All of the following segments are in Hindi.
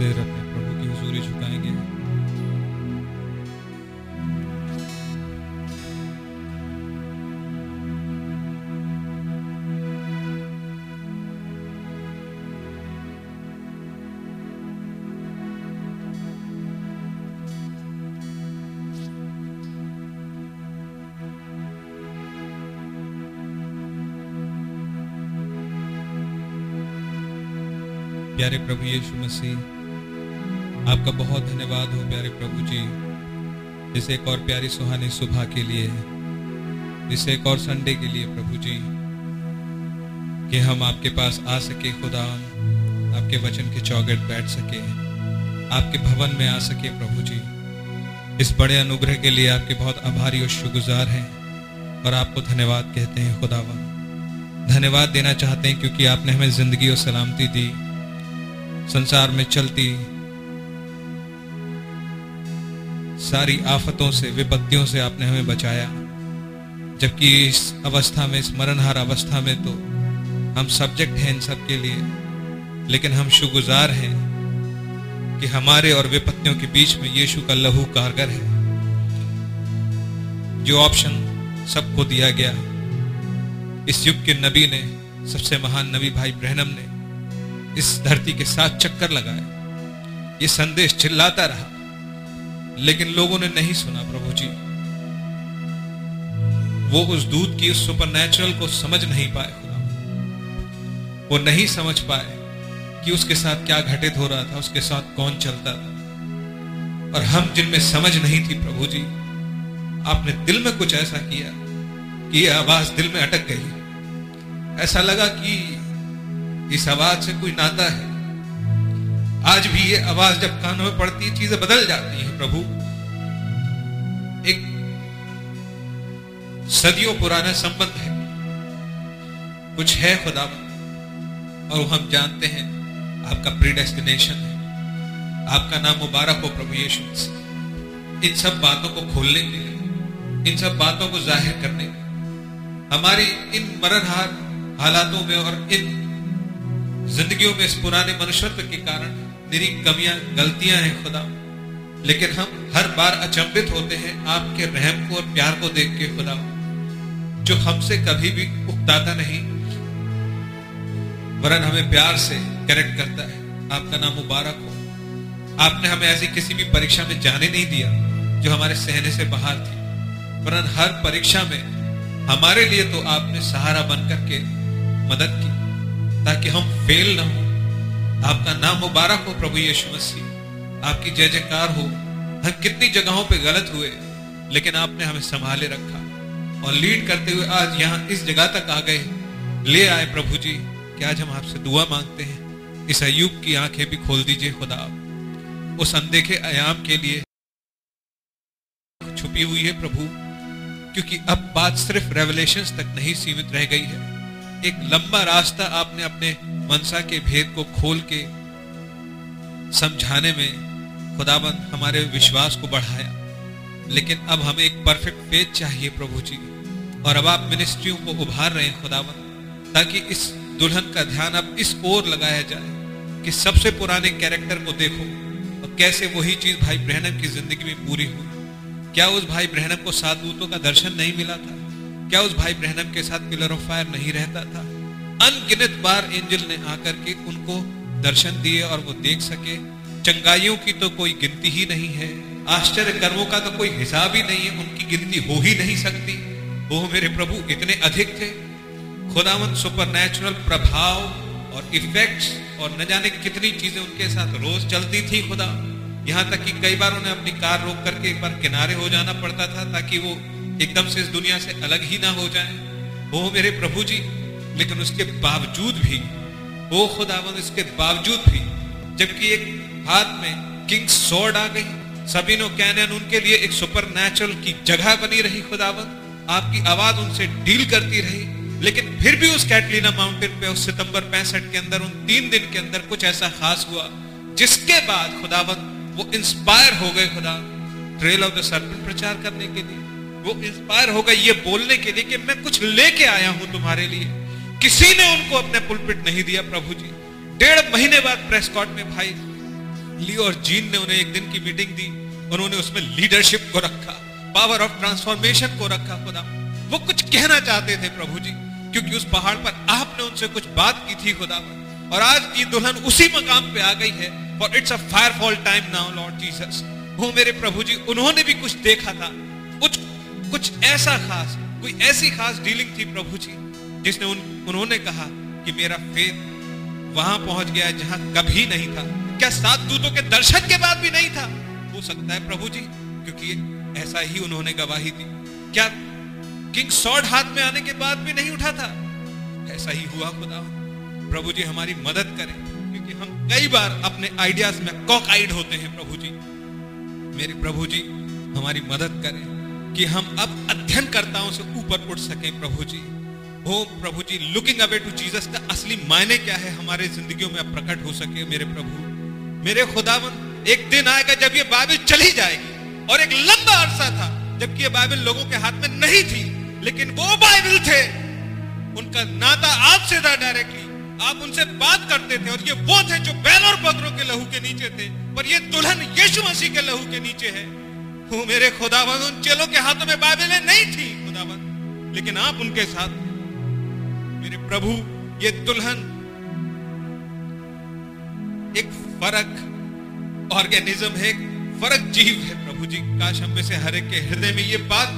सिर अपने प्रभु की हुजूरी झुकाएँगे। प्यारे प्रभु यीशु मसीह आपका बहुत धन्यवाद हो प्यारे प्रभु जी। इस एक और प्यारी सुहानी सुबह के लिए, इस एक और संडे के लिए प्रभु जी, कि हम आपके पास आ सके खुदा, आपके वचन के चौगट बैठ सके, आपके भवन में आ सके प्रभु जी। इस बड़े अनुग्रह के लिए आपके बहुत आभारी और शुक्रगुजार हैं, और आपको धन्यवाद कहते हैं खुदावन। धन्यवाद देना चाहते हैं क्योंकि आपने हमें ज़िंदगी और सलामती दी, संसार में चलती सारी आफतों से, विपत्तियों से आपने हमें बचाया। जबकि इस अवस्था में, इस मरणहार अवस्था में तो हम सब्जेक्ट हैं इन सब के लिए, लेकिन हम शुगुजार हैं कि हमारे और विपत्तियों के बीच में यीशु का लहू कारगर है। जो ऑप्शन सबको दिया गया। इस युग के नबी ने, सबसे महान नबी भाई ब्रहणम ने इस धरती के साथ चक्कर लगाया ये संदेश चिल्लाता रहा। लेकिन लोगों ने नहीं सुना प्रभु जी। वो उस दूध की उस सुपर को समझ नहीं पाए खुदा। वो नहीं समझ पाए कि उसके साथ क्या घटित हो रहा था, उसके साथ कौन चलता था। और हम जिनमें समझ नहीं थी प्रभु जी, आपने दिल में कुछ ऐसा किया कि यह आवाज़ दिल में अटक गई। ऐसा लगा कि इस आवाज़ से कोई नाता है। आज भी ये आवाज़ जब कानों में पड़ती है, चीज़ें बदल जाती हैं, प्रभु। एक सदियों पुराना संबंध है। कुछ है खुदा और हम जानते हैं आपका प्रीडेस्टिनेशन है। आपका नाम मुबारक हो प्रभु यीशु इन सब बातों को खोलने के लिए, इन सब बातों को ज़ाहिर करने के हमारी इन मरणहार हालातों में और इन जिंदगियों में इस पुराने मनुष्यत्व के कारण मेरी कमियाँ, गलतियाँ हैं खुदा। लेकिन हम हर बार अचंभित होते हैं आपके रहम को और प्यार को देख के, खुदा। जो हमसे कभी भी उकताता नहीं, वरन हमें प्यार से करेक्ट करता है। आपका नाम मुबारक हो। आपने हमें ऐसी किसी भी परीक्षा में जाने नहीं दिया, जो हमारे सहने से बाहर थी। वरन हर परीक्षा में हमारे लिए तो आपने सहारा बन करके मदद की, ताकि हम फेल ना हो। आपका नाम मुबारक हो प्रभु यीशु मसीह। आपकी जय जयकार हो। हम कितनी जगहों पे गलत हुए, लेकिन आपने हमें संभाले रखा और लीड करते हुए आज यहाँ इस जगह तक आ गए। ले आए प्रभु जी, कि आज हम आपसे दुआ मांगते हैं। इस अयुब की आँखें भी खोल दीजिए खुदा। उस अनदेखे आयाम के लिए छुपी हुई है प्रभु, क्योंकि अब बात सिर्फ़ रेवलेशन तक नहीं सीमित रह गई है। एक लंबा रास्ता आपने अपने मनसा के भेद को खोल के समझाने में खुदाबंद हमारे विश्वास को बढ़ाया। लेकिन अब हमें एक परफेक्ट फेथ चाहिए प्रभु जी। और अब आप मिनिस्ट्रियों को उभार रहे हैं खुदाबंद, ताकि इस दुल्हन का ध्यान अब इस ओर लगाया जाए कि सबसे पुराने कैरेक्टर को देखो और कैसे वही चीज़ भाई ब्रहणम की ज़िंदगी में पूरी हुई क्या उस भाई ब्रहणम को सात दूतों का दर्शन नहीं मिला था? क्या उस भाई ब्रहणम के साथ पिलर ऑफ़ फायर नहीं रहता था? अनगिनत बार एंजल ने आकर के उनको दर्शन दिए और वो देख सके, चंगाइयों की तो कोई गिनती ही नहीं है आश्चर्य कर्मों का तो कोई हिसाब ही नहीं है, उनकी गिनती हो ही नहीं सकती। वो मेरे प्रभु, इतने अधिक थे। खुदावन सुपर नेचुरल प्रभाव और इफेक्ट्स और न जाने कितनी चीज़ें उनके साथ रोज चलती थी खुदा। यहाँ तक कि कई बार उन्हें अपनी कार रोक करके एक बार किनारे हो जाना पड़ता था ताकि वो एकदम से इस दुनिया से अलग ही ना हो जाए। वो मेरे प्रभु जी, लेकिन उसके बावजूद भी वो खुदावन इसके बावजूद भी, जबकि एक हाथ में किंग सोर्ड आ गई, सबीनो, कैनन, उनके लिए एक सुपर की जगह बनी रही खुदावन आपकी आवाज़ उनसे डील करती रही, लेकिन फिर भी उस कैटलीना माउंटेन पे, उस सितंबर पैंसठ के अंदर, उन तीन दिन के अंदर कुछ ऐसा खास हुआ, जिसके बाद खुदावन वो इंस्पायर हो गए खुदा ट्रेल ऑफ़ द सर्पन प्रचार करने के लिए। वो इंस्पायर होगा ये बोलने के लिए कि मैं कुछ लेके आया हूँ तुम्हारे लिए। किसी ने उनको अपने पुलपिट नहीं दिया, प्रभु जी। डेढ़ महीने बाद प्रेस कॉर्ट में भाई ली और जीन ने उन्हें एक दिन की मीटिंग दी, उन्होंने उसमें लीडरशिप को रखा पावर ऑफ़ ट्रांसफॉर्मेशन को रखा, खुदा। वो कुछ कहना चाहते थे, प्रभु जी, क्योंकि उस पहाड़ पर आपने उनसे कुछ बात की थी, खुदा। और आज की दुल्हन उसी मकाम पे आ गई है for it's a fire fall time now Lord Jesus वो मेरे प्रभु जी, उन्होंने भी कुछ देखा था, कुछ कुछ ऐसा खास कोई ऐसी खास डीलिंग थी प्रभु जी जिसने उन, उन्होंने कहा कि मेरा फेथ वहाँ पहुँच गया जहाँ कभी नहीं था। क्या सात दूतों के दर्शन के बाद भी नहीं था? हो सकता है प्रभु जी क्योंकि ऐसा ही उन्होंने गवाही दी। क्या किंग सॉर्ड हाथ में आने के बाद भी नहीं उठा था? ऐसा ही हुआ खुदा। प्रभु जी हमारी मदद करें क्योंकि हम कई बार अपने आइडियाज़ में कॉकआइड होते हैं प्रभु जी। मेरे प्रभु जी हमारी मदद करें। कि हम अब अध्ययनकर्ताओं से ऊपर उठ सकें प्रभु जी। हो प्रभु जी लुकिंग अवे टू जीसस का असली मायने क्या है हमारे जिंदगियों में प्रकट हो सके मेरे प्रभु? मेरे खुदावन, एक दिन आएगा जब ये बाइबल चली जाएगी। और एक लंबा अरसा था जबकि ये बाइबल लोगों के हाथ में नहीं थी, लेकिन वो बाइबल थे। उनका नाता आपसे था डायरेक्टली आप उनसे बात करते थे और ये वो थे जो बैल और बकरों के लहू के नीचे थे, पर ये दुल्हन यीशु मसीह के लहू के नीचे है। वो मेरे खुदावन उन चेलों के हाथों में बाइबलें नहीं थी खुदावन लेकिन आप उनके साथ मेरे प्रभु, ये दुल्हन, एक फ़र्क ऑर्गेनिज्म है, एक फ़र्क जीव है, प्रभु जी। काश हम में से हर एक के हृदय में ये बात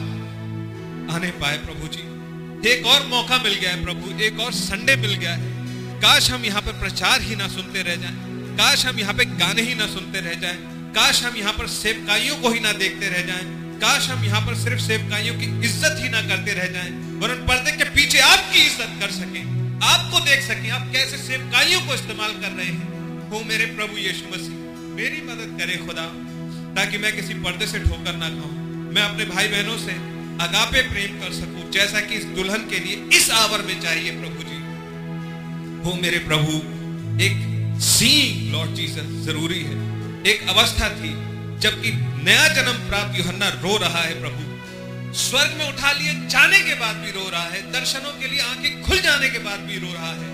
आने पाए, प्रभु जी। एक और मौका मिल गया है, प्रभु। एक और संडे मिल गया है। काश हम यहाँ पर प्रचार ही ना सुनते रह जाएँ। काश हम यहाँ पे गाने ही ना सुनते रह जाएँ। काश हम यहाँ पर सेवकाइयों को ही ना देखते रह जाएँ। काश हम यहाँ पर सिर्फ़ सेवकाइयों की इज़्ज़त ही ना करते रह जाएँ, वरन पर्दे के पीछे आपकी इज़्ज़त कर सके। आपको देख सके आप कैसे सेवकाइयों को इस्तेमाल कर रहे हैं। हो मेरे प्रभु यीशु मसीह, मेरी मदद करे खुदा, ताकि मैं किसी पर्दे से ठोकर ना खाऊं। मैं अपने भाई बहनों से अगापे प्रेम कर सकूँ, जैसा कि इस दुल्हन के लिए इस आवर में चाहिए प्रभु जी। हो मेरे प्रभु, एक सीइंग लॉर्ड जीसस, ज़रूरी है। एक अवस्था थी, जबकि नया जन्म प्राप्त यूहन्ना रो रहा है प्रभु। स्वर्ग में उठा लिए जाने के बाद भी रो रहा है, दर्शनों के लिए आँखें खुल जाने के बाद भी रो रहा है।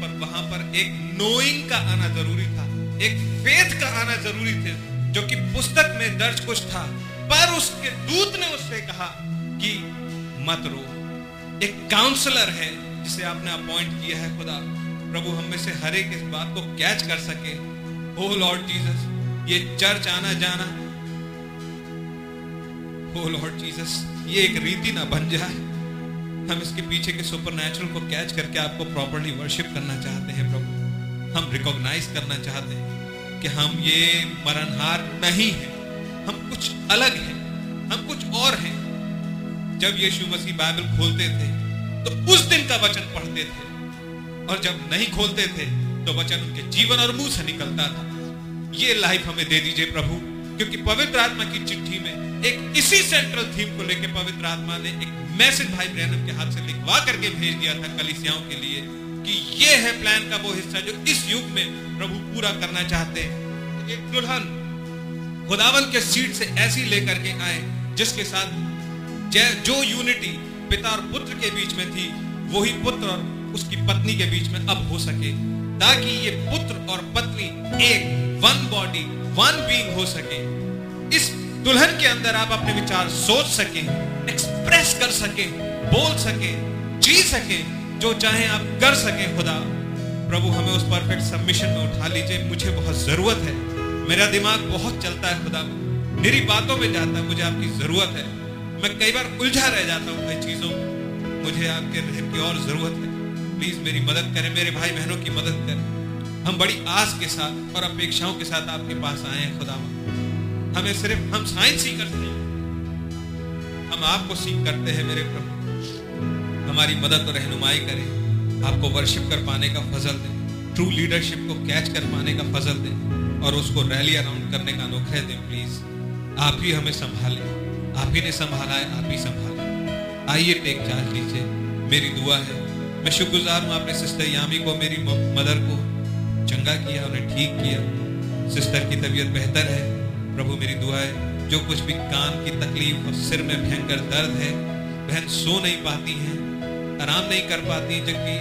पर वहाँ पर एक नोइंग का आना ज़रूरी था, एक फेथ का आना ज़रूरी थे, जो कि पुस्तक में दर्ज कुछ था। पर उसके दूत ने उससे कहा कि मत रो। एक काउंसलर है, जिसे आपने अपॉइंट किया है खुदा। प्रभु हम में से हर एक इस बात को कैच कर सके। ओ लॉर्ड जीसस ये चर्च आना जाना। ओ लॉर्ड जीसस ये एक रीति ना बन जाए। हम इसके पीछे के सुपर को कैच करके आपको प्रॉपरली वर्शिप करना चाहते हैं प्रभु। हम रिकॉग्नाइज करना चाहते हैं कि हम ये मरणहार नहीं है। हम कुछ अलग हैं, हम कुछ और हैं। जब यीशु मसीह बाइबल खोलते थे तो उस दिन का वचन पढ़ते थे। और जब नहीं खोलते थे तो वचन उनके जीवन और मुँह से निकलता था। ये लाइफ हमें दे दीजिए प्रभु, क्योंकि पवित्र आत्मा की चिट्ठी में एक इसी सेंट्रल थीम को लेकर पवित्र आत्मा ने एक मैसेज भाई ब्रैनम के हाथ से लिखवा करके भेज दिया था कलिसियाओं के लिए कि ये है प्लान का वो हिस्सा जो इस युग में प्रभु पूरा करना चाहते हैं। एक दुल्हन खुदावन के सीट से ऐसी लेकर के आए, जिसके साथ जो यूनिटी पिता और पुत्र के बीच में थी, वही पुत्र और उसकी पत्नी के बीच में अब हो सके। ताकि ये पुत्र और पत्नी एक वन बॉडी वन बीइंग हो सके। इस दुल्हन के अंदर आप अपने विचार सोच सके एक्सप्रेस कर सके, बोल सके, जी सके, जो चाहे आप कर सके खुदा। प्रभु, हमें उस परफेक्ट सबमिशन में उठा लीजिए। मुझे बहुत ज़रूरत है। मेरा दिमाग बहुत चलता है खुदा। मेरी बातों में जाता है। मुझे आपकी ज़रूरत है। मैं कई बार उलझा रह जाता हूँ कई चीज़ों मुझे आपके रहम की और ज़रूरत है। प्लीज़ मेरी मदद करें, मेरे भाई बहनों की मदद करें। हम बड़ी आस के साथ और अपेक्षाओं के साथ आपके पास आए हैं खुदा हमें सिर्फ़, हम साइंस ही करते हैं। हम आपको सीख करते हैं, मेरे प्रभु। हमारी मदद और रहनुमाई करें। आपको वर्शिप कर पाने का फजल दें। ट्रू लीडरशिप को कैच कर पाने का फजल दें। और उसको रैली अराउंड करने का अनोखा दें प्लीज़ आप ही हमें संभालें। आप ही ने संभाला है, आप ही संभालें। आइए, टेक चार्ज लीजिए मेरी दुआ है मैं शुक्रगुजार हूँ आपने सिस्टर यामी को, मेरी मदर को चंगा किया, उन्हें ठीक किया। सिस्टर की तबीयत बेहतर है। प्रभु मेरी दुआ है, जो कुछ भी कान की तकलीफ़ और सिर में भयंकर दर्द है, बहन सो नहीं पाती हैं, आराम नहीं कर पाती, जबकि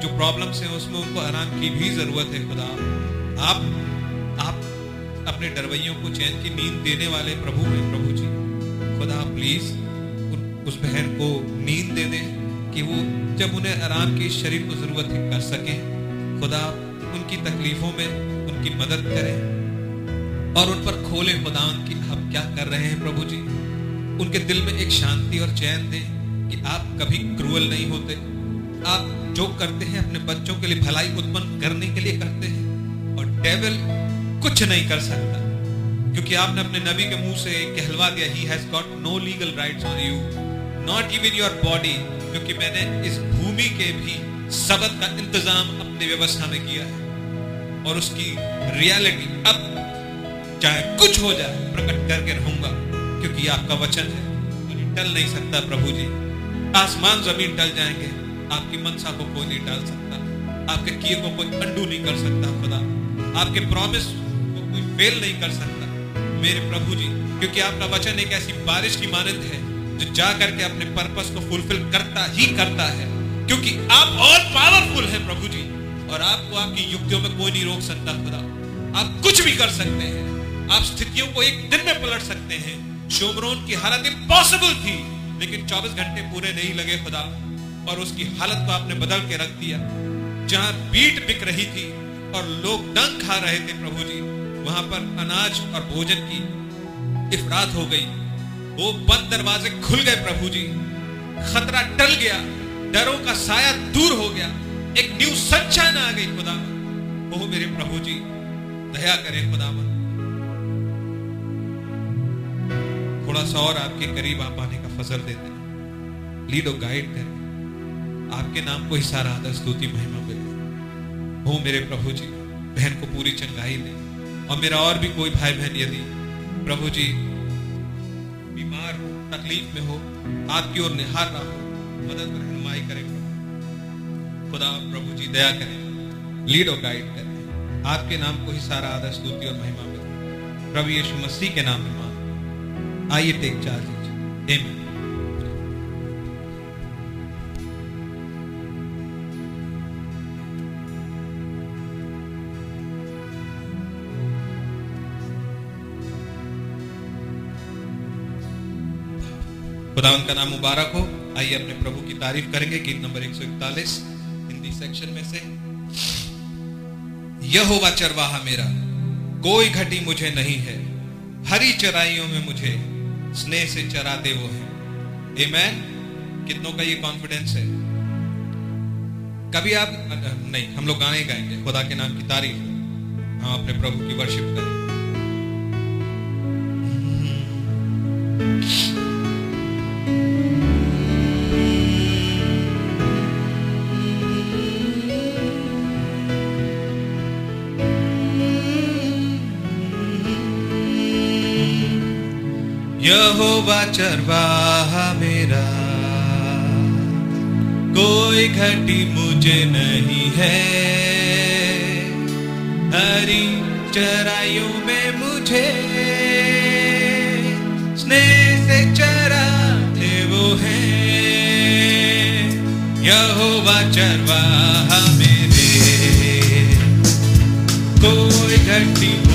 जो प्रॉब्लम्स हैं उसमें उनको आराम की भी ज़रूरत है, खुदा। आप आप अपने डरवैयों को चैन की नींद देने वाले प्रभु हैं, प्रभु जी। खुदा प्लीज़ उस बहन को नींद दे दे कि वो जब उन्हें आराम की शरीर को ज़रूरत कर सके। खुदा उनकी तकलीफों में उनकी मदद करें और उन पर खोले खुदा की हम क्या कर रहे हैं प्रभु जी? उनके दिल में एक शांति और चैन दें कि आप कभी क्रूअल नहीं होते। आप जो करते हैं, अपने बच्चों के लिए भलाई उत्पन्न करने के लिए करते हैं और डेविल कुछ नहीं कर सकता। क्योंकि आपने अपने नबी के मुँह से कहलवा दिया he has got no legal rights on you not even your body क्योंकि मैंने इस भूमि के भी सबक का इंतज़ाम अपनी व्यवस्था में किया है। और उसकी रियलिटी अब चाहे कुछ हो जाए, प्रकट करके रहूँगा, क्योंकि आपका वचन है। और टल नहीं सकता प्रभु जी। आसमान ज़मीन टल जाएँगे, आपकी मनसा को कोई नहीं डाल सकता। आपके किए को कोई अंडू नहीं कर सकता, खुदा। आपके प्रॉमिस को कोई फेल नहीं कर सकता। मेरे प्रभु जी, क्योंकि आपका वचन एक ऐसी बारिश की मानंद है जो जा करके अपने पर्पस को फुलफिल करता ही करता है। क्योंकि आप और पावरफुल है प्रभु जी, और आपको आपकी युक्तियों में कोई नहीं रोक सकता खुदा। आप कुछ भी कर सकते हैं। आप स्थितियों को एक दिन में पलट सकते हैं। शोमरोन की हालत इम्पॉसिबल थी, लेकिन 24 घंटे पूरे नहीं लगे खुदा, और उसकी हालत को आपने बदल के रख दिया। जहाँ बीट बिक रही थी और लोग डंग खा रहे थे प्रभु जी, वहाँ पर अनाज और भोजन की इफरात हो गई। वो बंद दरवाजे खुल गए प्रभु जी। खतरा टल गया, डरों का साया दूर हो गया, एक न्यू सच्चाई आ गई खुदा वो मेरे प्रभु जी, दया करें खुदावन। थोड़ा सा और आपके करीब आप आने का फजल देते लीड और गाइड करें। आपके नाम को ही सारा आदर, स्तुति, महिमा मिले। हो मेरे प्रभु जी, बहन को पूरी चंगाई दे। और मेरा और भी कोई भाई बहन यदि प्रभु जी बीमार हो, तकलीफ़ में हो, आपकी ओर निहार रहा हो, मदद रहनुमाई करें खुदा प्रभु जी, दया करें लीड और गाइड करें। आपके नाम को ही सारा आदर्श स्तुति और महिमा मिले। प्रभु यीशु मसीह के नाम में मान आइए टेक चार्ज लीजिए खुदा उनका नाम मुबारक हो। आइए अपने प्रभु की तारीफ़ करेंगे। गीत नंबर 141 हिंदी सेक्शन में से। यह होगा चरवाहा मेरा, कोई घटी मुझे नहीं है। हरी चराइयों में मुझे, स्नेह से चराते वो है। मैन कितनों का ये कॉन्फिडेंस है? कभी आप नहीं, हम लोग गाने गाएँगे। खुदा के नाम की तारीफ़ हम अपने प्रभु की वर्शिप करें। यहोवा चरवाहा मेरा। कोई घटी मुझे नहीं है। हरी चराइयों में मुझे। स्नेह से चराते वो है। यहोवा चरवाहा मेरे। कोई घटी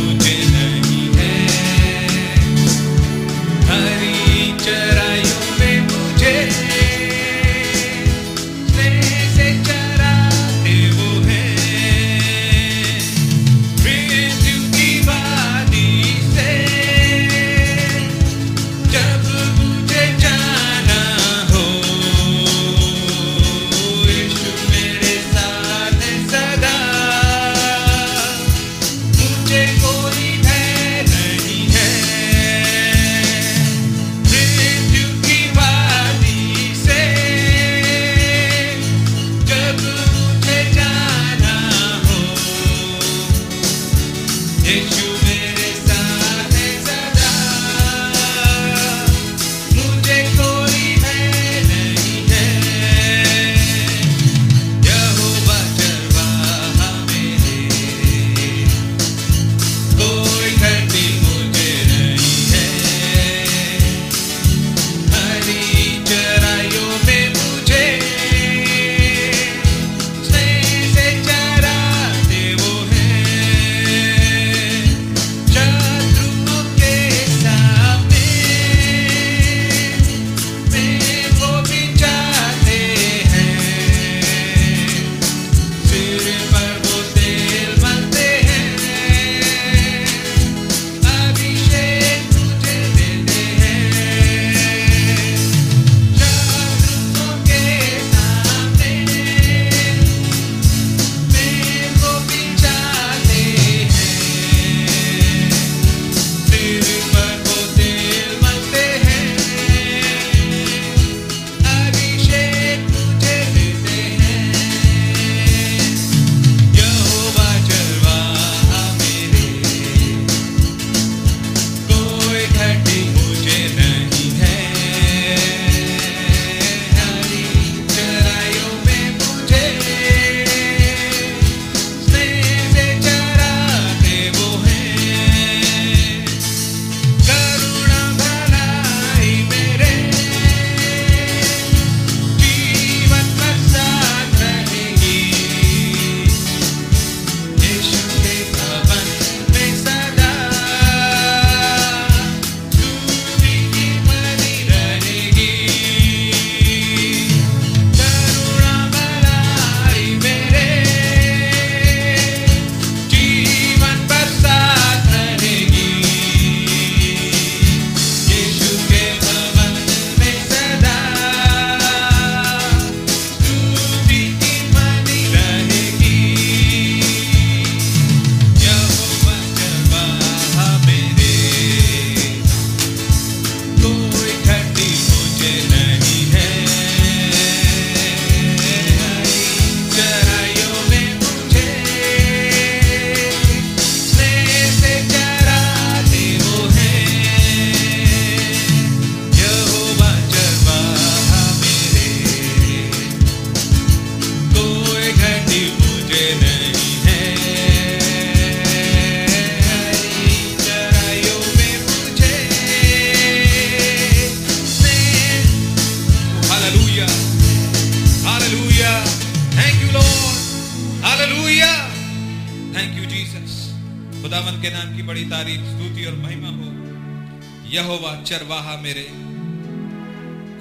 चरवाहा मेरे।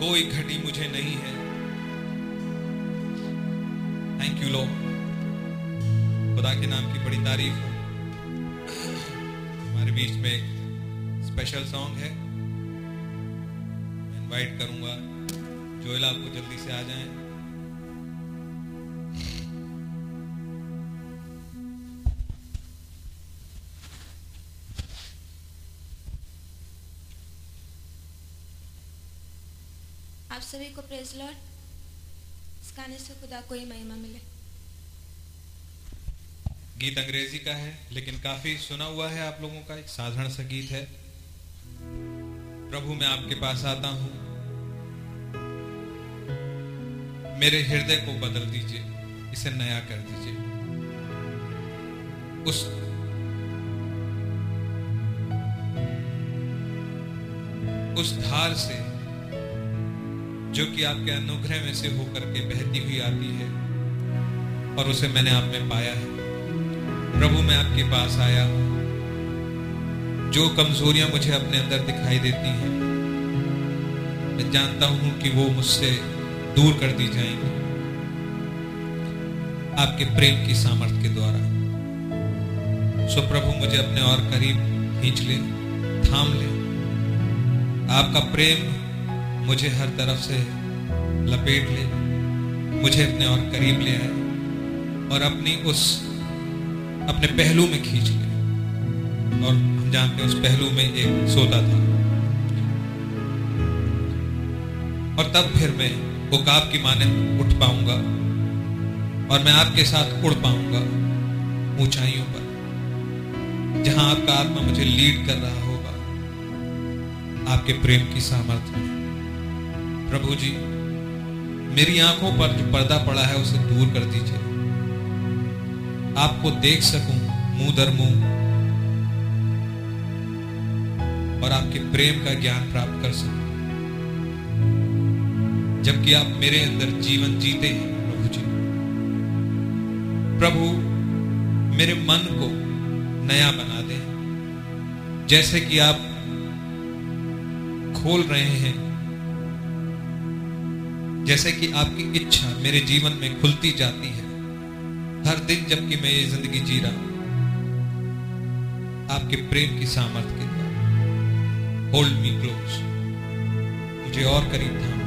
कोई घटी मुझे नहीं है। थैंक यू लो खुदा के नाम की बड़ी तारीफ़ हो। हमारे बीच में एक स्पेशल सॉन्ग है। इनवाइट करूँगा। जोएल आपको जल्दी से आ जाएँ। सभी को प्रेज लॉर्ड इस गाने से खुदा को ही महिमा मिले। गीत अंग्रेज़ी का है, लेकिन काफ़ी सुना हुआ है आप लोगों का, एक साधारण सा गीत है। प्रभु, मैं आपके पास आता हूँ। मेरे हृदय को बदल दीजिए, इसे नया कर दीजिए। उस उस धार से जो कि आपके अनुग्रह में से होकर के बहती हुई आती है और उसे मैंने आप में पाया है। प्रभु, मैं आपके पास आया हूँ। जो कमजोरियाँ मुझे अपने अंदर दिखाई देती हैं, मैं जानता हूँ कि वो मुझसे दूर कर दी जाएँगी आपके प्रेम की सामर्थ्य के द्वारा। सो प्रभु, मुझे अपने और करीब खींच ले, थाम ले। आपका प्रेम मुझे हर तरफ़ से लपेट ले, मुझे अपने और करीब ले आए और अपनी उस, अपने पहलू में खींच ले। और हम जानते उस पहलू में एक सोता था। और तब फिर मैं उकाब की माने उठ पाऊँगा और मैं आपके साथ उड़ पाऊँगा ऊंचाइयों पर, जहाँ आपका आत्मा मुझे लीड कर रहा होगा। आपके प्रेम की सामर्थ्य में। प्रभु जी, मेरी आँखों पर जो पर्दा पड़ा है उसे दूर कर दीजिए। आपको देख सकूँ, मुँह दर मुँह, और आपके प्रेम का ज्ञान प्राप्त कर सकूँ। जबकि आप मेरे अंदर जीवन जीते हैं, प्रभु जी। प्रभु, मेरे मन को नया बना दे। जैसे कि आप खोल रहे हैं जैसे कि आपकी इच्छा मेरे जीवन में खुलती जाती है। हर दिन जबकि मैं ये ज़िंदगी जी रहा हूँ, आपके प्रेम की सामर्थ्य के द्वारा। होल्ड मी क्लोज मुझे और करीब था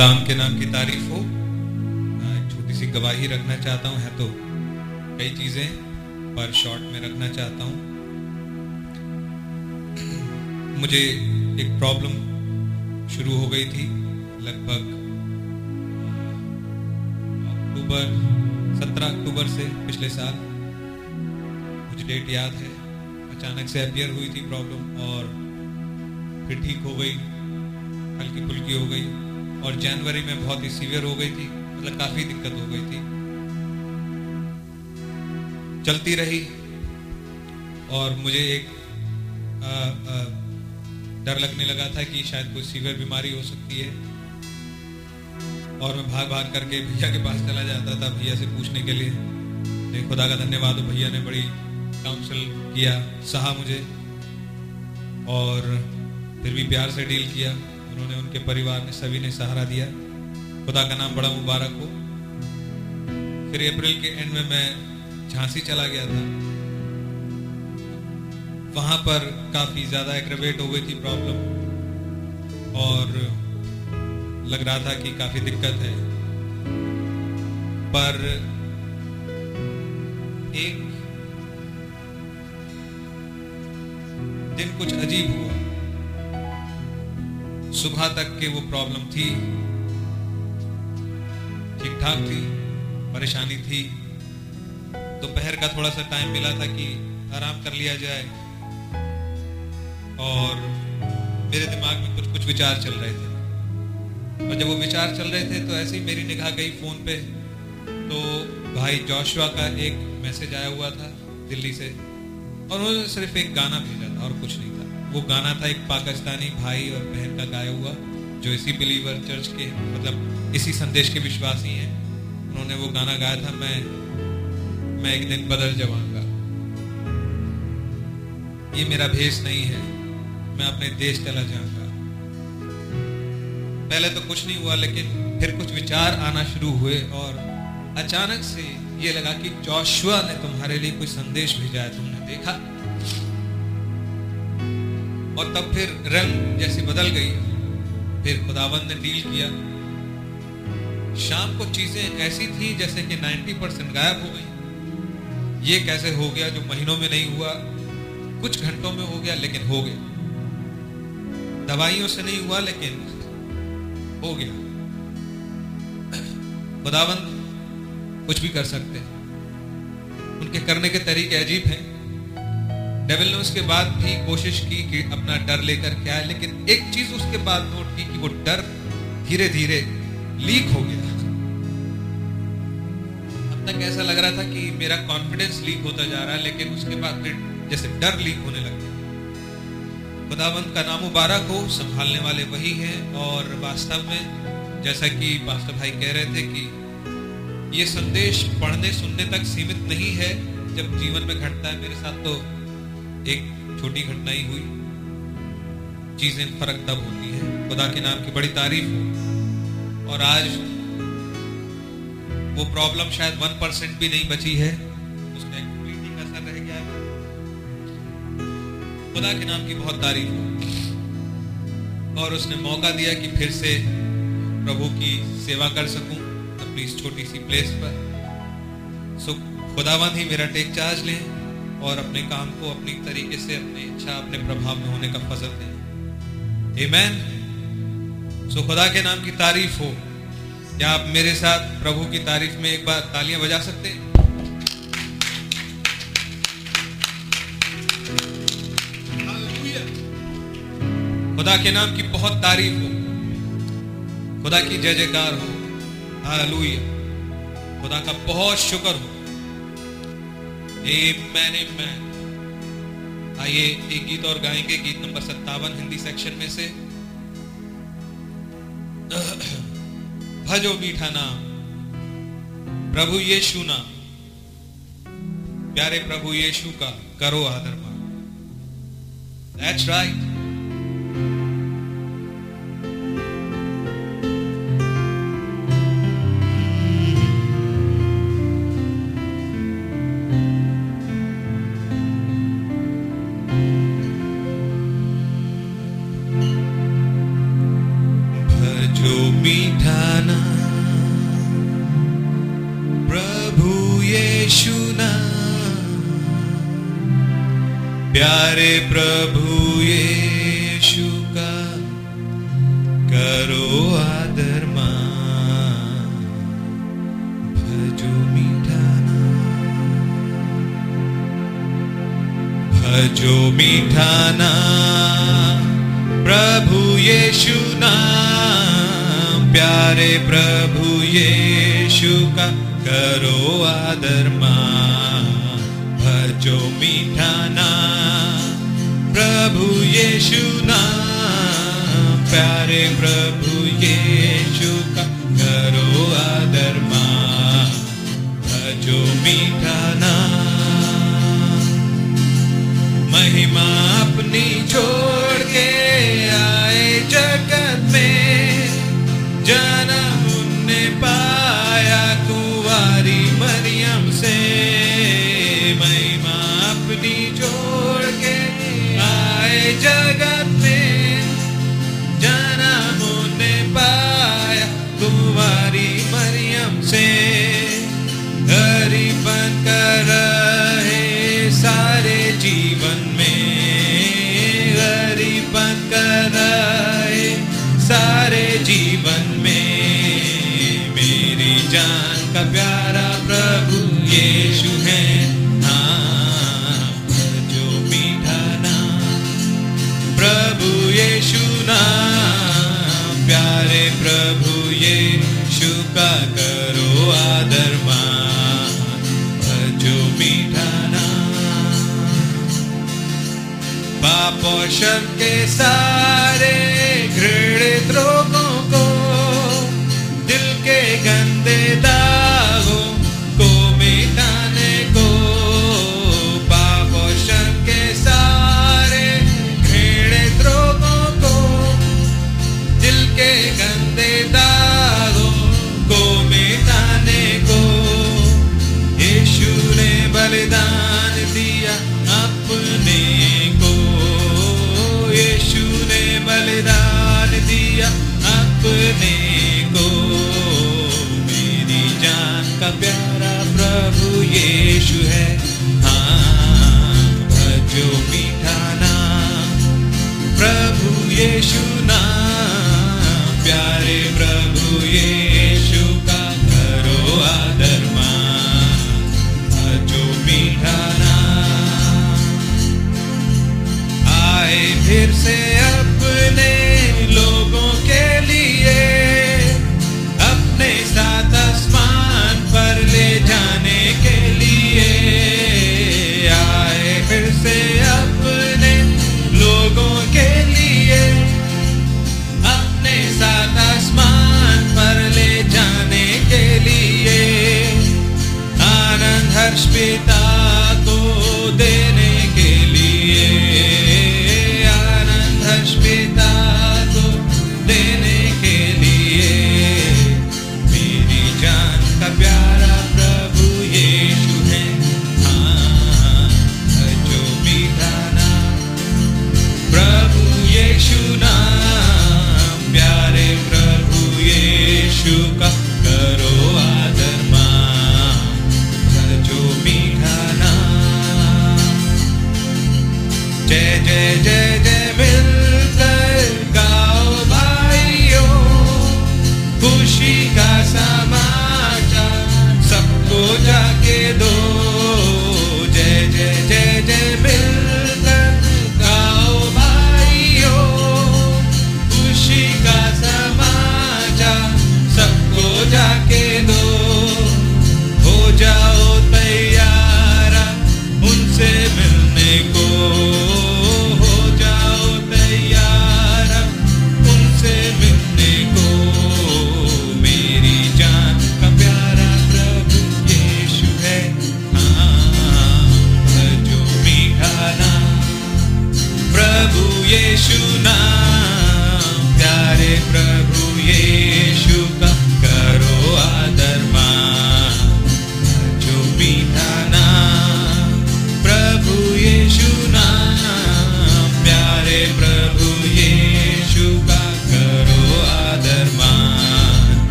खुदा के नाम की तारीफ़ हो। एक छोटी सी गवाही रखना चाहता हूँ, है तो। कई चीज़ें पर शॉर्ट में रखना चाहता हूँ। मुझे एक प्रॉब्लम शुरू हो गई थी, लगभग अक्टूबर 17 अक्टूबर से पिछले साल। मुझे डेट याद है, अचानक से अपियर हुई थी प्रॉब्लम और फिर ठीक हो गई हल्की फुल्की हो गई। और जनवरी में बहुत ही सीवियर हो गई थी मतलब काफ़ी दिक्कत हो गई थी। चलती रही और मुझे एक डर लगने लगा था कि शायद कोई सीवियर बीमारी हो सकती है। और मैं भाग भाग करके भैया के पास चला जाता था भैया से पूछने के लिए। खुदा का धन्यवाद हो भैया ने बड़ी काउंसिल किया, सहा मुझे। और फिर भी प्यार से डील किया। उन्होंने उनके परिवार ने, सभी ने सहारा दिया। खुदा का नाम बड़ा मुबारक हो। फिर अप्रैल के एंड में मैं झांसी चला गया था। वहाँ पर काफ़ी ज़्यादा एग्रेवेट हो गई थी प्रॉब्लम और लग रहा था कि काफ़ी दिक्कत है। पर एक दिन कुछ अजीब हुआ। सुबह तक के वो प्रॉब्लम थी। ठीक ठाक थी, परेशानी थी। दोपहर का थोड़ा सा टाइम मिला था कि आराम कर लिया जाए। और मेरे दिमाग में कुछ कुछ विचार चल रहे थे। और जब वो विचार चल रहे थे तो ऐसे ही मेरी निगाह गई फ़ोन पे। तो भाई जोशुआ का एक मैसेज आया हुआ था दिल्ली से। और उन्होंने सिर्फ़ एक गाना भेजा था और कुछ नहीं था। वो गाना था एक पाकिस्तानी भाई और बहन का गाया हुआ, जो इसी बिलीवर चर्च के मतलब इसी संदेश के विश्वासी हैं। उन्होंने वो गाना गाया था, मैं मैं एक दिन बदल जाऊँगा। ये मेरा भेष नहीं है, मैं अपने देश चला जाऊँगा। पहले तो कुछ नहीं हुआ, लेकिन फिर कुछ विचार आना शुरू हुए और अचानक से ये लगा कि जोशुआ ने तुम्हारे लिए कोई संदेश भेजा है, तुमने देखा? और तब फिर रंग जैसी बदल गई। फिर खुदावंद ने डील किया। शाम को चीज़ें ऐसी थी जैसे कि 90 परसेंट गायब हो गई। ये कैसे हो गया जो महीनों में नहीं हुआ? कुछ घंटों में हो गया, लेकिन हो गया। दवाइयों से नहीं हुआ, लेकिन हो गया। खुदावंद कुछ भी कर सकते हैं। उनके करने के तरीके अजीब हैं। डेविल ने उसके बाद भी कोशिश की कि अपना डर लेकर क्या है, लेकिन एक चीज़ उसके बाद नोट की कि वो डर धीरे धीरे लीक हो गया। अब तक ऐसा लग रहा था कि मेरा कॉन्फिडेंस लीक होता जा रहा है, लेकिन उसके बाद फिर जैसे डर लीक होने लग गया। खुदावंत का नाम मुबारक हो, संभालने वाले वही हैं और वास्तव में जैसा कि पास्टर भाई कह रहे थे कि ये संदेश पढ़ने सुनने तक सीमित नहीं है, जब जीवन में घटता है मेरे साथ तो एक छोटी घटना ही हुई। चीज़ें फ़र्क तब होती है, खुदा के नाम की बड़ी तारीफ़ हो। और आज वो प्रॉब्लम शायद वन परसेंट भी नहीं बची है। एक fleeting असर रह गया है। खुदा के नाम की बहुत तारीफ़ हो। और उसने मौका दिया कि फिर से प्रभु की सेवा कर सकूँ अपनी इस छोटी सी प्लेस पर। सो खुदावंद ही मेरा टेक चार्ज लें। और अपने काम को अपनी तरीके से, अपनी इच्छा, अपने प्रभाव में होने का फजल दें। Amen. सो खुदा के नाम की तारीफ़ हो। क्या आप मेरे साथ प्रभु की तारीफ़ में एक बार तालियाँ बजा सकते हैं? खुदा के नाम की बहुत तारीफ़ हो। खुदा की जय जयकार हो। हालेलुया खुदा का बहुत शुक्र हो। Amen, amen. आइए एक गीत और गाएँगे गीत नंबर सत्तावन हिंदी सेक्शन में से भजो मीठा नाम प्रभु यीशु नाम प्यारे प्रभु यीशु का करो आदर मान दैट्स राइट right.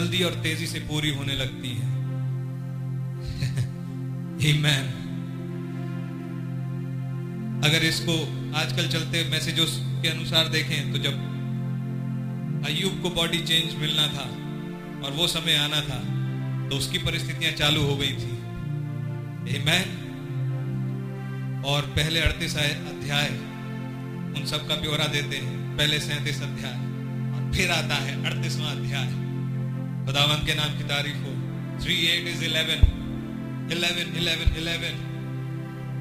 जल्दी और तेज़ी से पूरी होने लगती है Amen. अगर इसको आजकल चलते मैसेजों के अनुसार देखें तो जब अयुब को बॉडी चेंज मिलना था और वो समय आना था तो उसकी परिस्थितियाँ चालू हो गई थी Amen. और पहले अड़तीस अध्याय उन सब का ब्यौरा देते हैं पहले सैंतीस अध्याय और फिर आता है अड़तीसवां अध्याय खुदावन के नाम की तारीफ़ हो। Three eight is eleven eleven eleven eleven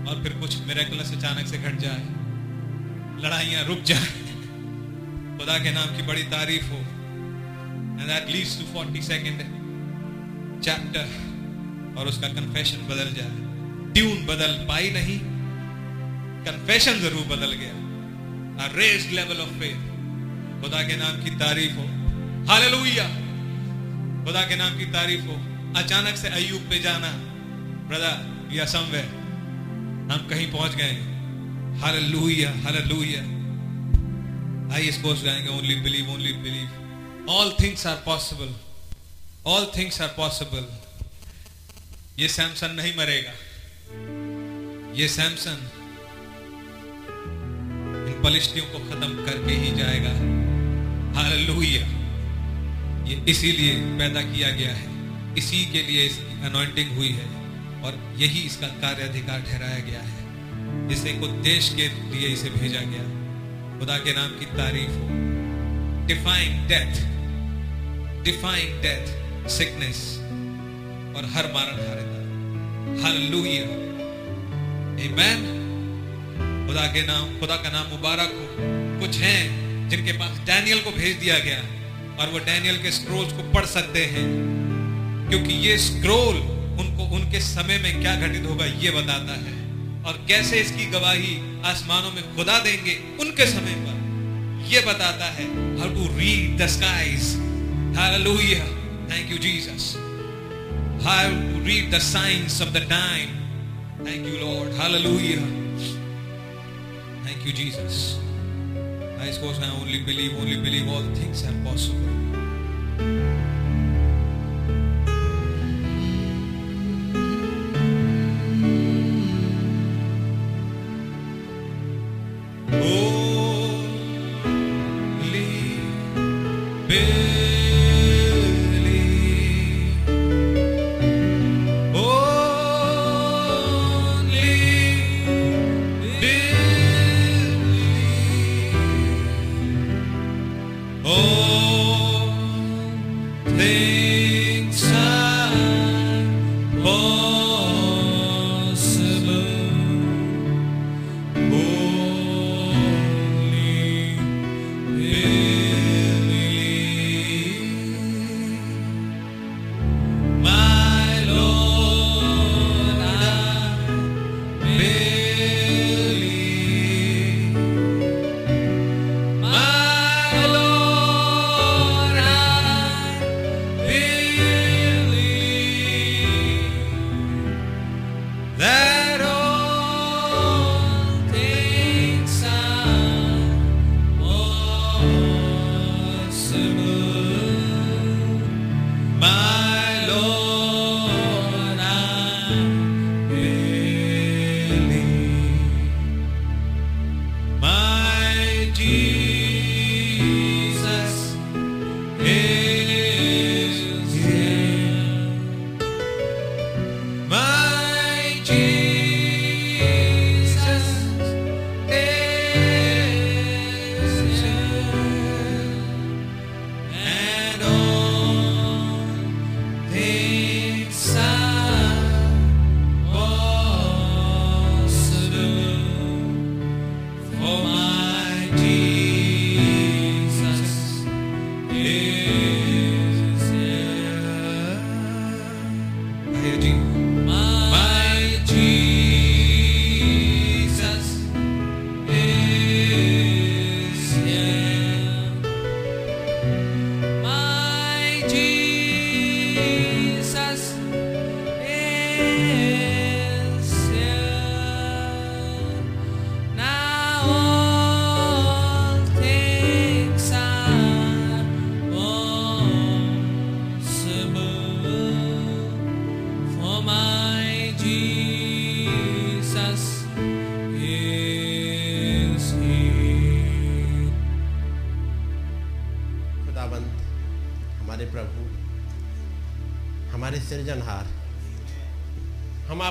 और फिर कुछ मेरेकुलस अचानक से घट जाए। लड़ाइयाँ रुक जाए। खुदा के नाम की बड़ी तारीफ़ हो। And that leads to 42nd chapter और उसका कन्फेशन बदल जाए। ट्यून बदल पाई नहीं। कन्फेशन ज़रूर बदल गया। रेस्ड लेवल ऑफ़ फेथ खुदा के नाम की तारीफ़ हो। हालेलुया खुदा के नाम की तारीफ़ हो। अचानक से अयूब पे जाना। ब्रदर या समवेयर हम कहीं पहुँच गए हर लुहिया हर हालेलुया। आई इस chorus गाएँगे only believe only believe all things are possible all things are possible ये सैमसन नहीं मरेगा। ये सैमसन इन पलिश्तियों को खत्म करके ही जाएगा। हर हालेलुया। ये इसीलिए पैदा किया गया है। इसी के लिए इसकी अनॉइंटिंग हुई है और यही इसका कार्य अधिकार ठहराया गया है इसे को देश के लिए इसे भेजा गया। खुदा के नाम की तारीफ़ हो। Defying death defying death sickness और हर मारण हारेता हालेलुया खुदा के नाम, खुदा का नाम मुबारक हो। कुछ हैं जिनके पास डैनियल को भेज दिया गया। और वो डैनियल के स्क्रोल्स को पढ़ सकते हैं। क्योंकि ये स्क्रोल उनको, उनके समय में क्या घटित होगा, ये बताता है। और कैसे इसकी गवाही आसमानों में खुदा देंगे, उनके समय पर ये बताता है how to read the skies hallelujah thank you Jesus how to read the signs of the time thank you Lord hallelujah thank you Jesus I suppose I only believe, only believe all things are possible.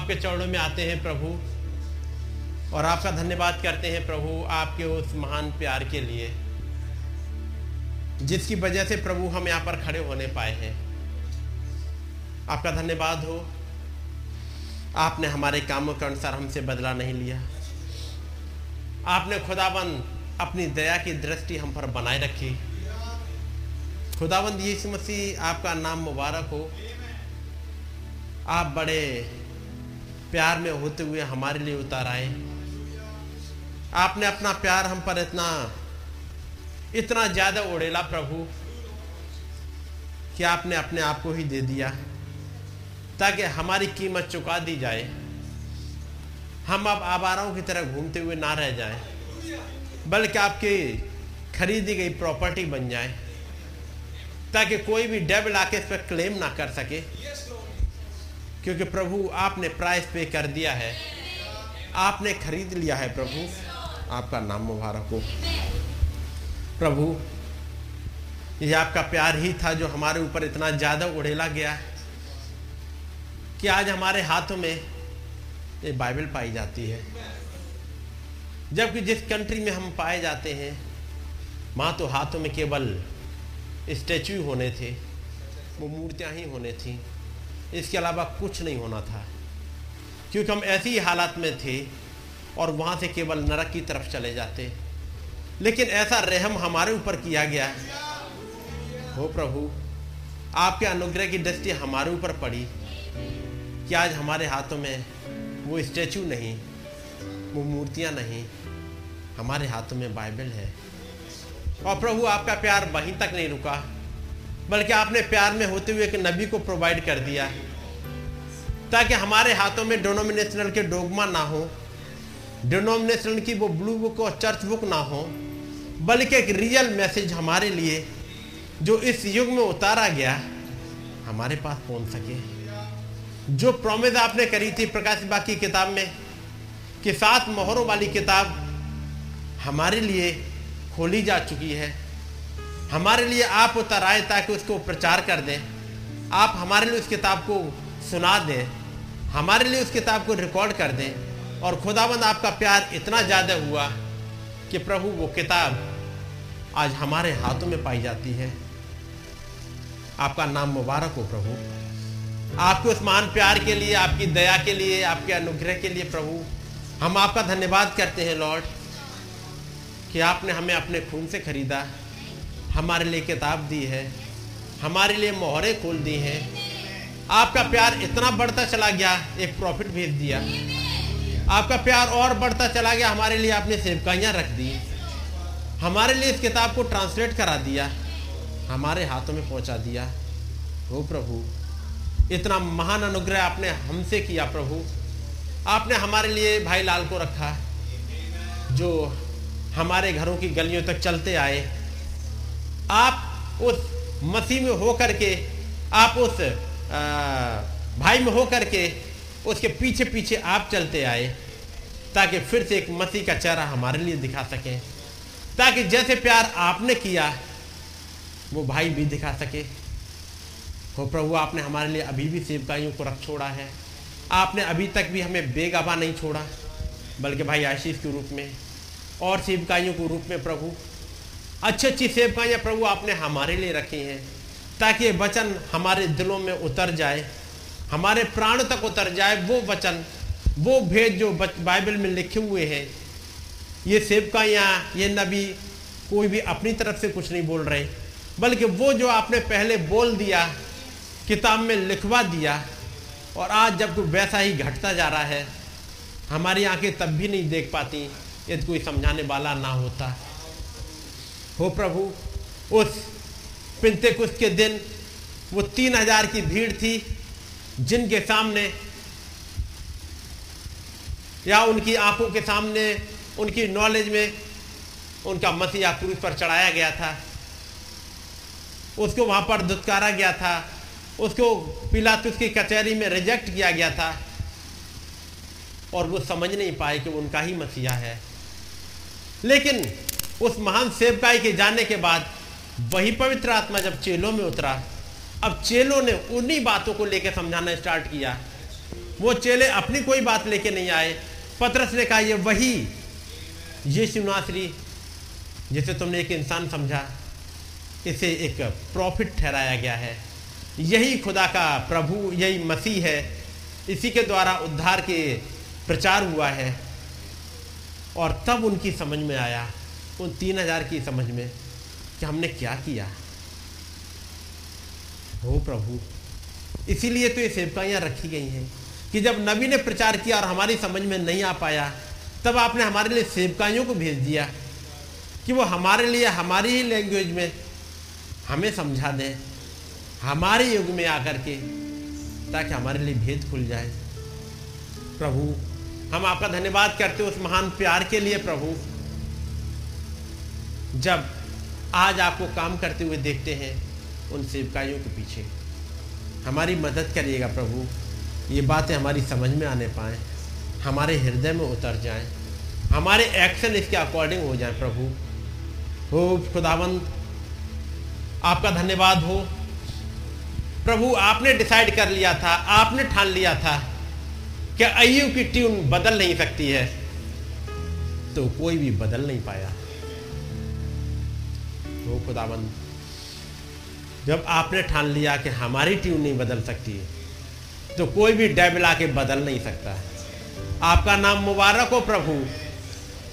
आपके चरणों में आते हैं प्रभु और आपका धन्यवाद करते हैं प्रभु आपके उस महान प्यार के लिए, जिसकी वजह से प्रभु हम यहाँ पर खड़े होने पाए हैं। आपका धन्यवाद हो। आपने हमारे कामों के अनुसार हमसे बदला नहीं लिया। आपने खुदाबंद अपनी दया की दृष्टि हम पर बनाए रखी। खुदावंद यीशु मसीह, आपका नाम मुबारक हो। आप बड़े प्यार में होते हुए हमारे लिए उतार आए। आपने अपना प्यार हम पर इतना इतना ज़्यादा उड़ेला प्रभु, कि आपने अपने आप को ही दे दिया, ताकि हमारी कीमत चुका दी जाए। हम अब आवाराओं की तरह घूमते हुए ना रह जाएँ, बल्कि आपकी खरीदी गई प्रॉपर्टी बन जाए, ताकि कोई भी डेविल आके इस पर क्लेम ना कर सके। क्योंकि प्रभु आपने प्राइस पे कर दिया है। आपने खरीद लिया है प्रभु। आपका नाम मुबारक हो। प्रभु, ये आपका प्यार ही था जो हमारे ऊपर इतना ज़्यादा उड़ेला गया है कि आज हमारे हाथों में ये बाइबल पाई जाती है। जबकि जिस कंट्री में हम पाए जाते हैं वहाँ तो हाथों में केवल स्टैचू होने थे, वो मूर्तियाँ ही होने थी। इसके अलावा कुछ नहीं होना था। क्योंकि हम ऐसी ही हालात में थे और वहाँ से केवल नरक की तरफ़ चले जाते। लेकिन ऐसा रहम हमारे ऊपर किया गया। हो प्रभु, आपके अनुग्रह की दृष्टि हमारे ऊपर पड़ी कि आज हमारे हाथों में वो स्टैचू नहीं, वो मूर्तियाँ नहीं, हमारे हाथों में बाइबल है। और प्रभु, आपका प्यार वहीं तक नहीं रुका। बल्कि आपने प्यार में होते हुए एक नबी को प्रोवाइड कर दिया ताकि हमारे हाथों में डोनोमिनेशनल के डोगमा ना हो डिनोमिनेशन की वो ब्लू बुक और चर्च बुक ना हो, बल्कि एक रियल मैसेज हमारे लिए जो इस युग में उतारा गया, हमारे पास पहुँच सके। जो प्रॉमिस आपने करी थी प्रकाश बाग की किताब में, कि सात मोहरों वाली किताब हमारे लिए खोली जा चुकी है। हमारे लिए आप उतर आए ताकि उसको प्रचार कर दें। आप हमारे लिए उस किताब को सुना दें, हमारे लिए उस किताब को रिकॉर्ड कर दें। और खुदाबंद आपका प्यार इतना ज़्यादा हुआ कि प्रभु, वो किताब आज हमारे हाथों में पाई जाती है। आपका नाम मुबारक हो प्रभु। आपके उस महान प्यार के लिए, आपकी दया के लिए, आपके अनुग्रह के लिए प्रभु, हम आपका धन्यवाद करते हैं, लॉर्ड, कि आपने हमें अपने खून से खरीदा। हमारे लिए किताब दी है, हमारे लिए मोहरे खोल दी हैं। आपका प्यार इतना बढ़ता चला गया, एक प्रॉफिट भेज दिया। आपका प्यार और बढ़ता चला गया, हमारे लिए आपने सेवकाइयाँ रख दी। हमारे लिए इस किताब को ट्रांसलेट करा दिया, हमारे हाथों में पहुँचा दिया। हो प्रभु, इतना महान अनुग्रह आपने हमसे किया प्रभु। आपने हमारे लिए भाई लाल को रखा, जो हमारे घरों की गलियों तक चलते आए। आप उस मसीह में होकर के आप उस आ, भाई में होकर के उसके पीछे पीछे आप चलते आए ताकि फिर से एक मसीह का चेहरा हमारे लिए दिखा सकें। ताकि जैसे प्यार आपने किया वो भाई भी दिखा सके। हो प्रभु आपने हमारे लिए अभी भी सेवकाइयों को रख छोड़ा है। आपने अभी तक भी हमें बेगबा नहीं छोड़ा बल्कि भाई आशीष के रूप में और सेवकाइयों के रूप में प्रभु अच्छी अच्छी सेवकाइयाँ प्रभु आपने हमारे लिए रखी हैं, ताकि ये वचन हमारे दिलों में उतर जाए, हमारे प्राण तक उतर जाए, वो वचन, वो भेद जो बाइबल में लिखे हुए हैं, ये सेवकाइयाँ, ये नबी कोई भी अपनी तरफ़ से कुछ नहीं बोल रहे, बल्कि वो जो आपने पहले बोल दिया, किताब में लिखवा दिया, और आज जब वैसा ही घटता जा रहा है, हमारी आँखें तब भी नहीं देख पाती, यदि कोई समझाने वाला ना होता। हो प्रभु, उस पिंते कुछ के दिन वो तीन हज़ार की भीड़ थी जिनके सामने या उनकी आँखों के सामने, उनकी नॉलेज में उनका मसीहा क्रूज पर चढ़ाया गया था। उसको वहाँ पर दुत्कारा गया था। उसको पिलातुस की कचहरी में रिजेक्ट किया गया था। और वो समझ नहीं पाए कि उनका ही मसीहा है। लेकिन उस महान सेवकाई के जाने के बाद वही पवित्र आत्मा जब चेलों में उतरा, अब चेलों ने उन्हीं बातों को लेकर समझाना स्टार्ट किया। वो चेले अपनी कोई बात लेके नहीं आए। पत्रस ने कहा, ये वही, ये नासरी जिसे तुमने एक इंसान समझा, इसे एक प्रॉफिट ठहराया गया है। यही खुदा का प्रभु, यही मसीह है। इसी के द्वारा उद्धार के प्रचार हुआ है। और तब उनकी समझ में आया उन तीन हज़ार की समझ में कि हमने क्या किया? हो प्रभु, इसीलिए तो ये सेवकाइयाँ रखी गई हैं कि जब नबी ने प्रचार किया और हमारी समझ में नहीं आ पाया, तब आपने हमारे लिए सेवकाइयों को भेज दिया कि वो हमारे लिए, हमारी ही लैंग्वेज में हमें समझा दें, हमारे युग में आकर के ताकि हमारे लिए भेद खुल जाए। प्रभु, हम आपका धन्यवाद करते हैं उस महान प्यार के लिए प्रभु। जब आज आपको काम करते हुए देखते हैं, उन सेवकाइयों के पीछे। हमारी मदद करिएगा प्रभु। ये बातें हमारी समझ में आने पाए। हमारे हृदय में उतर जाएँ। हमारे एक्शन इसके अकॉर्डिंग हो जाए प्रभु। हो खुदावंत, आपका धन्यवाद हो। प्रभु, आपने डिसाइड कर लिया था, आपने ठान लिया था कि अय्यू की ट्यून बदल नहीं सकती है। तो कोई भी बदल नहीं पाया। हो खुदावंत जब आपने ठान लिया कि हमारी ट्यून नहीं बदल सकती तो कोई भी डेबिल आके बदल नहीं सकता। आपका नाम मुबारक हो प्रभु।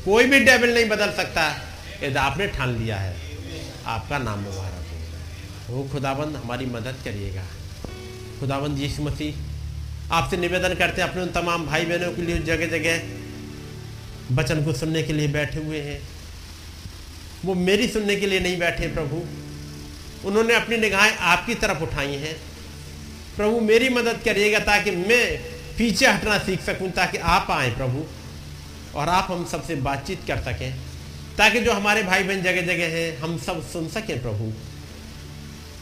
कोई भी डेबिल नहीं बदल सकता। यदि आपने ठान लिया है, आपका नाम मुबारक हो। वो खुदाबंद हमारी मदद करिएगा। खुदाबंद यीशु मसीह, आपसे निवेदन करते हैं, अपने उन तमाम भाई बहनों के लिए जगह जगह वचन को सुनने के लिए बैठे हुए हैं। वो मेरी सुनने के लिए नहीं बैठे प्रभु। उन्होंने अपनी निगाहें आपकी तरफ़ उठाई हैं। प्रभु, मेरी मदद करिएगा ताकि मैं पीछे हटना सीख सकूँ, ताकि आप आए प्रभु, और आप हम सबसे बातचीत कर सकें, ताकि जो हमारे भाई बहन जगह जगह हैं, हम सब सुन सकें प्रभु।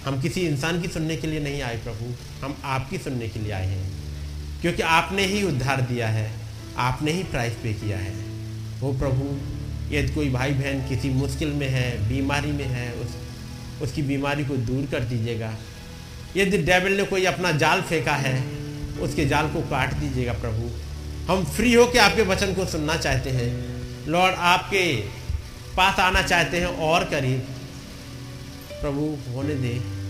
हम किसी इंसान की सुनने के लिए नहीं आए प्रभु, हम आपकी सुनने के लिए आए हैं, क्योंकि आपने ही उद्धार दिया है, आपने ही प्राइस पे किया है। वो प्रभु यदि कोई भाई बहन किसी मुश्किल में है, बीमारी में है, उस, उसकी बीमारी को दूर कर दीजिएगा। यदि डेविल ने कोई अपना जाल फेंका है, उसके जाल को काट दीजिएगा प्रभु। हम फ्री होकर आपके वचन को सुनना चाहते हैं। लॉर्ड, आपके पास आना चाहते हैं और करीब। प्रभु, होने दे।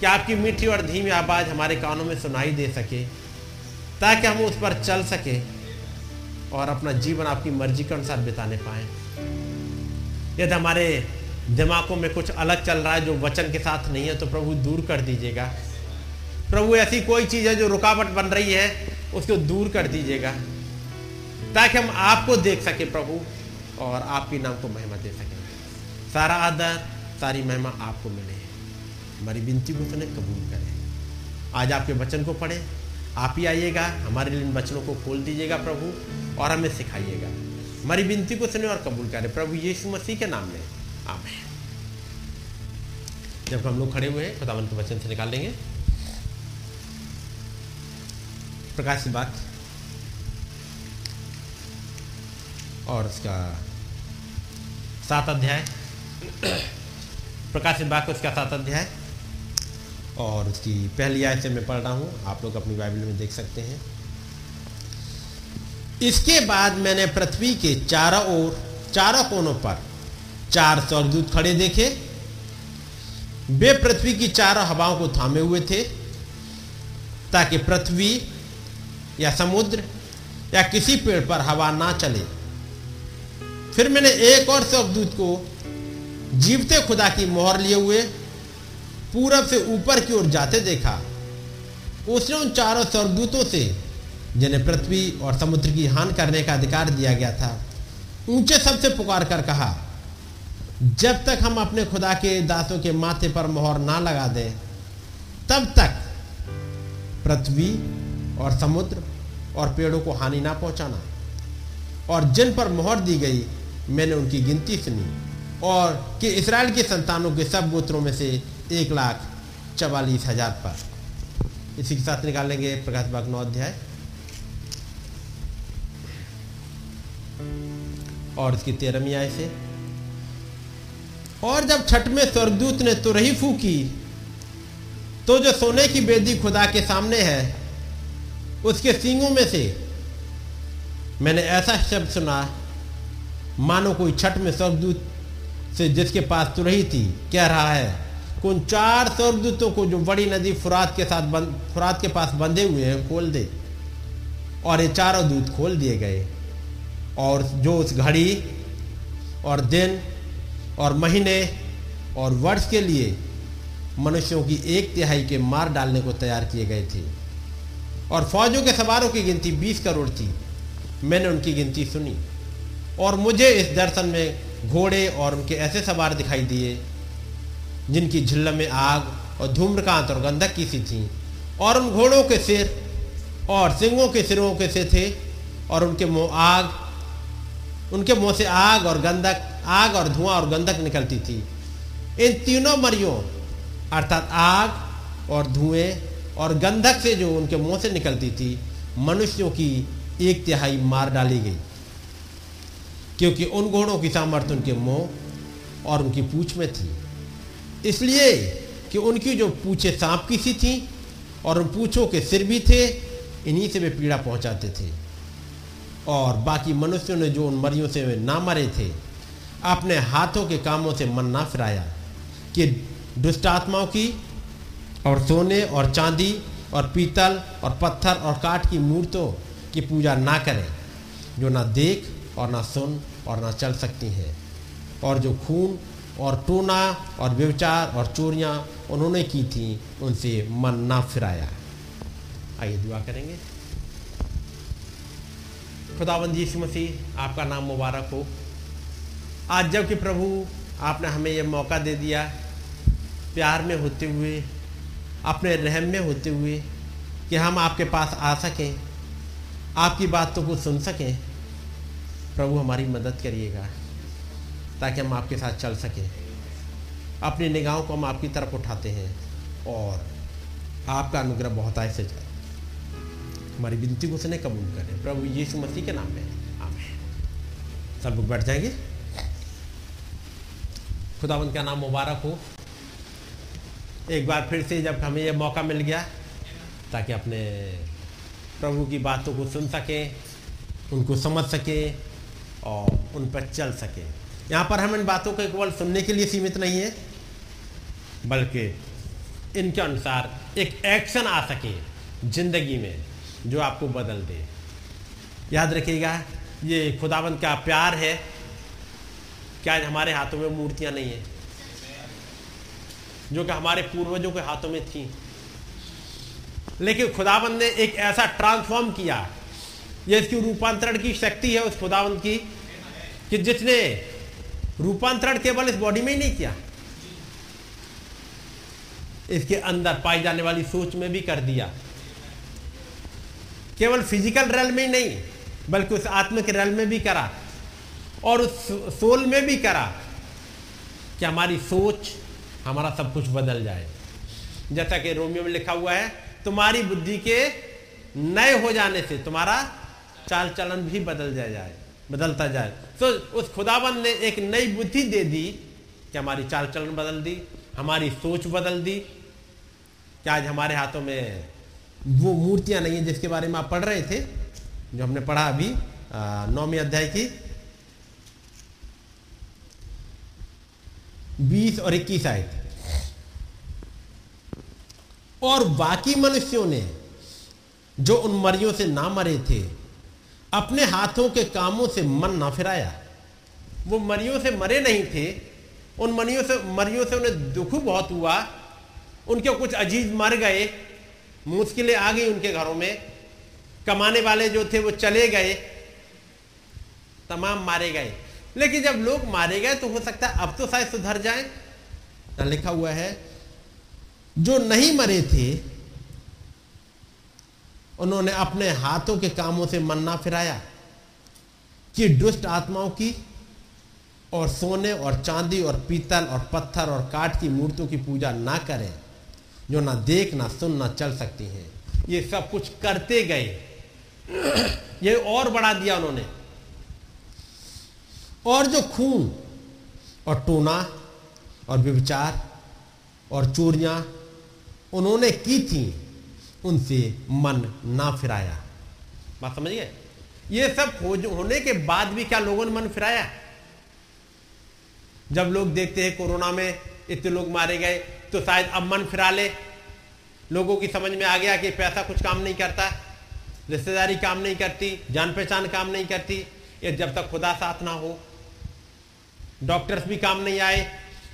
कि आपकी मीठी और धीमी आवाज़ हमारे कानों में सुनाई दे सके, ताकि हम उस पर चल सके? और अपना जीवन आपकी मर्ज़ी के अनुसार बिताने पाए। यदि हमारे दिमागों में कुछ अलग चल रहा है जो वचन के साथ नहीं है तो प्रभु दूर कर दीजिएगा। प्रभु, ऐसी कोई चीज़ है जो रुकावट बन रही है, उसको दूर कर दीजिएगा। ताकि हम आपको देख सके प्रभु, और आपके नाम को महिमा दे सकें। सारा आदर, सारी महिमा आपको मिले। हमारी विनती को सुने कबूल करें। आज आपके वचन को पढ़ें। आप ही आइएगा, हमारे लिए इन वचनों को खोल दीजिएगा प्रभु, और हमें सिखाइएगा। हमारी विनती को सुने और कबूल करें। प्रभु यीशु मसीह के नाम में। आमेन। जब हम लोग खड़े हुए हैं खुदावन के वचन से निकाल लेंगे। प्रकाश बात। और उसका सात अध्याय। प्रकाशित बाग उसका सात अध्याय। और उसकी पहली आय से मैं पढ़ रहा हूँ। आप लोग अपनी बाइबल में देख सकते हैं। इसके बाद मैंने पृथ्वी के चारों ओर, चारों कोनों पर चार स्वर्गदूत खड़े देखे। वे पृथ्वी की चारों हवाओं को थामे हुए थे, ताकि पृथ्वी या समुद्र या किसी पेड़ पर हवा ना चले। फिर मैंने एक और स्वर्गदूत को जीवते खुदा की मोहर लिए हुए पूरब से ऊपर की ओर जाते देखा। उसने उन चारों स्वर्गदूतों से, जिन्हें पृथ्वी और समुद्र की हान करने का अधिकार दिया गया था, ऊँचे सबसे पुकार कर कहा, जब तक हम अपने खुदा के दासों के माथे पर मोहर ना लगा दें, तब तक पृथ्वी और समुद्र और पेड़ों को हानि ना पहुंचाना। और जिन पर मोहर दी गई, मैंने उनकी गिनती सुनी और कि इसराइल के संतानों के सब गोत्रों में से एक लाख चवालीस हज़ार पर। इसी के साथ निकालेंगे प्रकाश बाग नौ अध्याय। और इसकी तेरहवीं आय से। और जब छठ में स्वर्गदूत ने तुरही फूकी तो जो सोने की बेदी खुदा के सामने है, उसके सींगों में से मैंने ऐसा शब्द सुना, मानो कोई छठ में स्वर्गदूत से जिसके पास तुरही थी, कह रहा है उन चार स्वर्गदूतों को जो बड़ी नदी फुरात के साथ बंद फुरात के पास बंधे हुए हैं, खोल दे। और ये चारों दूत खोल दिए गए। और जो उस घड़ी और दिन और महीने और वर्ष के लिए मनुष्यों की एक तिहाई के मार डालने को तैयार किए गए थे। और फौजों के सवारों की गिनती बीस करोड़ थी। मैंने उनकी गिनती सुनी। और मुझे इस दर्शन में घोड़े और उनके ऐसे सवार दिखाई दिए जिनकी झिल्ल में आग और धूम्रकांत और गंधक की सी थी। और उन घोड़ों के सिर और सिंगों के सिरों के से थे और उनके मुँह आग, उनके मुँह से आग और गंधक, आग और धुआँ और गंधक निकलती थी। इन तीनों मरियों, अर्थात आग और धुएँ और गंधक से जो उनके मुँह से निकलती थी, मनुष्यों की एक तिहाई मार डाली गई। क्योंकि उन घोड़ों की सामर्थ्य उनके मुँह और उनकी पूछ में थी। इसलिए कि उनकी जो पूछे सांप की सी थी और उन पूछों के सिर भी थे, इन्हीं से वे पीड़ा पहुंचाते थे। और बाकी मनुष्यों ने जो उन मरियों से वे ना मरे थे अपने हाथों के कामों से मन ना फिराया कि दुष्ट आत्माओं की और सोने और चांदी और पीतल और पत्थर और काठ की मूर्तों की पूजा ना करें, जो ना देख और ना सुन और ना चल सकती हैं। और जो खून और टोना और व्यवचार और चोरियाँ उन्होंने की थी, उनसे मन ना फिराया। आइए दुआ करेंगे। खुदावंद यीशु मसीह, आपका नाम मुबारक हो। आज जबकि प्रभु आपने हमें यह मौका दे दिया, प्यार में होते हुए, अपने रहम में होते हुए कि हम आपके पास आ सकें, आपकी बातों को सुन सकें, प्रभु हमारी मदद करिएगा। ताकि हम आपके साथ चल सकें। अपनी निगाहों को हम आपकी तरफ़ उठाते हैं और आपका अनुग्रह बहुत आय से जाए। हमारी विनती को उसने कबूल करें। प्रभु यीशु मसीह के नाम में। आमेन। सब लोग बैठ जाएँगे। खुदावंत का नाम मुबारक हो? एक बार फिर से जब हमें यह मौका मिल गया, ताकि अपने प्रभु की बातों को सुन सकें, उनको समझ सकें और उन पर चल सकें। यहाँ पर हम इन बातों को केवल सुनने के लिए सीमित नहीं है। बल्कि इनके अनुसार एक एक्शन आ सके ज़िंदगी में जो आपको बदल दे। याद रखिएगा, ये खुदावंत का प्यार है। क्या हमारे हाथों में मूर्तियाँ नहीं है? जो कि हमारे पूर्वजों के हाथों में थी। लेकिन खुदावंत ने एक ऐसा ट्रांसफॉर्म किया। ये इसकी रूपांतरण की शक्ति है उस खुदावंत की कि जिसने रूपांतरण केवल इस बॉडी में ही नहीं किया। इसके अंदर पाई जाने वाली सोच में भी कर दिया। केवल फ़िज़िकल रेल में ही नहीं, बल्कि उस आत्मिक रेल में भी करा और उस सोल में भी करा कि हमारी सोच, हमारा सब कुछ बदल जाए। जैसा कि रोमियो में लिखा हुआ है, तुम्हारी बुद्धि के नए हो जाने से तुम्हारा चाल चलन भी बदल जाए। बदलता जाए। तो उस खुदाबंद ने एक नई बुद्धि दे दी कि हमारी चाल चलन बदल दी, हमारी सोच बदल दी। कि आज हमारे हाथों में वो मूर्तियाँ नहीं है जिसके बारे में आप पढ़ रहे थे, जो हमने पढ़ा अभी नौवीं अध्याय की? बीस और इक्कीस आए थे और बाकी मनुष्यों ने जो उन मरियों से ना मरे थे अपने हाथों के कामों से मन ना फिराया। वो मरियों से मरे नहीं थे। उन मरियों से मरियों से उन्हें दुख बहुत हुआ। उनके कुछ अज़ीज़ मर गए। मुश्किलें आ गई उनके घरों में। कमाने वाले जो थे वो चले गए। तमाम मारे गए। लेकिन जब लोग मारे गए तो हो सकता है अब तो शायद सुधर जाए। लिखा हुआ है? जो नहीं मरे थे उन्होंने अपने हाथों के कामों से मन ना फिराया कि दुष्ट आत्माओं की और सोने और चांदी और पीतल और पत्थर और काठ की मूर्तियों की पूजा ना करें, जो ना देख, ना सुन, ना चल सकती हैं। ये सब कुछ करते गए। ये और बढ़ा दिया उन्होंने। और जो खून और टोना और व्यभिचार और चोरियाँ उन्होंने की थी उनसे मन ना फिराया। बात समझ गए? ये सब खोज होने के बाद भी क्या लोगों ने मन फिराया? जब लोग देखते हैं कोरोना में इतने लोग मारे गए तो शायद अब मन फिरा ले। लोगों की समझ में आ गया कि पैसा कुछ काम नहीं करता, रिश्तेदारी काम नहीं करती, जान पहचान काम नहीं करती। ये जब तक खुदा साथ ना हो, डॉक्टर्स भी काम नहीं आए।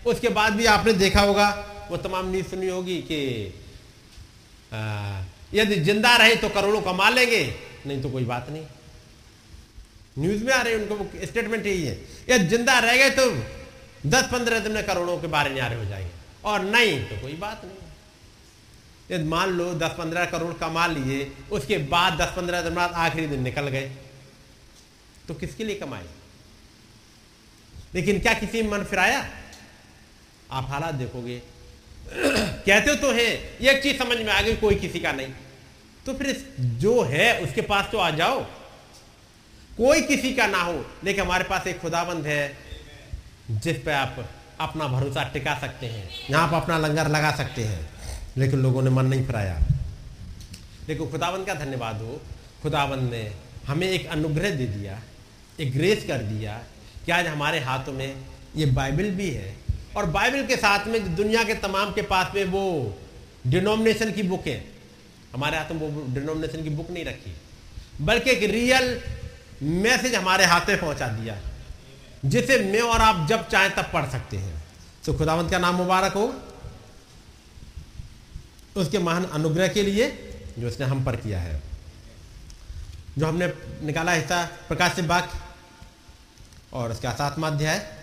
उसके बाद भी आपने देखा होगा, वो तमाम न्यूज़ सुनी होगी कि यदि ज़िंदा रहे तो करोड़ों कमा लेंगे, नहीं तो कोई बात नहीं। न्यूज़ में आ रहे उनको स्टेटमेंट यही है। यदि ज़िंदा रह गए तो दस पंद्रह दिन में करोड़ों के बारे न्यारे हो जाएँगे। और नहीं तो कोई बात नहीं। यदि मान लो दस पंद्रह करोड़ कमा लिए, उसके बाद दस पंद्रह दिन बाद आखिरी दिन निकल गए तो किसके लिए कमाए? लेकिन क्या किसी मन फिराया? आप हालात देखोगे कहते तो है एक चीज़ समझ में आ गई, कोई किसी का नहीं। तो फिर जो है, उसके पास तो आ जाओ। कोई किसी का ना हो, लेकिन हमारे पास एक खुदाबंद है, जिस पे आप अपना भरोसा टिका सकते हैं, यहाँ पर अपना लंगर लगा सकते हैं, लेकिन लोगों ने मन नहीं फिराया। लेकिन खुदाबंद का धन्यवाद हो, खुदाबंद ने हमें एक अनुग्रह दे दिया, एक ग्रेस कर दिया कि आज हमारे हाथों में ये बाइबल भी है और बाइबल के साथ में दुनिया के तमाम के पास में वो डिनोमिनेशन की बुक है। हमारे हाथ में वो डिनोमिनेशन की बुक नहीं रखी। बल्कि एक रियल मैसेज हमारे हाथ में पहुँचा दिया, जिसे मैं और आप जब चाहें तब पढ़ सकते हैं। तो खुदावंत का नाम मुबारक हो? उसके महान अनुग्रह के लिए जो उसने हम पर किया है। जो हमने निकाला हिस्सा प्रकाश से बाग और उसका सातवा अध्याय।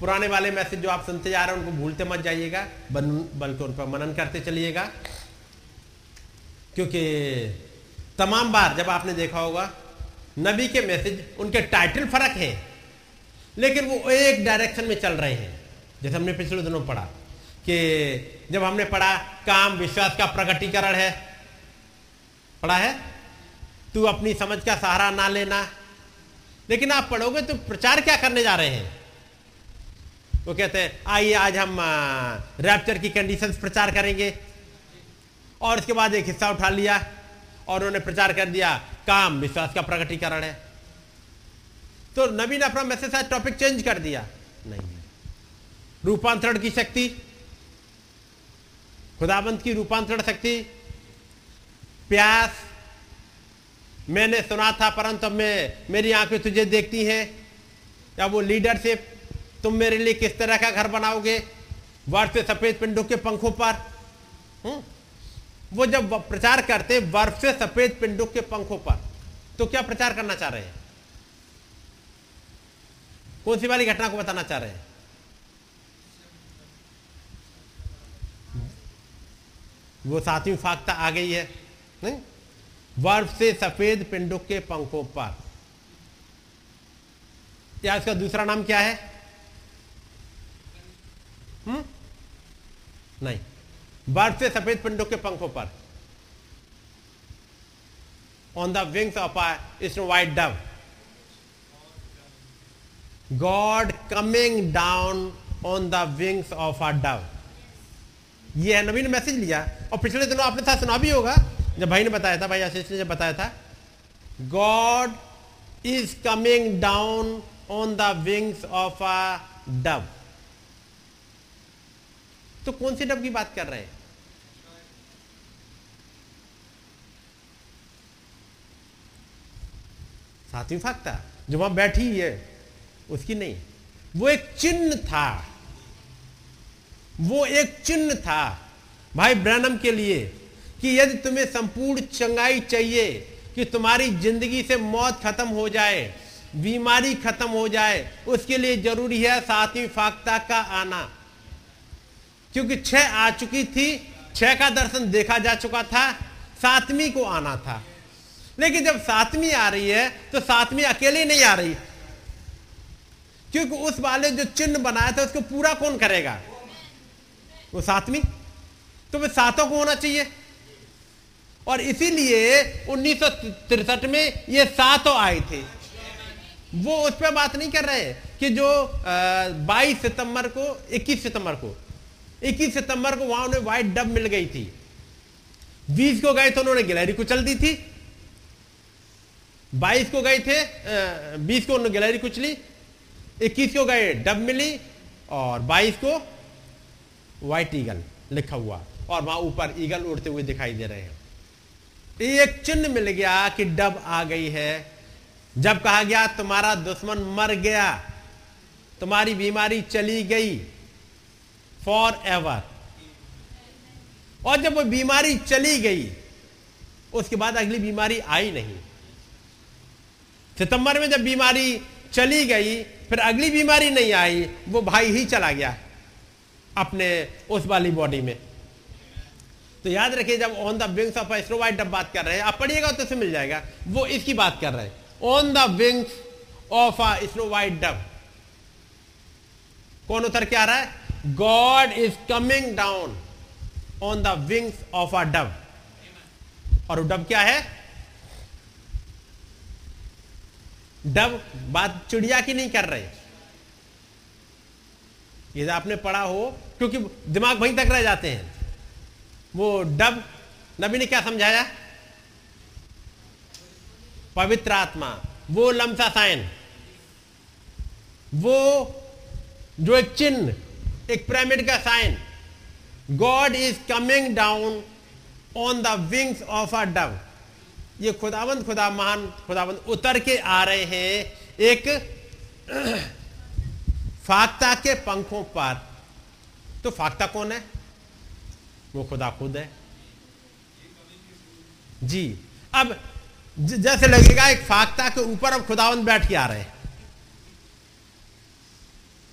पुराने वाले मैसेज जो आप सुनते जा रहे हैं, उनको भूलते मत जाइएगा। बल्कि उन पर मनन करते चलिएगा। क्योंकि तमाम बार जब आपने देखा होगा, नबी के मैसेज, उनके टाइटल फ़र्क है, लेकिन वो एक डायरेक्शन में चल रहे हैं। जैसे हमने पिछले दिनों पढ़ा कि जब हमने पढ़ा, काम, विश्वास का प्रकटीकरण है। पढ़ा है? तू अपनी समझ का सहारा ना लेना। लेकिन आप पढ़ोगे तो प्रचार क्या करने जा रहे हैं? वो कहते हैं, आइए, आज हम रैप्चर की कंडीशंस प्रचार करेंगे। और उसके बाद एक हिस्सा उठा लिया और उन्होंने प्रचार कर दिया, काम, विश्वास का प्रकटीकरण है। तो नवीन अपना मैसेज आज टॉपिक चेंज कर दिया। नहीं। रूपांतरण की शक्ति। खुदाबंद की रूपांतरण शक्ति। प्यास। मैंने सुना था, परंतु मैं, मेरी आँखें तुझे देखती हैं। या वो लीडरशिप तुम मेरे लिए किस तरह का घर बनाओगे? वर्ष से सफ़ेद पिंडों के पंखों पर। हुँ? हम्म? वो जब प्रचार करते वर्ष से सफ़ेद पिंडों के पंखों पर तो क्या प्रचार करना चाह रहे हैं? कौन सी वाली घटना को बताना चाह रहे हैं? वो सातवीं फाकता आ गई है। नहीं? वर्ष से सफ़ेद पिंडों के पंखों पर। या इसका दूसरा नाम क्या है? हम्म? नहीं। से सफ़ेद पिंडों के पंखों पर। On the wings of a snow white dove God coming down on the wings of a dove ये है नवीन मैसेज लिया। और पिछले दिनों आपने था, सुना भी होगा। जब भाई ने बताया था, भाई आशीष ने जब बताया था God is coming down on the wings of a dove तो कौन सी डब की बात कर रहे हैं? सातवीं फाकता जो वहाँ बैठी है, उसकी नहीं। वो एक चिन्ह था। वो एक चिन्ह था, भाई ब्रैनम के लिए, कि यदि तुम्हें संपूर्ण चंगाई चाहिए, कि तुम्हारी ज़िंदगी से मौत खत्म हो जाए, बीमारी खत्म हो जाए, उसके लिए ज़रूरी है सातवीं फाकता का आना। क्योंकि छह आ चुकी थी, छह का दर्शन देखा जा चुका था, सातवीं को आना था। लेकिन जब सातवीं आ रही है तो सातवीं अकेली नहीं आ रही। क्योंकि उस वाले जो चिन्ह बनाया था, उसको पूरा कौन करेगा? वो सातवीं। तो वे सातों को होना चाहिए। और इसीलिए उन्नीस में ये सातों आए थे। वो उस पर बात नहीं कर रहे कि जो बाईस सितंबर को 21 सितंबर को। 21 सितंबर को वहाँ उन्हें व्हाइट डब मिल गई थी। 20 को गए तो उन्होंने गिलहरी कुचल दी थी। 22 को गए थे बीस को उन्होंने गिलहरी कुचली 21 को गए डब मिली और 22 को व्हाइट ईगल लिखा हुआ और वहाँ ऊपर ईगल उड़ते हुए दिखाई दे रहे हैं। एक चिन्ह मिल गया कि डब आ गई है। जब कहा गया, तुम्हारा दुश्मन मर गया, तुम्हारी बीमारी चली गई फॉर एवर और जब वो बीमारी चली गई, उसके बाद अगली बीमारी आई नहीं। सितंबर में जब बीमारी चली गई, फिर अगली बीमारी नहीं आई, वो भाई ही चला गया अपने उस वाली बॉडी में। तो याद रखिए, जब on the wings of snow white बात कर रहे हैं, आप पढ़िएगा तो उसे मिल जाएगा, वो इसकी बात कर रहे हैं। On the wings of a snow white dove कौन उतर के आ रहा है? God is coming down on the wings of a dove और डब क्या है? डब बात चिड़िया की नहीं कर रहे। ये आपने पढ़ा हो, क्योंकि दिमाग वहीं तक रह जाते हैं। वो डब नबी ने क्या समझाया? पवित्र आत्मा, वो लमसा साइन, वो जो एक चिन्ह एक पिरामिड का sign God is coming down on the wings of a dove ये खुदा महान खुदावंत उतर के आ रहे हैं एक फाख्ता के पंखों पर। तो फाख्ता कौन है? वो खुदा खुद है। जी। अब जैसे लगेगा एक फाख्ता के ऊपर अब खुदावंद बैठ के आ रहे हैं।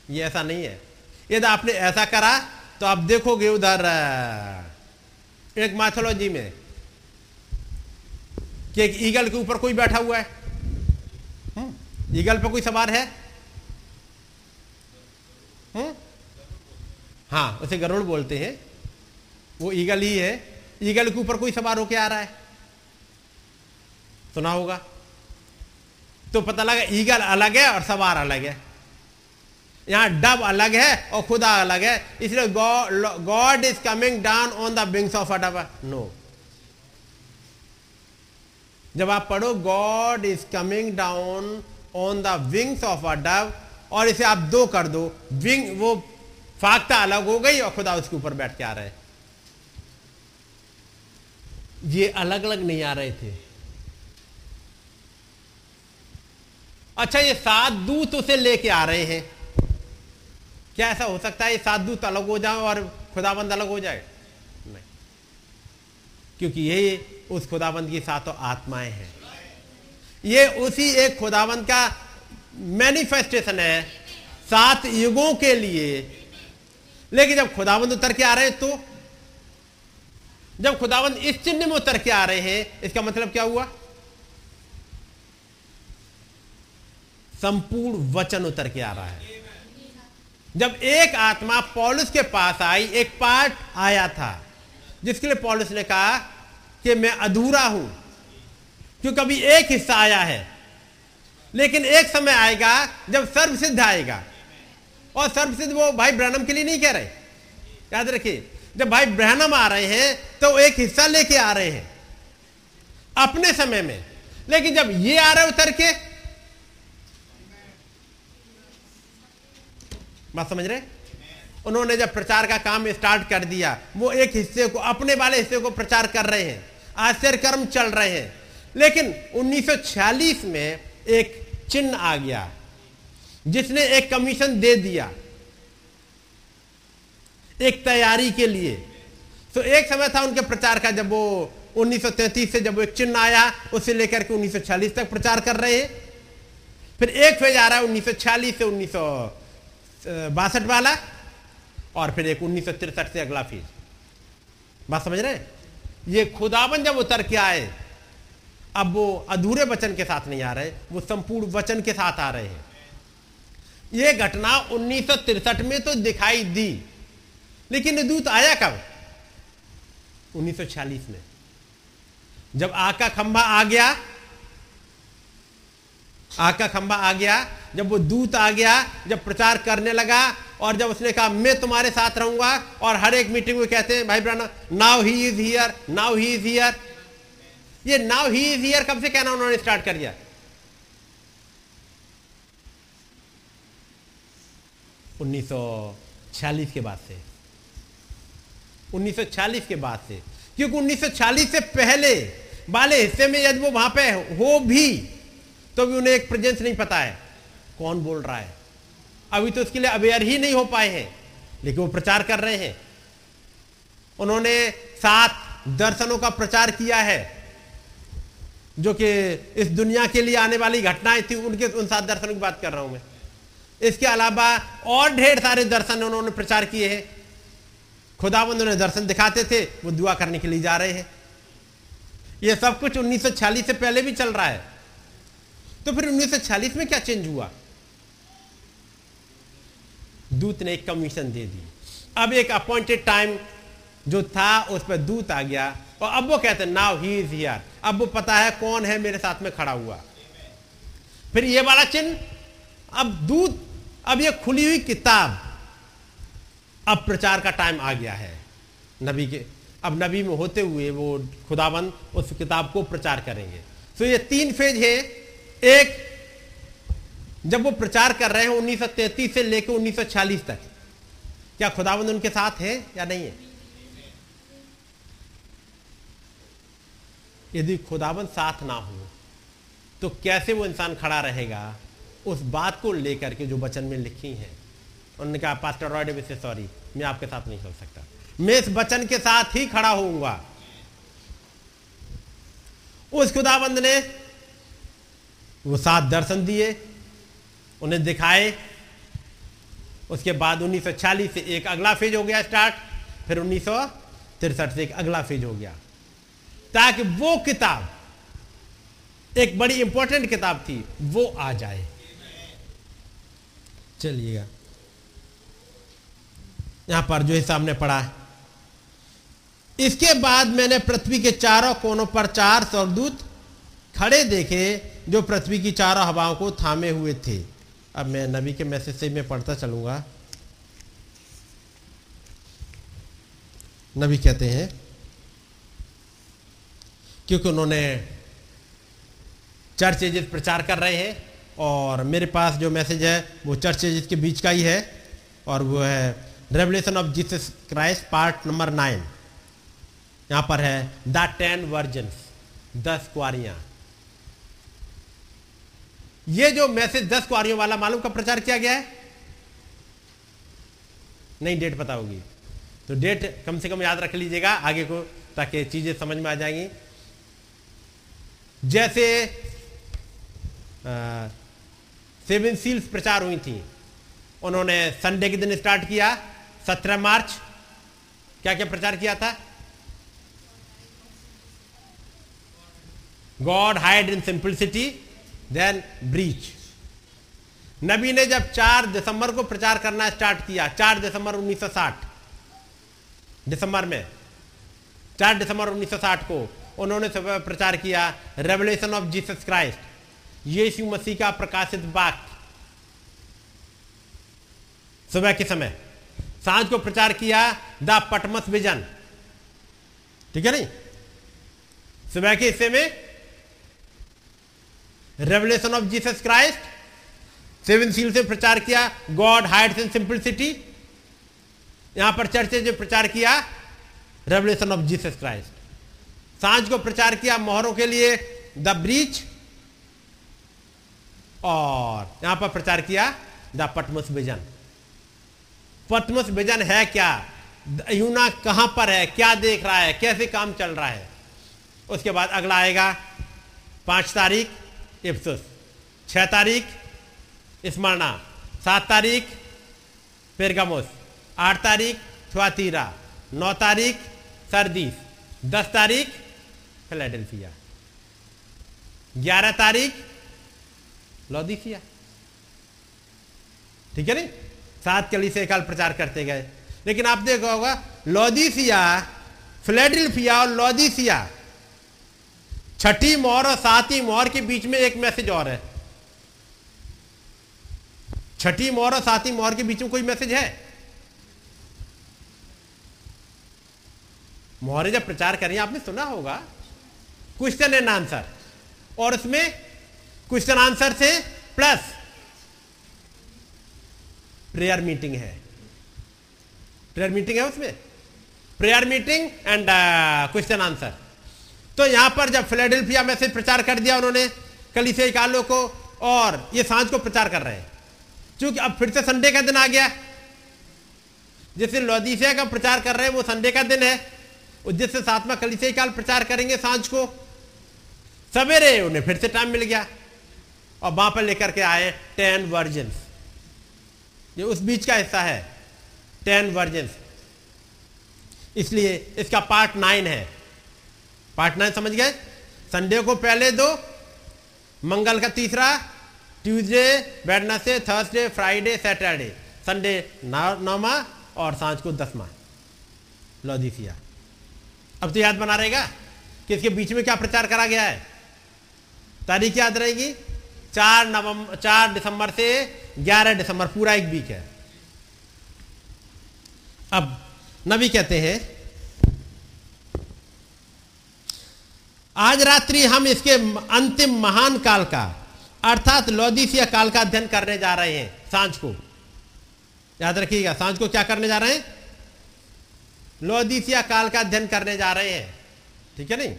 ये ऐसा नहीं है। यदि आपने ऐसा करा तो आप देखोगे उधर एक मैथोलॉजी में कि एक ईगल के ऊपर कोई बैठा हुआ है। हम्म, ईगल पर कोई सवार है? हुँ? हम्म? हाँ उसे गरुड़ बोलते हैं। वो ईगल ही है। ईगल के ऊपर कोई सवार होके आ रहा है। सुना होगा? तो पता लगा ईगल अलग है और सवार अलग है। यहाँ डब अलग है और खुदा अलग है। इसलिए God is coming down on the wings of a dove no जब आप पढ़ो God is coming down on the wings of a dove और इसे आप दो कर दो। विंग वो फाकता अलग हो गई और खुदा उसके ऊपर बैठ के आ रहे ये अलग अलग नहीं आ रहे थे। अच्छा ये सात दूत उसे लेके आ रहे हैं। क्या ऐसा हो सकता है दूत अलग हो जाए और खुदाबंद अलग हो जाए? नहीं। क्योंकि ये उस खुदाबंद की सातों आत्माएँ हैं। ये उसी एक खुदाबंद का मैनिफेस्टेशन है सात युगों के लिए। लेकिन जब खुदाबंद उतर के आ रहे हैं तो जब खुदाबंद इस चिन्ह में उतर के आ रहे हैं, इसका मतलब क्या हुआ? संपूर्ण वचन उतर के आ रहा है। जब एक आत्मा पॉलिस के पास आई, एक पार्ट आया था, जिसके लिए पॉलिस ने कहा कि मैं अधूरा हूँ, क्योंकि अभी एक हिस्सा आया है। लेकिन एक समय आएगा जब सर्वसिद्ध आएगा, और सर्वसिद्ध वो भाई ब्रहणम के लिए नहीं कह रहे। याद रखिए, जब भाई ब्रहणम आ रहे हैं तो एक हिस्सा लेके आ रहे हैं, अपने समय में। लेकिन जब ये आ रहे उतर के बात समझ रहे? उन्होंने जब प्रचार का काम स्टार्ट कर दिया, वो एक हिस्से को, अपने वाले हिस्से को प्रचार कर रहे हैं। आश्चर्य कर्म चल रहे हैं। लेकिन 1946 में एक चिन्ह आ गया, जिसने एक कमीशन दे दिया, एक तैयारी के लिए। तो एक समय था उनके प्रचार का, जब वो 1933 से जब एक चिन्ह आया, उसे लेकर के 1946 तक प्रचार कर रहे हैं। फिर एक फ़ेज़ आ रहा है 1946 से उन्नीस सौ बासठ वाला और फिर एक उन्नीस सौ तिरसठ से अगला फ़ीस बात समझ रहे हैं? ये खुदाबन जब उतर के आए, अब वो अधूरे वचन के साथ नहीं आ रहे, वो संपूर्ण वचन के साथ आ रहे हैं। ये घटना उन्नीस में तो दिखाई दी, लेकिन दूत आया कब? 1946 में। जब आका खंभा आ गया आग का खंभा आ गया, जब वो दूत आ गया, जब प्रचार करने लगा और जब उसने कहा, मैं तुम्हारे साथ रहूँगा, और हर एक मीटिंग में कहते हैं, भाई ब्राना now he is here now he is here ये नाउ ही इज़ हियर कब से कहना उन्होंने स्टार्ट कर दिया? 1946 के बाद से। 1940 के बाद से। क्योंकि 1940 से पहले वाले हिस्से में यदि वो वहाँ पे हो भी तो भी उन्हें एक प्रेजेंस नहीं पता है। कौन बोल रहा है? अभी तो उसके लिए अवेयर ही नहीं हो पाए हैं, लेकिन वो प्रचार कर रहे हैं। उन्होंने सात दर्शनों का प्रचार किया है, जो कि इस दुनिया के लिए आने वाली घटनाएँ थी, उनके, उन सात दर्शनों की बात कर रहा हूँ मैं। इसके अलावा और ढेर सारे दर्शन उन्होंने प्रचार किए हैं। खुदाबंद उन्हें दर्शन दिखाते थे, वो दुआ करने के लिए जा रहे हैं। ये सब कुछ 1940 से पहले भी चल रहा है। तो फिर 1940 में क्या चेंज हुआ? दूत ने एक कमीशन दे दी। अब एक अपॉइंटेड टाइम जो था, उस पर दूत आ गया। और अब वो कहते नाउ ही इज़ हियर अब वो पता है कौन है मेरे साथ में खड़ा हुआ। फिर ये वाला चिन्ह, अब दूत, अब ये खुली हुई किताब, अब प्रचार का टाइम आ गया है। नबी के, अब नबी में होते हुए वो खुदाबंद उस किताब को प्रचार करेंगे। तो ये तीन फ़ेज़ है। एक, जब वो प्रचार कर रहे हैं 1933 से लेकर 1940 तक, क्या खुदाबंद उनके साथ है या नहीं है? यदि खुदाबंद साथ ना हो तो कैसे वो इंसान खड़ा रहेगा? उस बात को लेकर के जो वचन में लिखी है। उन्होंने कहा, पास्टर रॉय से सॉरी, मैं आपके साथ नहीं चल सकता। मैं इस वचन के साथ ही खड़ा होऊँगा। उस खुदाबंद ने वो सात दर्शन दिए, उन्हें दिखाए। उसके बाद 1940 से एक अगला फ़ेज़ हो गया स्टार्ट फिर उन्नीस से एक अगला फ़ेज़ हो गया। ताकि वो किताब, एक बड़ी इंपॉर्टेंट किताब थी, वो आ जाए। चलिएगा। यहाँ पर जो हिसाब ने पढ़ा इसके बाद मैंने पृथ्वी के चारों कोनों पर चार स्वर्गदूत खड़े देखे। जो पृथ्वी की चारों हवाओं को थामे हुए थे। अब मैं नबी के मैसेज से मैं पढ़ता चलूँगा। नबी कहते हैं, क्योंकि उन्होंने चर्च एजेस प्रचार कर रहे हैं और मेरे पास जो मैसेज है, वो चर्च एजेस के बीच का ही है और वो है revelation of Jesus Christ part number nine यहाँ पर है द टेन वर्जन दस कुआरियाँ ये जो मैसेज दस कुआरियों वाला मालूम का प्रचार किया गया है? नहीं, डेट पता होगी। तो डेट कम से कम याद रख लीजिएगा आगे को, ताकि चीज़ें समझ में आ जाएँगी। जैसे सेवन सील्स प्रचार हुई थी। उन्होंने संडे के दिन स्टार्ट किया, सत्रह मार्च। क्या क्या प्रचार किया था? God hide in simplicity then breach नबी ने जब 4 दिसंबर को प्रचार करना स्टार्ट किया 4 दिसंबर 1960 दिसंबर में 4 दिसंबर 1960 को उन्होंने प्रचार किया रेवलेशन ऑफ़ जीसस क्राइस्ट यीशु मसीह का प्रकाशित वाक्य सुबह के समय, साँझ को प्रचार किया, द पटमस विजन। ठीक है नहीं? सुबह के हिस्से में revelation of Jesus Christ seven seal से प्रचार किया गॉड हाइड्स इन सिंपलिसिटी यहाँ पर चर्चे जो प्रचार किया रेवलेशन ऑफ़ जीसस क्राइस्ट साँझ को प्रचार किया मोहरों के लिए द ब्रीच और यहाँ पर प्रचार किया the Patmos vision Patmos vision है क्या? यूना कहाँ पर है? क्या देख रहा है? कैसे काम चल रहा है? उसके बाद अगला आएगा, पाँच तारीख। इफ्सुस छह तारीख, स्मरणा। सात तारीख, पेरगामोस। आठ तारीख थुआतीरा नौ तारीख, सरदीस। दस तारीख, फिलाडेल्फिया। ग्यारह तारीख, लौदीसिया। ठीक है नहीं सात कली से काल प्रचार करते गए। लेकिन आप देखा होगा, लौदीसिया, फिलेडेल्फिया और लौदीसिया छठी मोहर और सातवीं मोहर के बीच में एक मैसेज और है। छठी मोहर और सातवीं मोहर के बीच में कोई मैसेज है? मोहरे जब प्रचार करें, आपने सुना होगा? क्वेश्चन एंड आंसर और उसमें क्वेश्चन आंसर से प्लस प्रेयर मीटिंग है। प्रेयर मीटिंग है उसमें। Prayer meeting and question answer तो यहाँ पर जब फिलाडेल्फिया में से प्रचार कर दिया उन्होंने कलिसे कालो को, और ये साँझ को प्रचार कर रहे हैं। क्योंकि अब फिर से संडे का दिन आ गया, जिस लौदीसिया का प्रचार कर रहे हैं, वो संडे का दिन है, और जिससे सातवा कलिसे काल प्रचार करेंगे साँझ को, सवेरे उन्हें फिर से टाइम मिल गया, और वहाँ पर लेकर के आए टेन वर्जन ये उस बीच का हिस्सा है टेन वर्जन इसलिए इसका पार्ट नाइन है। पार्ट नाइन समझ गए? संडे को पहले दो, मंगल का तीसरा, Tuesday Wednesday Thursday, Friday, Saturday. Sunday नौमा और साँझ को दसवा। लौदीसिया अब तो याद बना रहेगा कि इसके बीच में क्या प्रचार करा गया है। तारीख याद रहेगी? चार नवंबर चार दिसंबर से ग्यारह दिसंबर, पूरा एक वीक है। अब नबी कहते हैं आज रात्रि हम इसके अंतिम महान काल का, अर्थात लौदीसिया काल का अध्ययन करने जा रहे हैं, साँझ को। याद रखिएगा, साँझ को क्या करने जा रहे हैं? लौदीसिया काल का अध्ययन करने जा रहे हैं। ठीक है नहीं?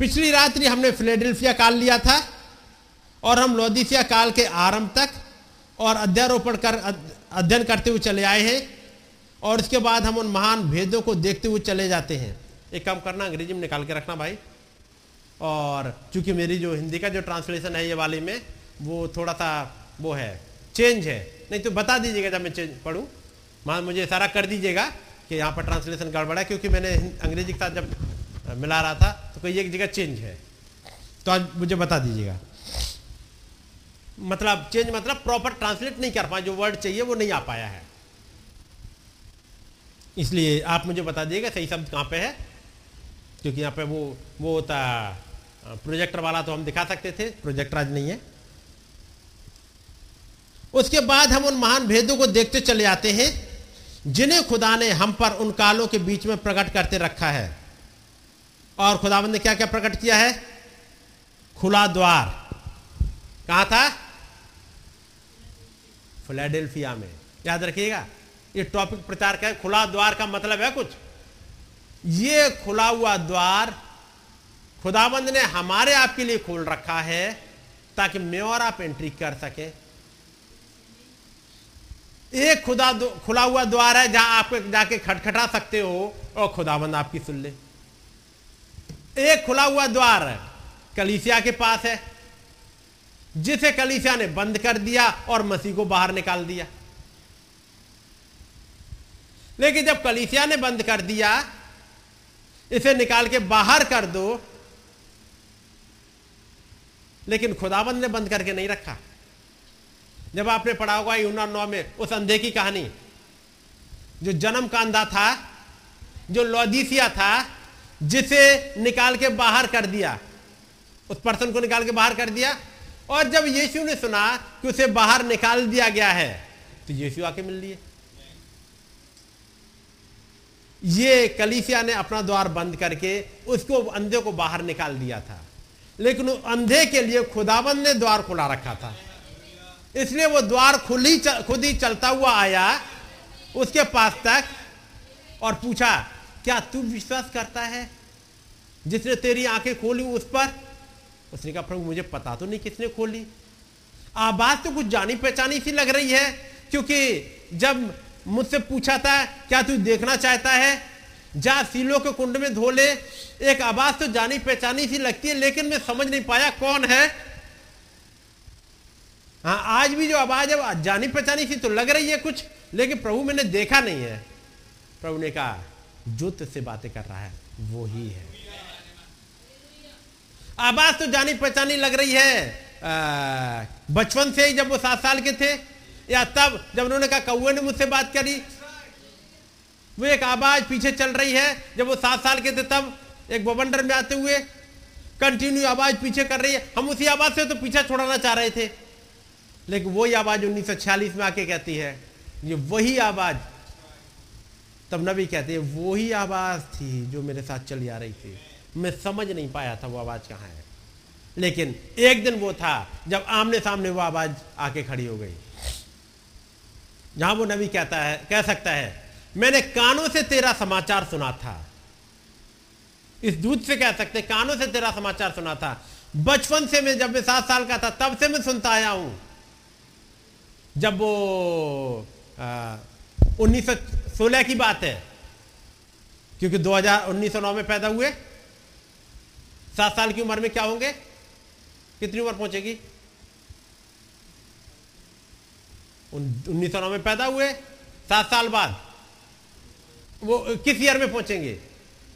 पिछली रात्रि हमने फिलेडेल्फिया काल लिया था, और हम लौदीसिया काल के आरंभ तक और अध्यारोपण कर अध्ययन करते हुए चले आए हैं, और उसके बाद हम उन महान भेदों को देखते हुए चले जाते हैं। एक काम करना, अंग्रेज़ी में निकाल के रखना भाई। और चूँकि मेरी जो हिंदी का जो ट्रांसलेशन है ये वाली में, वो थोड़ा सा वो है चेंज है। नहीं तो बता दीजिएगा जब मैं चेंज पढ़ूँ। मान मुझे सारा कर दीजिएगा कि यहाँ पर ट्रांसलेशन गड़बड़ा है, क्योंकि मैंने अंग्रेज़ी के साथ जब मिला रहा था तो कोई एक जगह चेंज है। तो आज मुझे बता दीजिएगा। मतलब चेंज मतलब प्रॉपर ट्रांसलेट नहीं कर पाए जो वर्ड चाहिए वो नहीं आ पाया है। इसलिए आप मुझे बता दीजिएगा सही शब्द कहाँ पे है। क्योंकि यहाँ पे वो वो होता प्रोजेक्टर वाला तो हम दिखा सकते थे प्रोजेक्टर आज नहीं है। उसके बाद हम उन महान भेदों को देखते चले आते हैं, जिन्हें खुदा ने हम पर उन कालों के बीच में प्रकट करते रखा है। और खुदाबंद ने क्या क्या प्रकट किया है? खुला द्वार। कहा था? फिलाडेल्फिया में। याद रखिएगा, ये टॉपिक प्रचार का है, खुला द्वार का मतलब है कुछ। ये खुला हुआ द्वार खुदाबंद ने हमारे आपके लिए खोल रखा है ताकि मैं और आप एंट्री कर सके। एक खुदा खुला हुआ द्वार है जहाँ आप जाके खटखटा सकते हो और खुदाबंद आपकी सुन ले। एक खुला हुआ द्वार कलीसिया के पास है, जिसे कलीसिया ने बंद कर दिया और मसीह को बाहर निकाल दिया। लेकिन जब कलीसिया ने बंद कर दिया इसे निकाल के बाहर कर दो। लेकिन खुदाबंद ने बंद करके नहीं रखा। जब आपने पढ़ा होगा यूना नौ में, उस अंधे की कहानी, जो जन्म का अंधा था, जो लौदीसिया था, जिसे निकाल के बाहर कर दिया, उस पर्सन को निकाल के बाहर कर दिया, और जब यीशु ने सुना कि उसे बाहर निकाल दिया गया है तो यीशु आके मिल लिए। ये कलीसिया ने अपना द्वार बंद करके उसको अंधे को बाहर निकाल दिया था। लेकिन अंधे के लिए खुदाबंद ने द्वार खुला रखा था। इसलिए वो द्वार खुली खुद ही चलता हुआ आया, उसके पास तक और पूछा, क्या तू विश्वास करता है? जिसने तेरी आँखें खोली उस पर? उसने कहा, प्रभु, मुझे पता तो नहीं किसने खोली। आवाज़ तो कुछ जानी पहचानी सी लग रही है, क्योंकि जब मुझसे पूछा था, क्या तू देखना चाहता है? जा सीलो के कुंड में धो ले। एक आवाज़ तो जानी पहचानी सी लगती है, लेकिन मैं समझ नहीं पाया कौन है। हाँ आज भी जो आवाज़ है जानी पहचानी सी तो लग रही है कुछ, लेकिन प्रभु मैंने देखा नहीं है। प्रभु ने कहा, जो तुझसे बातें कर रहा है, वो ही है। आवाज़ तो जानी पहचानी लग रही है। बचपन से ही जब वो सात साल के थे या तब जब उन्होंने कहा कौए ने मुझसे बात करी। वो एक आवाज़ पीछे चल रही है, जब वो सात साल के थे तब एक बवंडर में आते हुए कंटिन्यू आवाज़ पीछे कर रही है। हम उसी आवाज़ से तो पीछा छोड़ाना चाह रहे थे। लेकिन वही आवाज़ 1946 में आके कहती है, ये वही आवाज़, तब नबी कहते हैं, वही आवाज़ थी जो मेरे साथ चली आ रही थी। मैं समझ नहीं पाया था वो आवाज़ कहाँ है। लेकिन एक दिन वो था, जब आमने सामने वो आवाज़ आके खड़ी हो गई। जहाँ वो नबी कहता है, कह सकता है, मैंने कानों से तेरा समाचार सुना था। इस दूध से कह सकते कानों से तेरा समाचार सुना था। बचपन से मैं जब मैं सात साल का था, तब से मैं सुनता आया हूँ। जब वो उन्नीस सौ सोलह की बात है, क्योंकि 2000 1909 में पैदा हुए, सात साल की उम्र में क्या होंगे? कितनी उम्र पहुंचेगी? उन्नीस सौ नौ में पैदा हुए, सात साल बाद। वो, किस ईयर में पहुँचेंगे?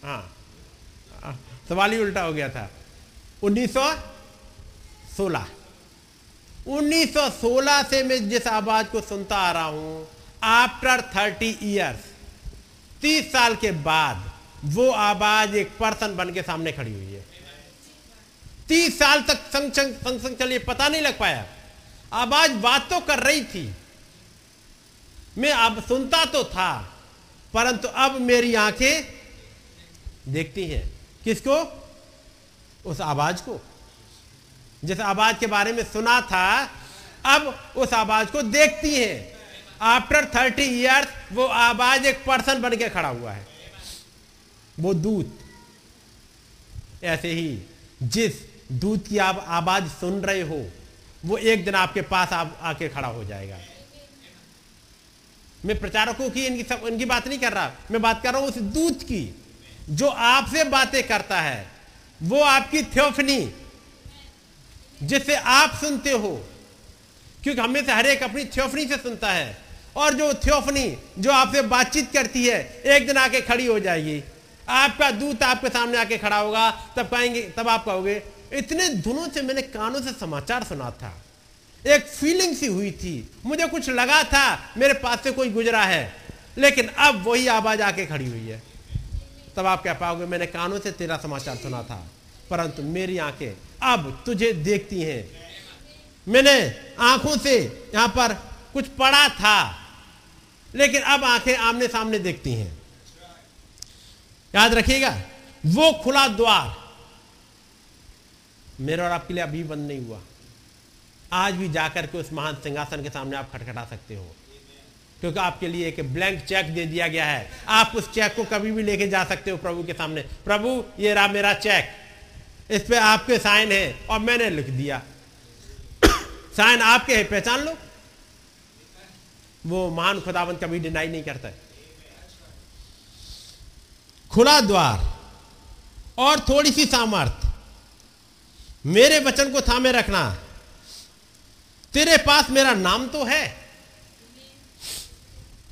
हाँ। सवाल ही उल्टा हो गया था। 1916 1916 से मैं जिस आवाज़ को सुनता आ रहा हूँ आफ्टर थर्टी ईयर्स तीस साल के बाद, वो आवाज़ एक पर्सन बन के सामने खड़ी हुई है। तीस साल तक संग संग संग संग चलिए, पता नहीं लग पाया। आवाज़ बात तो कर रही थी मैं अब सुनता तो था परंतु अब मेरी आँखें देखती हैं। किसको? उस आवाज़ को। जिस आवाज़ के बारे में सुना था अब उस आवाज़ को देखती हैं। आफ्टर थर्टी ईयर्स वो आवाज़ एक पर्सन बन के खड़ा हुआ है। वो दूत। ऐसे ही जिस दूत की आप आवाज़ सुन रहे हो वो एक दिन आपके पास आ, आके खड़ा हो जाएगा। मैं प्रचारकों की इनकी सब इनकी बात नहीं कर रहा। मैं बात कर रहा हूँ उस दूत की, जो आपसे बातें करता है। वो आपकी थ्योफनी जिससे आप सुनते हो। क्योंकि हमें से हर एक अपनी थ्योफनी से सुनता है। और जो थ्योफनी, जो आपसे बातचीत करती है, एक दिन आके खड़ी हो जाएगी। आपका दूत आपके सामने आके खड़ा होगा, तब कहेंगे तब आप कहोगे, इतने दिनों से मैंने कानों से समाचार सुना था। एक फीलिंग सी हुई थी। मुझे कुछ लगा था, मेरे पास से कोई गुजरा है। लेकिन अब वही आवाज़ आके खड़ी हुई है। तब आप कह पाओगे? मैंने कानों से तेरा समाचार सुना था। परंतु मेरी आँखें अब तुझे देखती हैं। मैंने आँखों से यहाँ पर कुछ पढ़ा था, लेकिन अब आँखें आमने सामने देखती हैं। याद रखिएगा, वो खुला द्वार मेरा और आपके लिए अभी बंद नहीं हुआ। आज भी जाकर के उस महान सिंहासन के सामने आप खटखटा सकते हो। क्योंकि आपके लिए एक ब्लैंक चेक दे दिया गया है। आप उस चेक को कभी भी लेके जा सकते हो प्रभु के सामने। प्रभु, ये रहा मेरा चेक। इस पे आपके साइन है और मैंने लिख दिया। साइन आपके है, पहचान लो। वो महान खुदाबंद कभी डिनाई नहीं करता खुला द्वार और थोड़ी सी सामर्थ। मेरे वचन को थामे रखना। तेरे पास मेरा नाम तो है।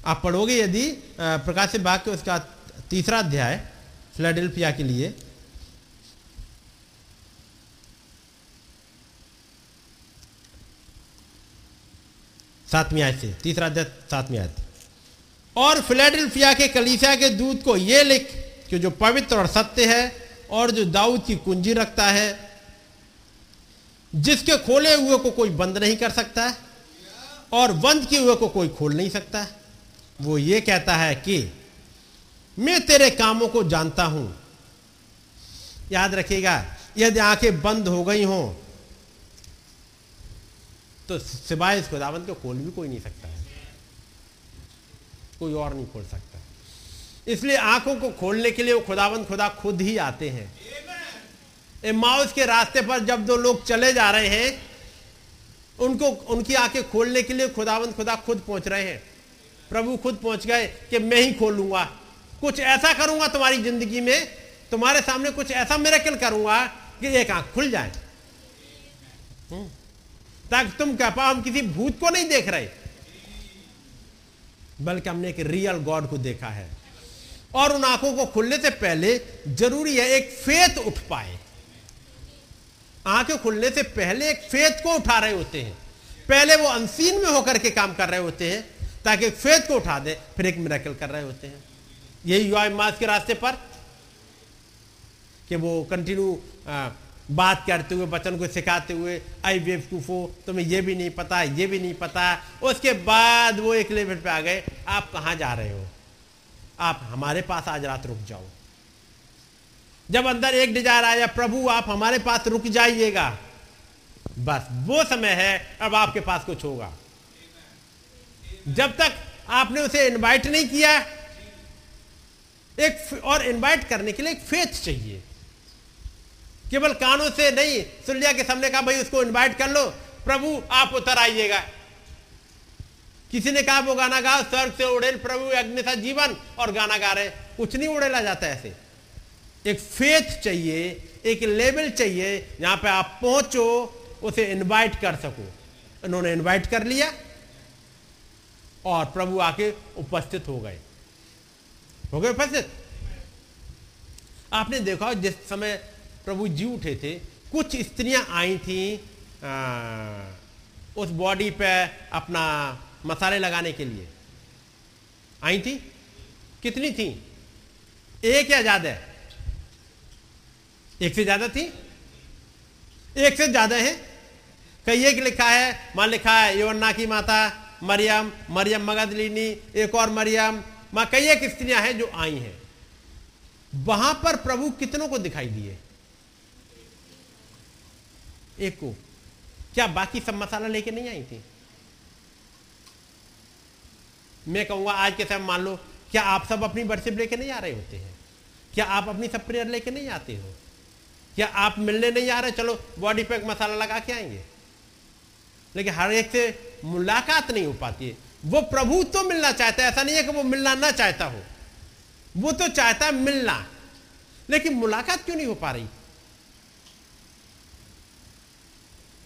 आप पढ़ोगे यदि प्रकाश बाग के उसका तीसरा अध्याय, फिलाडेल्फिया के लिए। सातवीं आयत से, तीसरा अध्याय, सातवीं आयत। और फिलाडेल्फिया के कलीसिया के दूत को यह लिख कि जो पवित्र और सत्य है और जो दाऊद की कुंजी रखता है जिसके खोले हुए को कोई बंद नहीं कर सकता है, और बंद किए हुए को कोई खोल नहीं सकता है। वो ये कहता है कि, मैं तेरे कामों को जानता हूँ। याद रखिएगा, यदि आँखें बंद हो गई हों तो सिवाय इस खुदावंत को खोल भी कोई नहीं सकता है। कोई और नहीं खोल सकता। इसलिए आँखों को खोलने के लिए वो खुदावंत खुदा खुद ही आते हैं। माउस के रास्ते पर जब दो लोग चले जा रहे हैं, उनको, उनकी आँखें खोलने के लिए खुदावंत खुदा खुद पहुँच रहे हैं। प्रभु खुद पहुँच गए कि मैं ही खोलूँगा कुछ ऐसा करूँगा तुम्हारी ज़िंदगी में, तुम्हारे सामने कुछ ऐसा मेरेकल करूँगा कि एक आँख खुल जाए। हम्म। ताकि तुम कह पाओ, हम किसी भूत को नहीं देख रहे। बल्कि हमने एक रियल गॉड को देखा है। और उन आँखों को खुलने से पहले ज़रूरी है एक फेत उठ पाए। आँखें खुलने से पहले एक फेथ को उठा रहे होते हैं। पहले वो अनसीन में होकर के काम कर रहे होते हैं, ताकि एक फेथ को उठा दे, फिर एक मिराकल कर रहे होते हैं। यही युवा मास के रास्ते पर, कि वो कंटिन्यू बात करते हुए बचन को सिखाते हुए आई बेवकूफ़ो तुम्हें ये भी नहीं पता, ये भी नहीं पता। उसके बाद वो एक लेवल पे आ गए, आप कहाँ जा रहे हो? आप हमारे पास आज रात रुक जाओ। जब अंदर एक डिज़ायर आया, प्रभु, आप हमारे पास रुक जाइएगा। बस वो समय है, अब आपके पास कुछ होगा। जब तक आपने उसे इनवाइट नहीं किया, एक और इनवाइट करने के लिए एक फेथ चाहिए। केवल कानों से नहीं सुन लिया के सामने कहा, भाई, उसको इनवाइट कर लो। प्रभु, आप उतर आइएगा। किसी ने कहा, वो गाना गा स्वर्ग से उड़ेल प्रभु, अग्नि था जीवन, और गाना गा रहे कुछ नहीं उड़ेला जाता ऐसे। एक फेथ चाहिए एक लेवल चाहिए जहाँ पे आप पहुंचो उसे इनवाइट कर सको। इन्होंने इनवाइट कर लिया और प्रभु आके उपस्थित हो गए। हो गए उपस्थित? आपने देखा जिस समय प्रभु जी उठे थे कुछ स्त्रियाँ आई थी आ, उस बॉडी पे अपना मसाले लगाने के लिए। आई थी? कितनी थी? एक या ज़्यादा? एक से ज़्यादा थी? एक से ज़्यादा है? कई एक लिखा है माँ लिखा है योन्ना की माता, मरियम मरियम मगदलिनी, एक और मरियम, माँ कई एक स्त्रियाँ हैं जो आई हैं। वहाँ पर प्रभु कितनों को दिखाई दिए? एक को। क्या बाकी सब मसाला लेके नहीं आई थी? मैं कहूँगा, आज के समय मान लो, क्या आप सब अपनी वर्शिप लेके नहीं आ रहे होते हैं? क्या आप अपनी सब प्रेयर लेके नहीं आते हो? क्या आप मिलने नहीं आ रहे, चलो बॉडी पैक मसाला लगा के आएँगे। लेकिन हर एक से मुलाकात नहीं हो पाती है। वो प्रभु तो मिलना चाहता है, ऐसा नहीं है कि वो मिलना ना चाहता हो। वो तो चाहता है मिलना। लेकिन मुलाकात क्यों नहीं हो पा रही?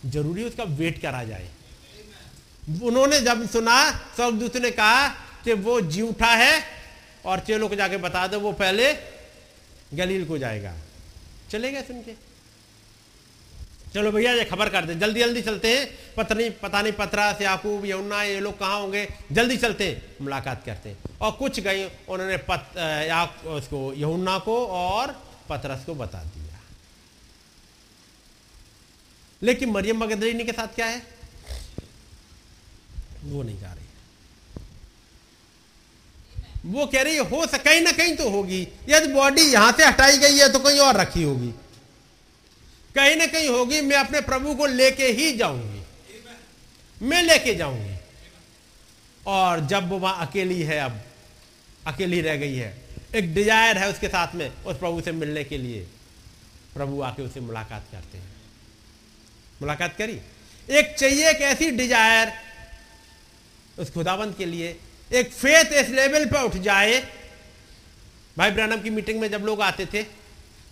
ज़रूरी उसका वेट करा जाए। उन्होंने जब सुना स्वर्गदूत ने कहा कि वो जी उठा है और चेलों को जाके बता दो, वो पहले गलील को जाएगा। चले गए सुन के। चलो भैया, ये खबर कर दे। जल्दी जल्दी चलते हैं। पता नहीं पता नहीं पतरा से याकूब, यमुना, ये लोग कहाँ होंगे? जल्दी चलते हैं। मुलाकात करते हैं। और कुछ गए उन्होंने पत या उसको, यमुना को और पतरस को बता दिया। लेकिन मरियम मगदरीनी के साथ क्या है? वो नहीं जा रही। वो कह रही है सके, कहीं ना कहीं तो होगी। यदि बॉडी यहाँ से हटाई गई है तो कहीं और रखी होगी। कहीं ना कहीं होगी, मैं अपने प्रभु को लेके ही जाऊँगी। मैं लेके जाऊँगी। और जब वो वहाँ अकेली है अब, अकेली रह गई है, एक डिज़ायर है उसके साथ में, उस प्रभु से मिलने के लिए। प्रभु आके उसे मुलाकात करते हैं। मुलाकात करी? एक चाहिए एक ऐसी डिज़ायर उस खुदाबंद के लिए एक फेथ इस लेवल पर उठ जाए। भाई ब्रानम की मीटिंग में जब लोग आते थे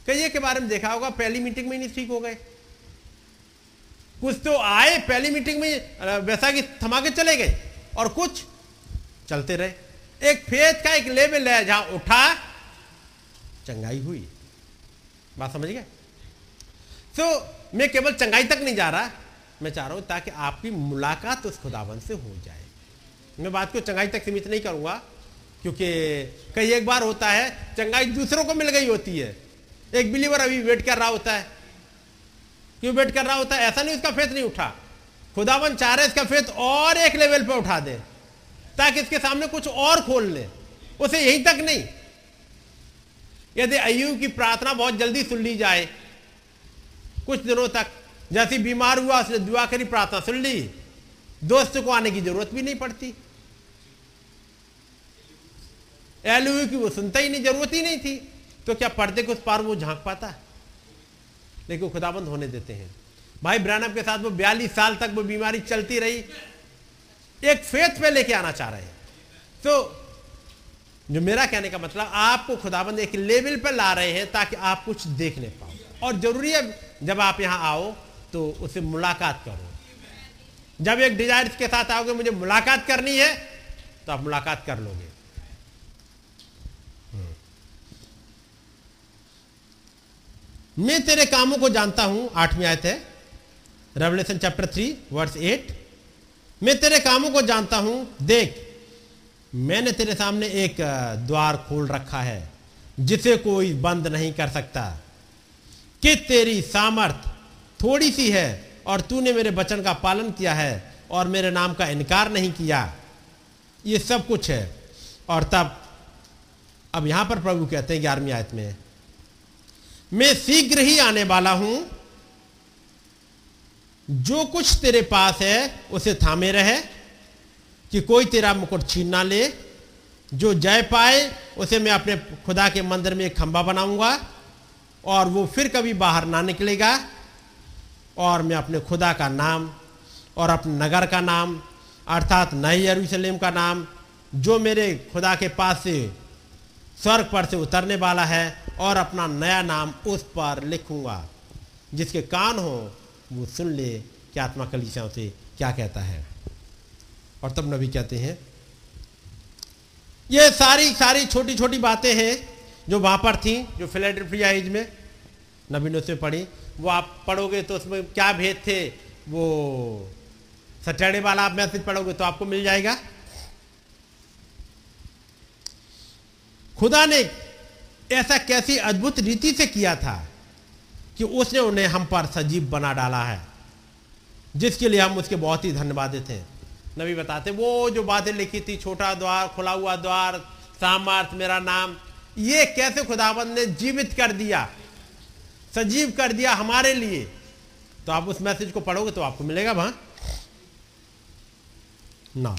कई के बारे में देखा होगा, पहली मीटिंग में नहीं ठीक हो गए। कुछ तो आए पहली मीटिंग में वैसा कि थमा के चले गए, और कुछ चलते रहे। एक फेथ का एक लेवल है, जहाँ उठा, चंगाई हुई। बात समझ गए? तो मैं केवल चंगाई तक नहीं जा रहा, मैं चाह रहा हूँ ताकि आपकी मुलाकात उस खुदावन से हो जाए। मैं बात को चंगाई तक सीमित नहीं करूँगा, क्योंकि कई एक बार होता है, चंगाई दूसरों को मिल गई होती है। एक बिलीवर अभी वेट कर रहा होता है। क्यों वेट कर रहा होता है? ऐसा नहीं उसका फेत नहीं उठा। खुदावन चाह रहे इसका फेत और एक लेवल पर उठा दे, ताकि इसके सामने कुछ और खोल ले। उसे यहीं तक नहीं। यदि अयुब की प्रार्थना बहुत जल्दी सुन ली जाए, कुछ दिनों तक, जैसी बीमार हुआ, उसने दुआ करी, प्रार्थना सुन ली। दोस्त को आने की ज़रूरत भी नहीं पड़ती। एलयू की वो सुनता ही नहीं, ज़रूरत ही नहीं थी। तो क्या पर्दे को उस पार वो झाँक पाता? लेकिन खुदाबंद होने देते हैं। भाई ब्रानम के साथ वो बयालीस साल तक वो बीमारी चलती रही। एक फेथ पे लेके आना चाह रहे हैं। तो जो मेरा कहने का मतलब आपको खुदाबंद एक लेवल पर ला रहे हैं ताकि आप कुछ देखने पाओ। और ज़रूरी है, जब आप यहाँ आओ तो उससे मुलाकात करो। जब एक डिज़ायर के साथ आओगे, मुझे मुलाकात करनी है तो आप मुलाकात कर लोगे। मैं तेरे कामों को जानता हूँ, आठवीं आयत है revelation chapter three verse eight मैं तेरे कामों को जानता हूँ, देख, मैंने तेरे सामने एक द्वार खोल रखा है, जिसे कोई बंद नहीं कर सकता, कि तेरी सामर्थ थोड़ी सी है और तूने मेरे वचन का पालन किया है और मेरे नाम का इनकार नहीं किया। ये सब कुछ है। और तब, अब यहाँ पर प्रभु कहते हैं ग्यारहवीं आयत में, मैं शीघ्र ही आने वाला हूँ। जो कुछ तेरे पास है, उसे थामे रहे, कि कोई तेरा मुकुट छीन ना ले। जो जय पाए, उसे मैं अपने खुदा के मंदिर में एक खंबा बनाऊँगा और वो फिर कभी बाहर ना निकलेगा। और मैं अपने खुदा का नाम और अपने नगर का नाम, अर्थात नए यरूशलेम का नाम, जो मेरे खुदा के पास से स्वर्ग पर से उतरने वाला है और अपना नया नाम उस पर लिखूँगा। जिसके कान हो, वो सुन ले कि आत्मा कलीसियाओं से क्या कहता है। और तब नबी कहते हैं, ये सारी सारी छोटी छोटी बातें हैं जो वहाँ पर थी, जो फिलेडेल्फिया एज में। नबी ने उसमें पढ़ी वो आप पढ़ोगे तो उसमें क्या भेद थे? वो सैटरडे वाला आप मैसेज पढ़ोगे तो आपको मिल जाएगा। खुदा ने ऐसा कैसी अद्भुत रीति से किया था कि उसने उन्हें हम पर सजीव बना डाला है, जिसके लिए हम उसके बहुत ही धन्यवादित हैं नबी बताते, वो जो बातें लिखी थी, छोटा द्वार, खुला हुआ द्वार सामर्थ मेरा नाम, ये कैसे खुदाबंद ने जीवित कर दिया? सजीव कर दिया हमारे लिए। तो आप उस मैसेज को पढ़ोगे तो आपको मिलेगा वहाँ। ना।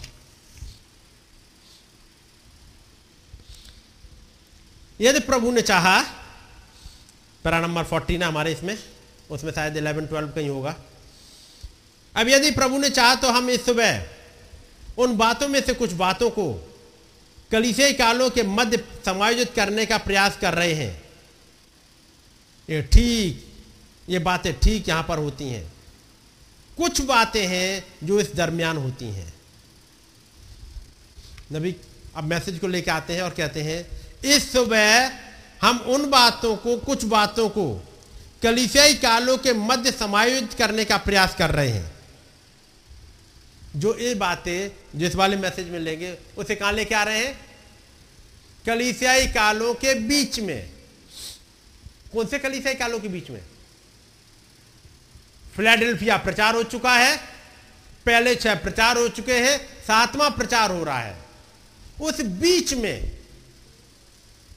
यदि प्रभु ने चाहा, पैरा नंबर फोर्टीन है हमारे इसमें, उसमें शायद इलेवन, ट्वेल्व कहीं होगा। अब यदि प्रभु ने चाहा तो हम इस सुबह उन बातों में से कुछ बातों को कलिसियाई कालों के मध्य समायोजित करने का प्रयास कर रहे हैं। ये ठीक, ये बातें ठीक यहाँ पर होती हैं। कुछ बातें हैं जो इस दरमियान होती हैं। नबी अब मैसेज को लेकर आते हैं और कहते हैं, इस सुबह हम उन बातों को, कुछ बातों को कलिसियाई कालों के मध्य समायोजित करने का प्रयास कर रहे हैं। जो ये बातें जिस वाले मैसेज में लेंगे, उसे कहाँ लेके आ रहे हैं? कलिसियाई कालों के बीच में। कौन से कलिसियाई कालों के बीच में? फिलाडेल्फिया प्रचार हो चुका है। पहले छह प्रचार हो चुके हैं, सातवां प्रचार हो रहा है। उस बीच में,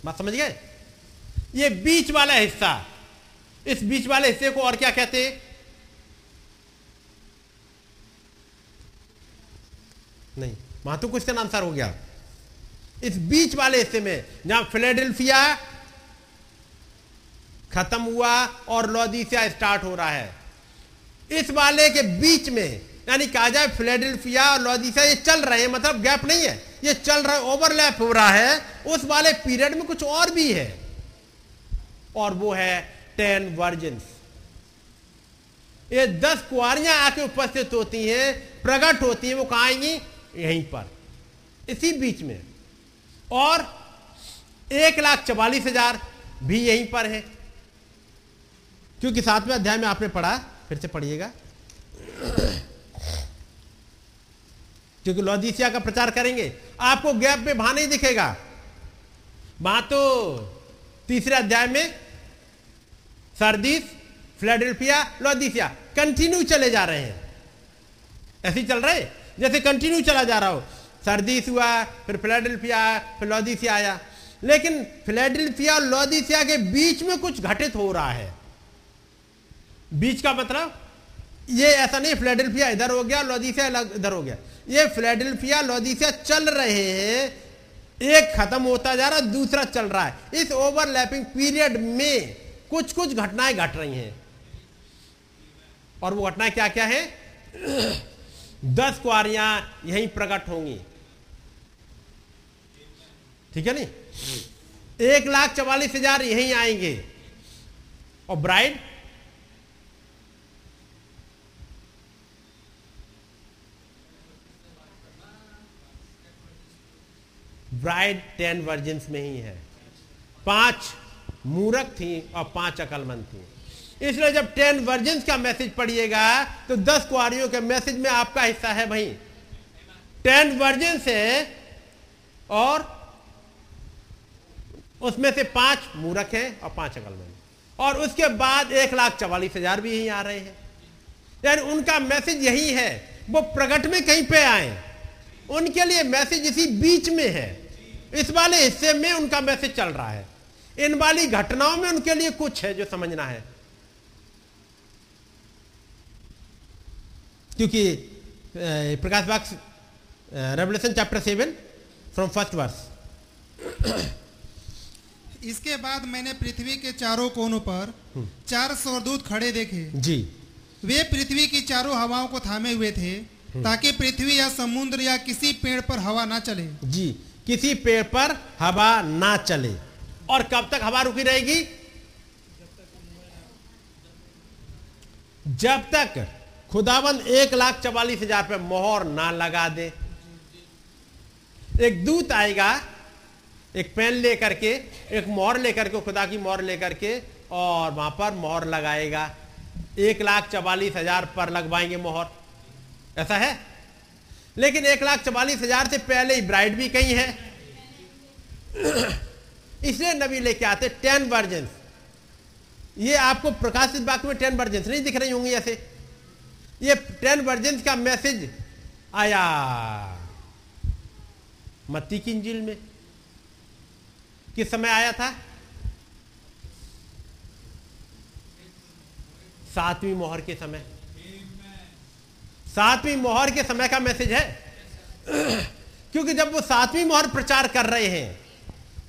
बात समझ गए? ये बीच वाला हिस्सा, इस बीच वाले हिस्से को और क्या कहते हैं? नहीं, वहाँ तो क्वेश्चन आंसर हो गया। इस बीच वाले हिस्से में, जहाँ फिलेडेल्फिया खत्म हुआ और लॉदीसिया स्टार्ट हो रहा है। इस वाले के बीच में, यानी कहा जाए फिलेडेल्फिया और लॉदीसिया ये चल रहे हैं मतलब गैप नहीं है, ये चल रहा है ओवरलैप हो रहा है, उस वाले पीरियड में कुछ और भी है। और वो है टेन वर्जन ये दस कुआरियाँ आके उपस्थित होती हैं प्रकट होती हैं, वो कहा आएँगी? यहीं पर। इसी बीच में। और एक लाख चवालीस हज़ार भी यहीं पर है। क्योंकि सातवें अध्याय में आपने पढ़ा, फिर से पढ़िएगा। क्योंकि लौदीसिया का प्रचार करेंगे, आपको गैप में वहाँ नहीं दिखेगा। वहाँ तो तीसरे अध्याय में, सर्दीस, फिलाडेल्फिया, लौदीसिया कंटिन्यू चले जा रहे हैं। ऐसे चल रहे जैसे कंटिन्यू चला जा रहा हो। सर्दीस हुआ, फिर फिलाडेल्फिया, फिर लौदीसिया आया। लेकिन फिलाडेल्फिया और के बीच में कुछ घटित हो रहा है। बीच का मतलब? ये ऐसा नहीं फिलाडेल्फिया इधर हो गया लौदीसिया इधर हो गया। ये फिलाडेल्फिया लौदीसिया चल रहे हैं। एक खत्म होता जा रहा, दूसरा चल रहा है। इस ओवरलैपिंग पीरियड में कुछ कुछ घटनाएँ घट रही हैं। और वो घटनाएँ क्या क्या है? दस कुआरियाँ यहीं प्रकट होंगी। ठीक है नहीं? एक लाख चवालीस हज़ार यहीं आएँगे। और ब्राइड ब्राइड टेन वर्जिन्स में ही है। पाँच मूरख थी और पाँच अकलमंद थी। इसलिए जब टेन वर्जिन्स का मैसेज पढ़िएगा तो दस कुआरियों के मैसेज में आपका हिस्सा है भाई टेन वर्जिन से और उसमें से पाँच मूरख हैं और पाँच अकलमंद। और उसके बाद एक लाख चवालीस हज़ार भी यहीं आ रहे हैं। यानी उनका मैसेज यही है, वो प्रकट में कहीं पे आए। उनके लिए मैसेज इसी बीच में है। इस वाले हिस्से में उनका मैसेज चल रहा है। इन वाली घटनाओं में उनके लिए कुछ है जो समझना है। क्योंकि प्रकाश box revelation chapter seven from first verse इसके बाद मैंने पृथ्वी के चारों कोनों पर चार स्वर्गदूत खड़े देखे। जी। वे पृथ्वी की चारों हवाओं को थामे हुए थे ताकि पृथ्वी या समुद्र या किसी पेड़ पर हवा ना चले। जी। किसी पेड़ पर हवा ना चले। और कब तक हवा रुकी रहेगी? जब तक खुदाबंद एक लाख चवालीस हज़ार पे मोहर ना लगा दे। एक दूत आएगा, एक पेन लेकर के, एक मोहर लेकर के, खुदा की मोहर लेकर के, और वहाँ पर मोहर लगाएगा। एक लाख चवालीस हज़ार पर लगवाएँगे मोहर। ऐसा है? लेकिन एक लाख चवालीस हज़ार से पहले ही ब्राइड भी कहीं है। इसलिए नबी लेके आते टेन वर्जन ये आपको प्रकाशित वाक्य में टेन वर्जन नहीं दिख रही होंगी ऐसे। ये टेन वर्जन का मैसेज आया मत्ती की इंजिल में। किस समय आया था? सातवीं मोहर के समय। सातवीं मोहर के समय का मैसेज है। क्योंकि जब वो सातवीं मोहर प्रचार कर रहे हैं,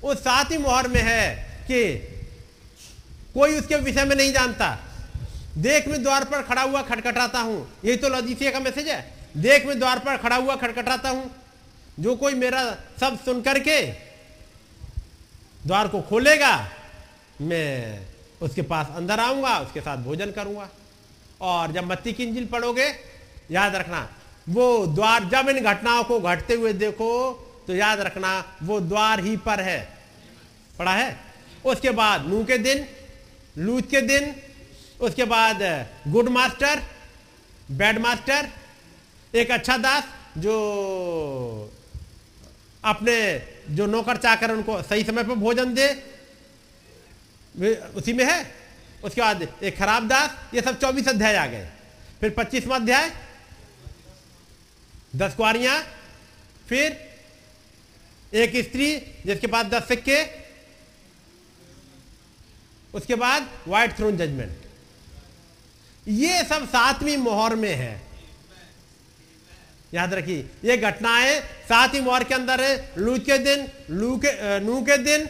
वो सातवीं मोहर में है कि कोई उसके विषय में नहीं जानता। देख में द्वार पर खड़ा हुआ खटखटाता हूँ। यही तो लदीसिया का मैसेज है। देख में द्वार पर खड़ा हुआ खटखटाता हूँ। जो कोई मेरा सब सुन करके द्वार को खोलेगा, मैं उसके पास अंदर आऊँगा, उसके साथ भोजन करूँगा। और जब मत्ती की इंजिल पढ़ोगे याद रखना, वो द्वार जब इन घटनाओं को घटते हुए देखो तो याद रखना, वो द्वार ही पर है। पढ़ा है? उसके बाद नू के दिन, लूत के दिन, उसके बाद गुड मास्टर, बैड मास्टर, एक अच्छा दास जो अपने जो नौकर चाकर उनको सही समय पर भोजन दे उसी में है। उसके बाद एक खराब दास, ये सब चौबीस अध्याय आ गए। फिर पच्चीसवा अध्याय दस कुआरियाँ, फिर एक स्त्री, जिसके पास दस सिक्के, उसके बाद व्हाइट थ्रोन जजमेंट ये सब सातवीं मोहर में है। याद रखिए, ये घटनाएँ सातवीं मोहर के अंदर है, लू के दिन, लू के नू के दिन,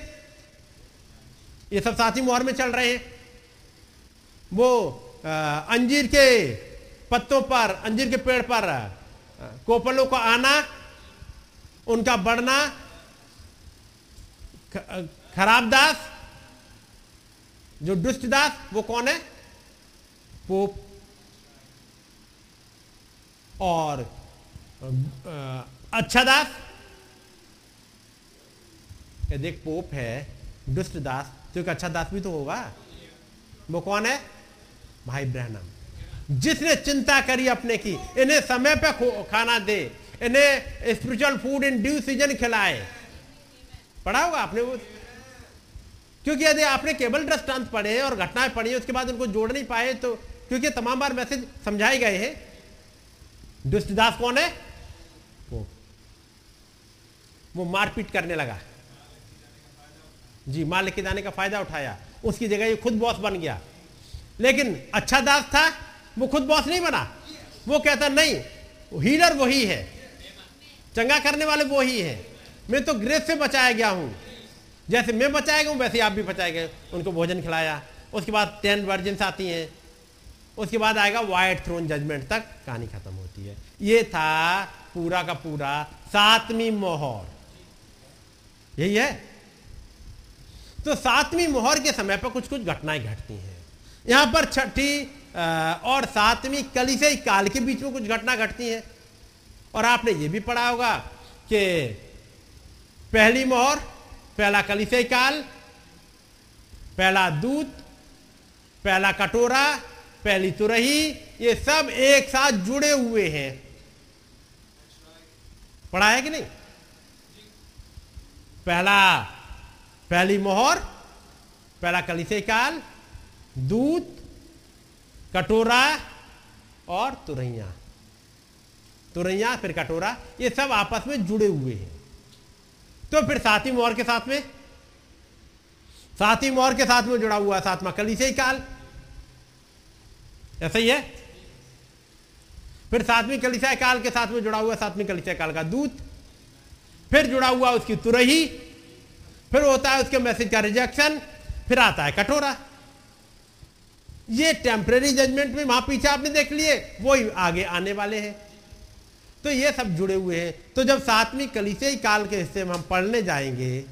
ये सब सातवीं मोहर में चल रहे हैं। वो अंजीर के पत्तों पर, अंजीर के पेड़ पर कोपलों का आना, उनका बढ़ना खराब दास, जो दुष्ट दास, वो कौन है? पोप। और अच्छा दास? ये देख, पोप है, दुष्ट दास तो एक अच्छा दास भी तो होगा। वो कौन है? भाई ब्रहणम। जिसने चिंता करी अपने की, इन्हें समय पे खाना दे, इन्हें spiritual food in due season खिलाए। पढ़ा होगा आपने वो? क्योंकि यदि आपने केवल दृष्टांत पढ़े और घटनाएँ पढ़ी उसके बाद उनको जोड़ नहीं पाए तो क्योंकि तमाम बार मैसेज समझाए गए हैं। दुष्टदास कौन है? वो। वो मारपीट करने लगा। जी माल लेके जाने का फ़ायदा उठाया। उसकी जगह ये खुद बॉस बन गया। लेकिन अच्छा दास था? वो खुद बॉस नहीं बना। वो कहता, नहीं हीलर वही है। चंगा करने वाले वो ही। है मैं तो ग्रेस से बचाया गया हूँ। जैसे मैं बचाया गया हूँ, वैसे आप भी बचाए गए। उनको भोजन खिलाया। उसके बाद टेन वर्जिन्स आती हैं। उसके बाद आएगा व्हाइट थ्रोन जजमेंट तक। कहानी खत्म होती है। ये था पूरा का पूरा सातवीं मोहर। यही है। तो सातवीं मोहर के समय पर कुछ कुछ घटनाएँ घटती हैं। यहाँ पर छठी और सातवीं कलिसे काल के बीच में कुछ घटना घटती है। और आपने ये भी पढ़ा होगा कि पहली मोहर, पहला कलिसे काल, पहला दूत, पहला कटोरा, पहली तुरही, ये सब एक साथ जुड़े हुए हैं। पढ़ा है कि नहीं? पहला, पहली मोहर, पहला कलिसे काल, दूत कटोरा और तुरैया। तुरैया, फिर कटोरा, ये सब आपस में जुड़े हुए हैं। तो फिर साथी मोहर के साथ में साथी मोहर के साथ में जुड़ा हुआ सातवां कलिसे काल। ऐसा ही है? फिर सातवीं कलिसा काल के साथ में जुड़ा हुआ सातवीं कलिसा काल का दूत। फिर जुड़ा हुआ उसकी तुरही। फिर होता है उसके मैसेज का रिजेक्शन फिर आता है कटोरा। ये टेम्परेरी जजमेंट में वहाँ पीछे आपने देख लिए वही आगे आने वाले हैं। तो ये सब जुड़े हुए हैं। तो जब सातवीं कलिसे काल के हिस्से में हम पढ़ने जाएँगे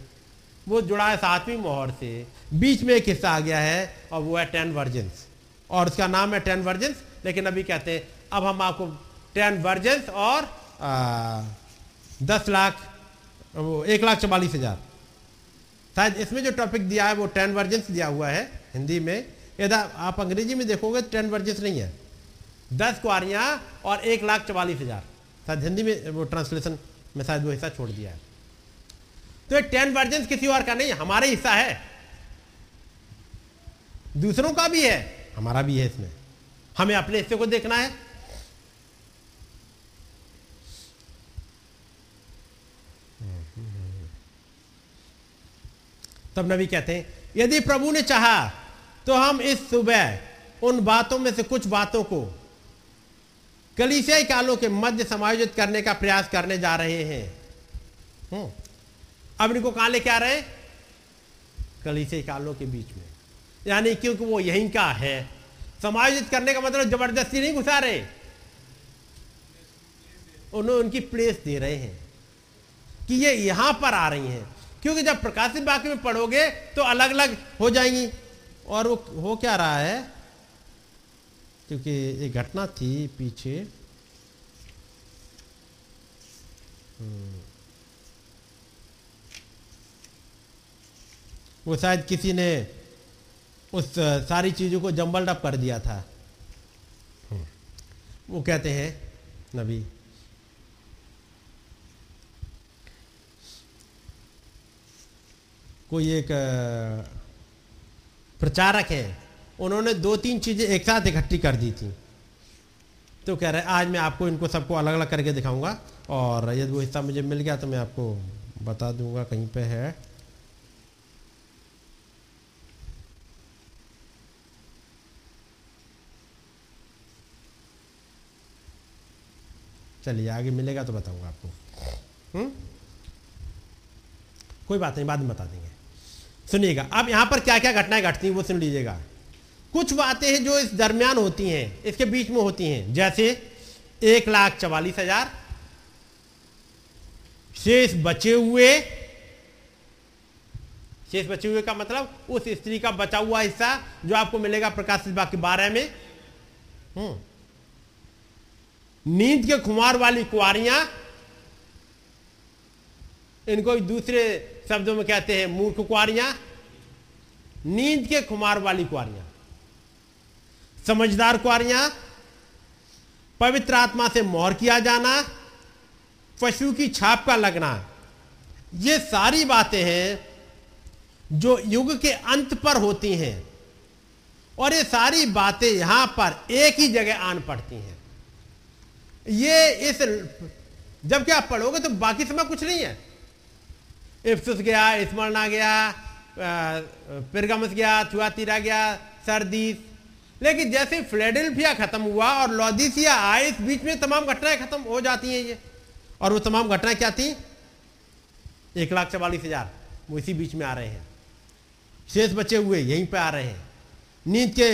वो जुड़ा है सातवीं मोहर से। बीच में एक हिस्सा आ गया है और वो है टेन वर्जन्स और उसका नाम है टेन वर्जन्स लेकिन अभी कहते हैं अब हम आपको टेन वर्जन्स और आ, दस लाख वो एक लाख चवालीस हज़ार। शायद इसमें जो टॉपिक दिया है वो टेन वर्जन्स दिया हुआ है हिंदी में। यदि आप अंग्रेज़ी में देखोगे टेन वर्जन्स नहीं है। दस कुआरियाँ और एक लाख चवालीस हज़ार। शायद हिंदी में वो ट्रांसलेशन में शायद वो हिस्सा छोड़ दिया है। तो ये टेन वर्जन किसी और का नहीं हमारा हिस्सा है। दूसरों का भी है, हमारा भी है इसमें। हमें अपने हिस्से को देखना है। तब नबी कहते हैं, यदि प्रभु ने चाहा तो हम इस सुबह उन बातों में से कुछ बातों को कलीसियाई कालों के मध्य समायोजित करने का प्रयास करने जा रहे हैं। हम्म। अब इनको कहा लेके आ रहे हैं? कलीसियाई कालों के बीच में। यानी क्योंकि वो यहीं का है। समायोजित करने का मतलब ज़बरदस्ती नहीं घुसा रहे। उन्होंने उनकी प्लेस दे रहे हैं कि ये यहाँ पर आ रही हैं। क्योंकि जब प्रकाशित वाक्य में पढ़ोगे तो अलग अलग हो जाएँगी। और वो हो क्या रहा है? क्योंकि एक घटना थी पीछे। हम्म। वो शायद किसी ने उस सारी चीज़ों को जम्बल डप कर दिया था। वो कहते हैं नबी। कोई एक प्रचारक है। उन्होंने दो तीन चीज़ें एक साथ इकट्ठी कर दी थी। तो कह रहे, आज मैं आपको, इनको सबको अलग अलग करके दिखाऊँगा और यदि वो हिस्सा मुझे मिल गया तो मैं आपको बता दूँगा कहीं पे है। चलिए, आगे मिलेगा तो बताऊँगा आपको। हम्म? कोई बात नहीं, बाद में बता देंगे। सुनिएगा। अब यहाँ पर क्या क्या घटनाएँ घटती हैं वो सुन लीजिएगा। कुछ बातें हैं जो इस दरमियान होती हैं, इसके बीच में होती हैं। जैसे एक लाख चवालीस हज़ार शेष बचे हुए, शेष बचे हुए का मतलब उस स्त्री का बचा हुआ हिस्सा जो आपको मिलेगा प्रकाशित बाकी बारह में। हम्म। नींद के खुमार वाली कुआरियाँ, इनको दूसरे शब्दों में कहते हैं मूर्ख कुआरियाँ, नींद के खुमार वाली कुआरियाँ, समझदार कुआरियाँ, पवित्र आत्मा से मोहर किया जाना, पशु की छाप का लगना, ये सारी बातें हैं जो युग के अंत पर होती हैं। और ये सारी बातें यहाँ पर एक ही जगह आन पड़ती हैं। ये इस, जब कि आप पढ़ोगे तो बाकी समय कुछ नहीं है। इफ्सुस गया स्मरणा गया पिरगमस गया चुआतीरा गया, सर्दीस। लेकिन जैसे फिलेडेल्फिया खत्म हुआ और लॉदिसिया आए, इस बीच में तमाम घटनाएँ खत्म हो जाती हैं ये। और वो तमाम घटनाएँ क्या थी? एक लाख चवालीस हज़ार, वो इसी बीच में आ रहे हैं। शेष बचे हुए यहीं पे आ रहे हैं। नींद के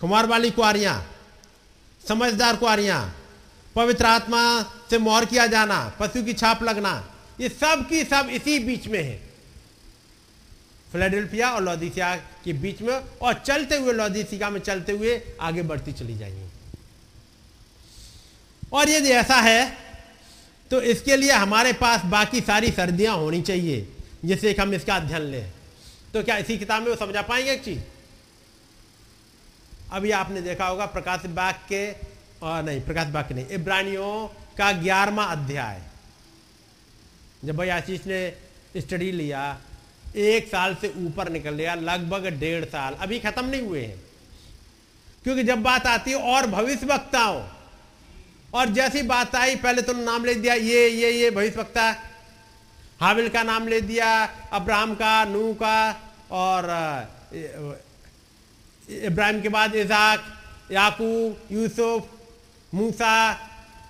कुमार वाली कुआरियाँ, समझदार कुआरियाँ, पवित्र आत्मा से मोहर किया जाना, पशु की छाप लगना ये सब की सब इसी बीच में है। फिलाडेल्फिया और लौदिसिया के बीच में और चलते हुए लौदिसिया में चलते हुए आगे बढ़ती चली जाएँगी। और यदि ऐसा है तो इसके लिए हमारे पास बाकी सारी सर्दियाँ होनी चाहिए, जिससे हम इसका अध्ययन लें। तो क्या इसी किताब में वो समझा पाएँगे एक चीज़? अभी आपने देखा होगा प्रकाश बाग के और नहीं, प्रकाश बाग के नहीं, इब्रानियों का ग्यारहवा अध्याय। जब भाई आशीष ने स्टडी लिया, एक साल से ऊपर निकल लिया, लगभग डेढ़ साल, अभी खत्म नहीं हुए हैं। क्योंकि जब बात आती है और भविष्य वक्ताओं और जैसी बात आई, पहले तो नाम ले दिया, ये ये ये भविष्य वक्ता हाविल का नाम ले दिया, अब्राहम का नू का, और इब्राहिम के बाद इजाक, याकूब, यूसुफ, मूसा,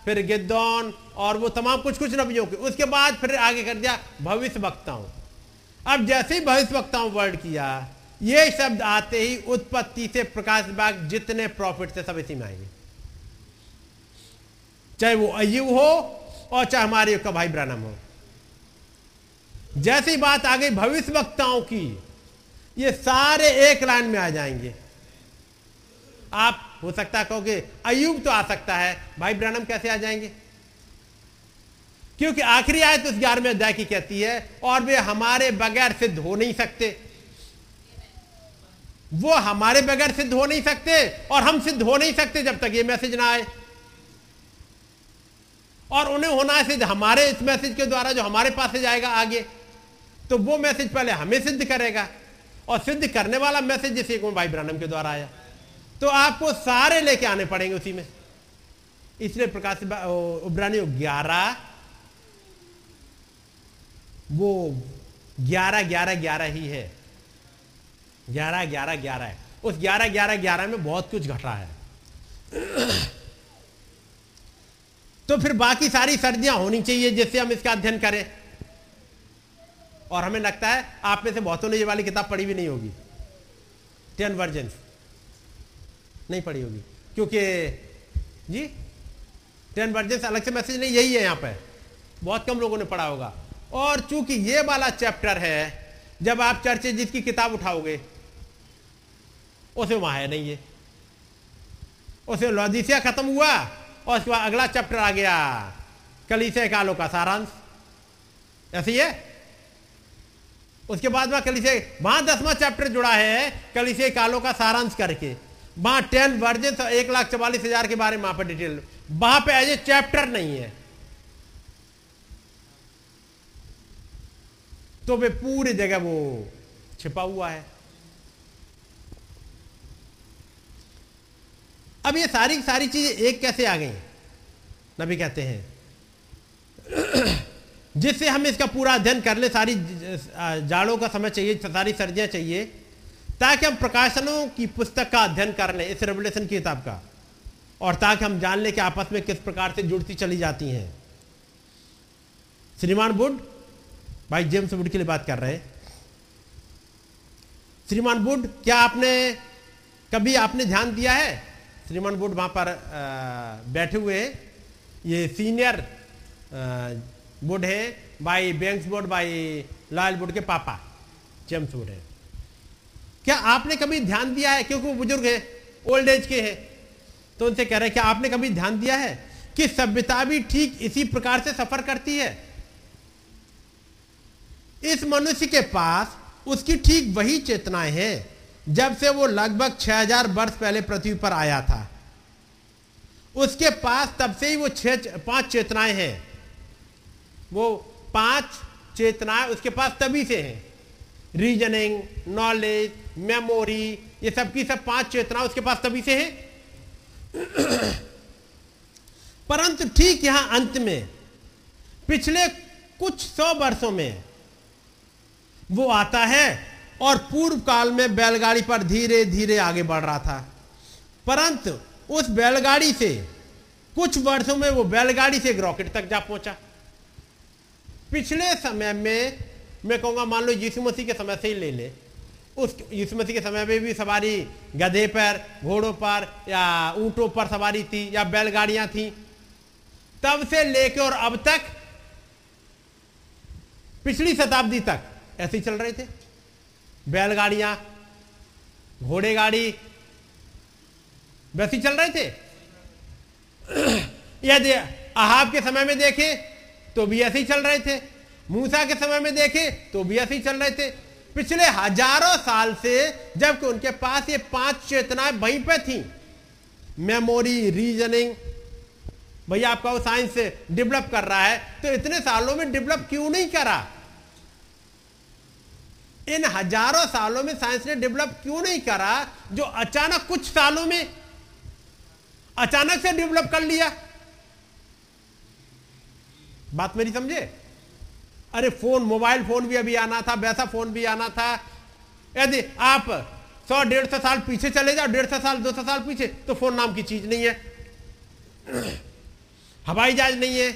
फिर गिद्दौन और वो तमाम कुछ कुछ नबियों के। उसके बाद फिर आगे कर दिया भविष्य वक्ताओं अब जैसे ही भविष्य वक्ताओं वर्ड किया, ये शब्द आते ही उत्पत्ति से प्रकाश बाग जितने प्रॉफिट थे सब इसी में आएँगे। चाहे वो अयुब हो और चाहे हमारे का भाई ब्रानम हो। जैसी बात आ गई भविष्य वक्ताओं की, ये सारे एक लाइन में आ जाएँगे। आप हो सकता है कहोगे अयुब तो आ सकता है, भाई ब्रानम कैसे आ जाएँगे? क्योंकि आखिरी आयत उस ग्यारहवें अध्याय की कहती है, और वे हमारे बगैर सिद्ध हो नहीं सकते। वो हमारे बगैर सिद्ध हो नहीं सकते, और हम सिद्ध हो नहीं सकते जब तक ये मैसेज ना आए। और उन्हें होना सिद्ध, हमारे इस मैसेज के द्वारा जो हमारे पास से जाएगा आगे तो वो मैसेज पहले हमें सिद्ध करेगा, और सिद्ध करने वाला मैसेज जिसे भाई ब्रानम के द्वारा आया। तो आपको सारे लेके आने पड़ेंगे उसी में। इसलिए प्रकाश उब्रानी ग्यारह वो ग्यारह ग्यारह ग्यारह ही है। ग्यारह ग्यारह ग्यारह है। उस ग्यारह ग्यारह ग्यारह में बहुत कुछ घट है। तो फिर बाकी सारी सर्दियाँ होनी चाहिए जिससे हम इसका अध्ययन करें। और हमें लगता है आप में से बहुतों ने ये वाली किताब पढ़ी भी नहीं होगी। टेन वर्जन नहीं पढ़ी होगी। क्योंकि, जी टेन वर्जन अलग से मैसेज नहीं, यही है यहाँ पर बहुत कम लोगों ने पढ़ा होगा। और चूँकि ये वाला चैप्टर है, जब आप चर्चे जिसकी किताब उठाओगे, उसे वहाँ है नहीं है। उसे लॉजिसिया खत्म हुआ, और उसके बाद अगला चैप्टर आ गया कलीसे कालो का सारांश। ऐसे ही? है उसके बाद वहाँ कलिसे वहाँ दसवां चैप्टर जुड़ा है कलिसे कालो का सारांश करके। वहाँ टेन वर्जन एक लाख चवालीस हज़ार के बारे में वहाँ पर डिटेल वहाँ पे एज ए चैप्टर नहीं है। तो वे पूरी जगह वो छिपा हुआ है। अब ये सारी सारी चीज़ें एक कैसे आ गई? नबी कहते हैं, जिससे हम इसका पूरा अध्ययन कर ले, सारी जाड़ों का समय चाहिए, सारी सर्दियाँ चाहिए, ताकि हम प्रकाशनों की पुस्तक का अध्ययन कर लें, इस रेवलेशन की किताब का, और ताकि हम जान लें कि आपस में किस प्रकार से जुड़ती चली जाती हैं। श्रीमान बुद्ध भाई जेम्स वुड के लिए बात कर रहे हैं। श्रीमान वुड क्या आपने कभी आपने ध्यान दिया है? श्रीमान वुड वहाँ पर आ, बैठे हुए ये सीनियर वुड है। भाई बैंक्स वुड भाई लाल वुड के पापा जेम्स वुड है। क्या आपने कभी ध्यान दिया है? क्योंकि वो बुज़ुर्ग है ओल्ड एज के हैं। तो उनसे कह रहे हैं क्या आपने कभी ध्यान दिया है कि सभ्यता भी ठीक इसी प्रकार से सफ़र करती है? इस मनुष्य के पास उसकी ठीक वही चेतनाएँ हैं, जब से वो लगभग 6000 वर्ष पहले पृथ्वी पर आया था। उसके पास तब से ही वो छह पाँच चेतनाएँ हैं। वो पाँच चेतनाएँ उसके पास तभी से हैं। रीजनिंग, नॉलेज, मेमोरी, ये सब की सब पाँच चेतनाएँ उसके पास तभी से हैं। परंतु ठीक यहाँ अंत में, पिछले कुछ सौ वर्षों में वो आता है और पूर्व काल में बैलगाड़ी पर धीरे धीरे आगे बढ़ रहा था। परंतु उस बैलगाड़ी से कुछ वर्षों में वो बैलगाड़ी से एक रॉकेट तक जा पहुँचा। पिछले समय में, मैं कहूँगा मान लो यीशु मसीह के समय से ही ले ले। उस यीशु मसीह के समय में भी सवारी गधे पर, घोड़ों पर या ऊंटों पर सवारी थी या बैलगाड़ियाँ थी। तब से लेके और अब तक, पिछली शताब्दी तक ऐसे ही चल रहे थे। बैलगाड़ियाँ, घोड़े गाड़ी, वैसे ही चल रहे थे। यदि अहाब के समय में देखे तो भी ऐसे ही चल रहे थे। मूसा के समय में देखे तो भी ऐसे ही चल रहे थे। पिछले हज़ारों साल से जबकि उनके पास ये पाँच चेतनाएँ वहीं पे थी। मेमोरी, रीजनिंग, भैया आपका वो साइंस डेवलप कर रहा है तो इतने सालों में डेवलप क्यों नहीं करा? इन हज़ारों सालों में साइंस ने डेवलप क्यों नहीं करा जो अचानक कुछ सालों में अचानक से डेवलप कर लिया? बात मेरी समझे? अरे फ़ोन, मोबाइल फ़ोन भी अभी आना था, वैसा फ़ोन भी आना था। यदि आप सौ, डेढ़ सौ साल पीछे चले जाओ, डेढ़ सौ साल, दो सौ साल पीछे तो फ़ोन नाम की चीज़ नहीं है। हवाई जहाज़ नहीं है,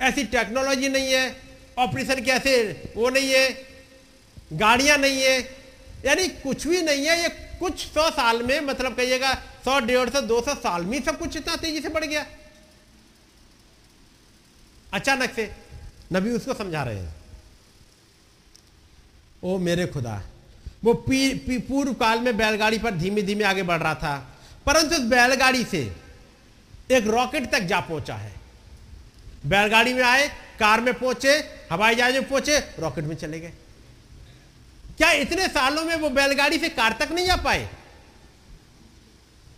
ऐसी टेक्नोलॉजी नहीं है, ऑपरेशन कैसे, वो नहीं है। गाड़ियाँ नहीं है, यानी कुछ भी नहीं है, ये कुछ सौ साल में मतलब कहिएगा सौ, डेढ़ सौ, दो सौ साल में सब कुछ इतना तेज़ी से बढ़ गया। अचानक से नबी उसको समझा रहे हैं, ओ मेरे खुदा, वो पूर्व काल में बैलगाड़ी पर धीमे धीमे आगे बढ़ रहा था, परंतु उस बैलगाड़ी से एक रॉकेट तक जा पहुँचा है। बैलगाड़ी में आए, कार में पहुँचे, हवाई जहाज़ में पहुँचे, रॉकेट में चले गए। क्या इतने सालों में वो बैलगाड़ी से कार तक नहीं जा पाए?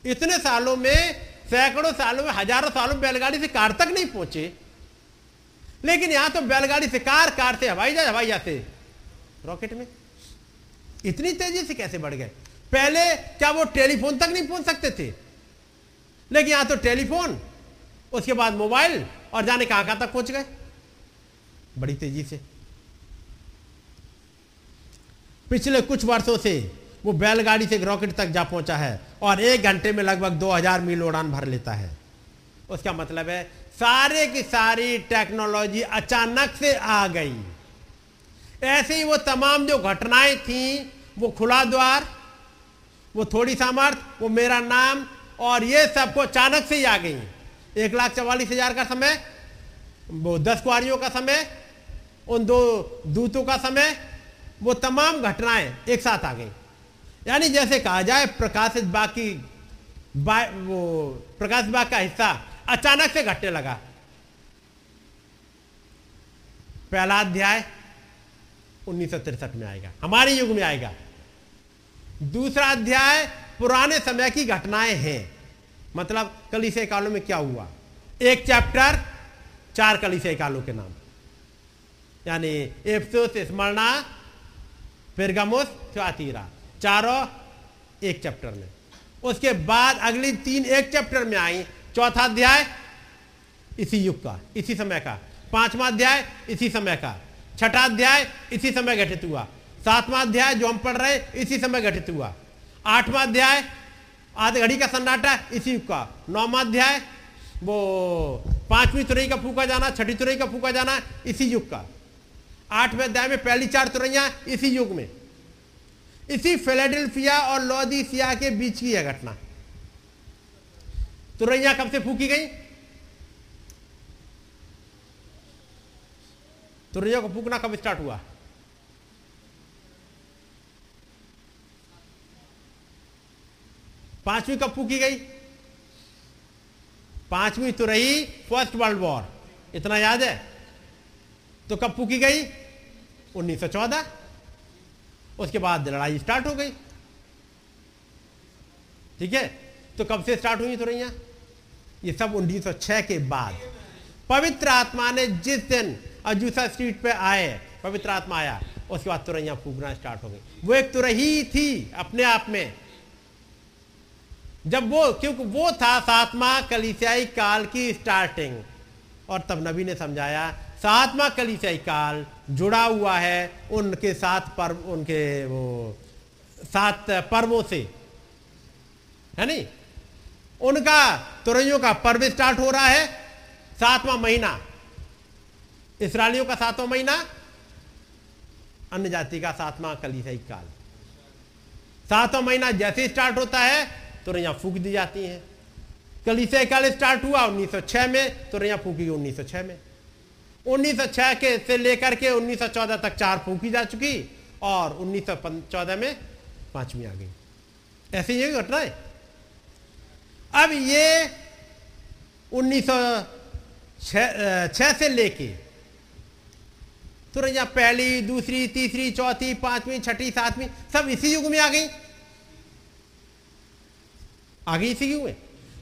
इतने सालों में, सैकड़ों सालों में, हज़ारों सालों में बैलगाड़ी से कार तक नहीं पहुँचे। लेकिन यहाँ तो बैलगाड़ी से कार कार से हवाई जहाज़ हवाई जहाज़ से। रॉकेट में। इतनी तेज़ी से कैसे बढ़ गए? पहले क्या वो टेलीफोन तक नहीं पहुँच सकते थे? लेकिन यहाँ तो टेलीफोन, उसके बाद मोबाइल और जाने कहाँ कहाँ तक पहुँच गए? बड़ी तेज़ी से। पिछले कुछ वर्षों से वो बैलगाड़ी से रॉकेट तक जा पहुँचा है और एक घंटे में लगभग 2000 मील उड़ान भर लेता है। उसका मतलब है सारे की सारी टेक्नोलॉजी अचानक से आ गई। ऐसे ही वो तमाम जो घटनाएँ थी, वो खुला द्वार वो थोड़ी सामर्थ, वो मेरा नाम और ये सबको अचानक से ही आ गई। एक लाख चवालीस हज़ार का समय, वो दस कुआरियों का समय, उन दो दूतों का समय वो तमाम घटनाएँ एक साथ आ गई। यानी जैसे कहा जाए प्रकाशित बाग की बा, वो प्रकाश बाग का हिस्सा अचानक से घटने लगा। पहला अध्याय उन्नीस सौ तिरसठ में आएगा हमारे युग में आएगा। दूसरा अध्याय पुराने समय की घटनाएँ हैं। मतलब कलिस कालों में क्या हुआ? एक चैप्टर चार कलिसे कालों के नाम। यानी एफसोस स्मरणा पिरगमुस थ्यातीरा चारों एक चैप्टर में। उसके बाद अगली तीन एक चैप्टर में आई। चौथा अध्याय, इसी युग का, इसी समय का। पांचवा अध्याय, इसी समय का। छठा अध्याय, इसी समय घटित हुआ। सातवां अध्याय जो हम पढ़ रहे इसी समय घटित हुआ। आठवां अध्याय, आध घड़ी का सन्नाटा, इसी युग का। नौवा अध्याय, वो पांचवी तुरई का फूका जाना, छठी तुरई का फूका जाना, इसी युग का। आठवें अध्याय में पहली चार तुरैया इसी युग में। इसी फिलाडेल्फिया और लॉदीसिया के बीच की है घटना। तुरैया कब से फूकी गई? तुरैया को फूकना कब स्टार्ट हुआ? पांचवी कब फूकी गई? पांचवी तुरई फ़र्स्ट वर्ल्ड वॉर। इतना याद है? तो कब फूकी गई? 1914 उसके बाद लड़ाई स्टार्ट हो गई। ठीक है? तो कब से स्टार्ट हुई तुरैया ये सब 1906 के बाद। पवित्र आत्मा ने जिस दिन अजूसा स्ट्रीट पे आए, पवित्र आत्मा आया, उसके बाद तुरैया फूकना स्टार्ट हो गई। वो एक तुरही थी अपने आप में। जब वो, क्योंकि वो था सातवा कलिसियाई काल की स्टार्टिंग और तब नबी ने समझाया सातवा कलिसियाई काल जुड़ा हुआ है उनके सात पर्व, उनके वो, सात पर्वों से। है नहीं? उनका तुरैयों का पर्व स्टार्ट हो रहा है सातवां महीना। इसराइलियों का सातवां महीना, अन्य जाति का सातवां कलिसियाई काल। सातवां महीना जैसे स्टार्ट होता है तुरैया फूक दी जाती हैं। कलिसियाई काल स्टार्ट हुआ 1906 में तुरैया फूकी 1906 में। 1906 के से लेकर के 1914 तक चार फूकी जा चुकी और 1914 में पांचवी आ गई। ऐसी ये घटना है। अब ये 1906 से लेके तुरंत पहली, दूसरी, तीसरी, चौथी, पांचवी, छठी, सातवीं सब इसी युग में आ गई। आ गई इसी युग में।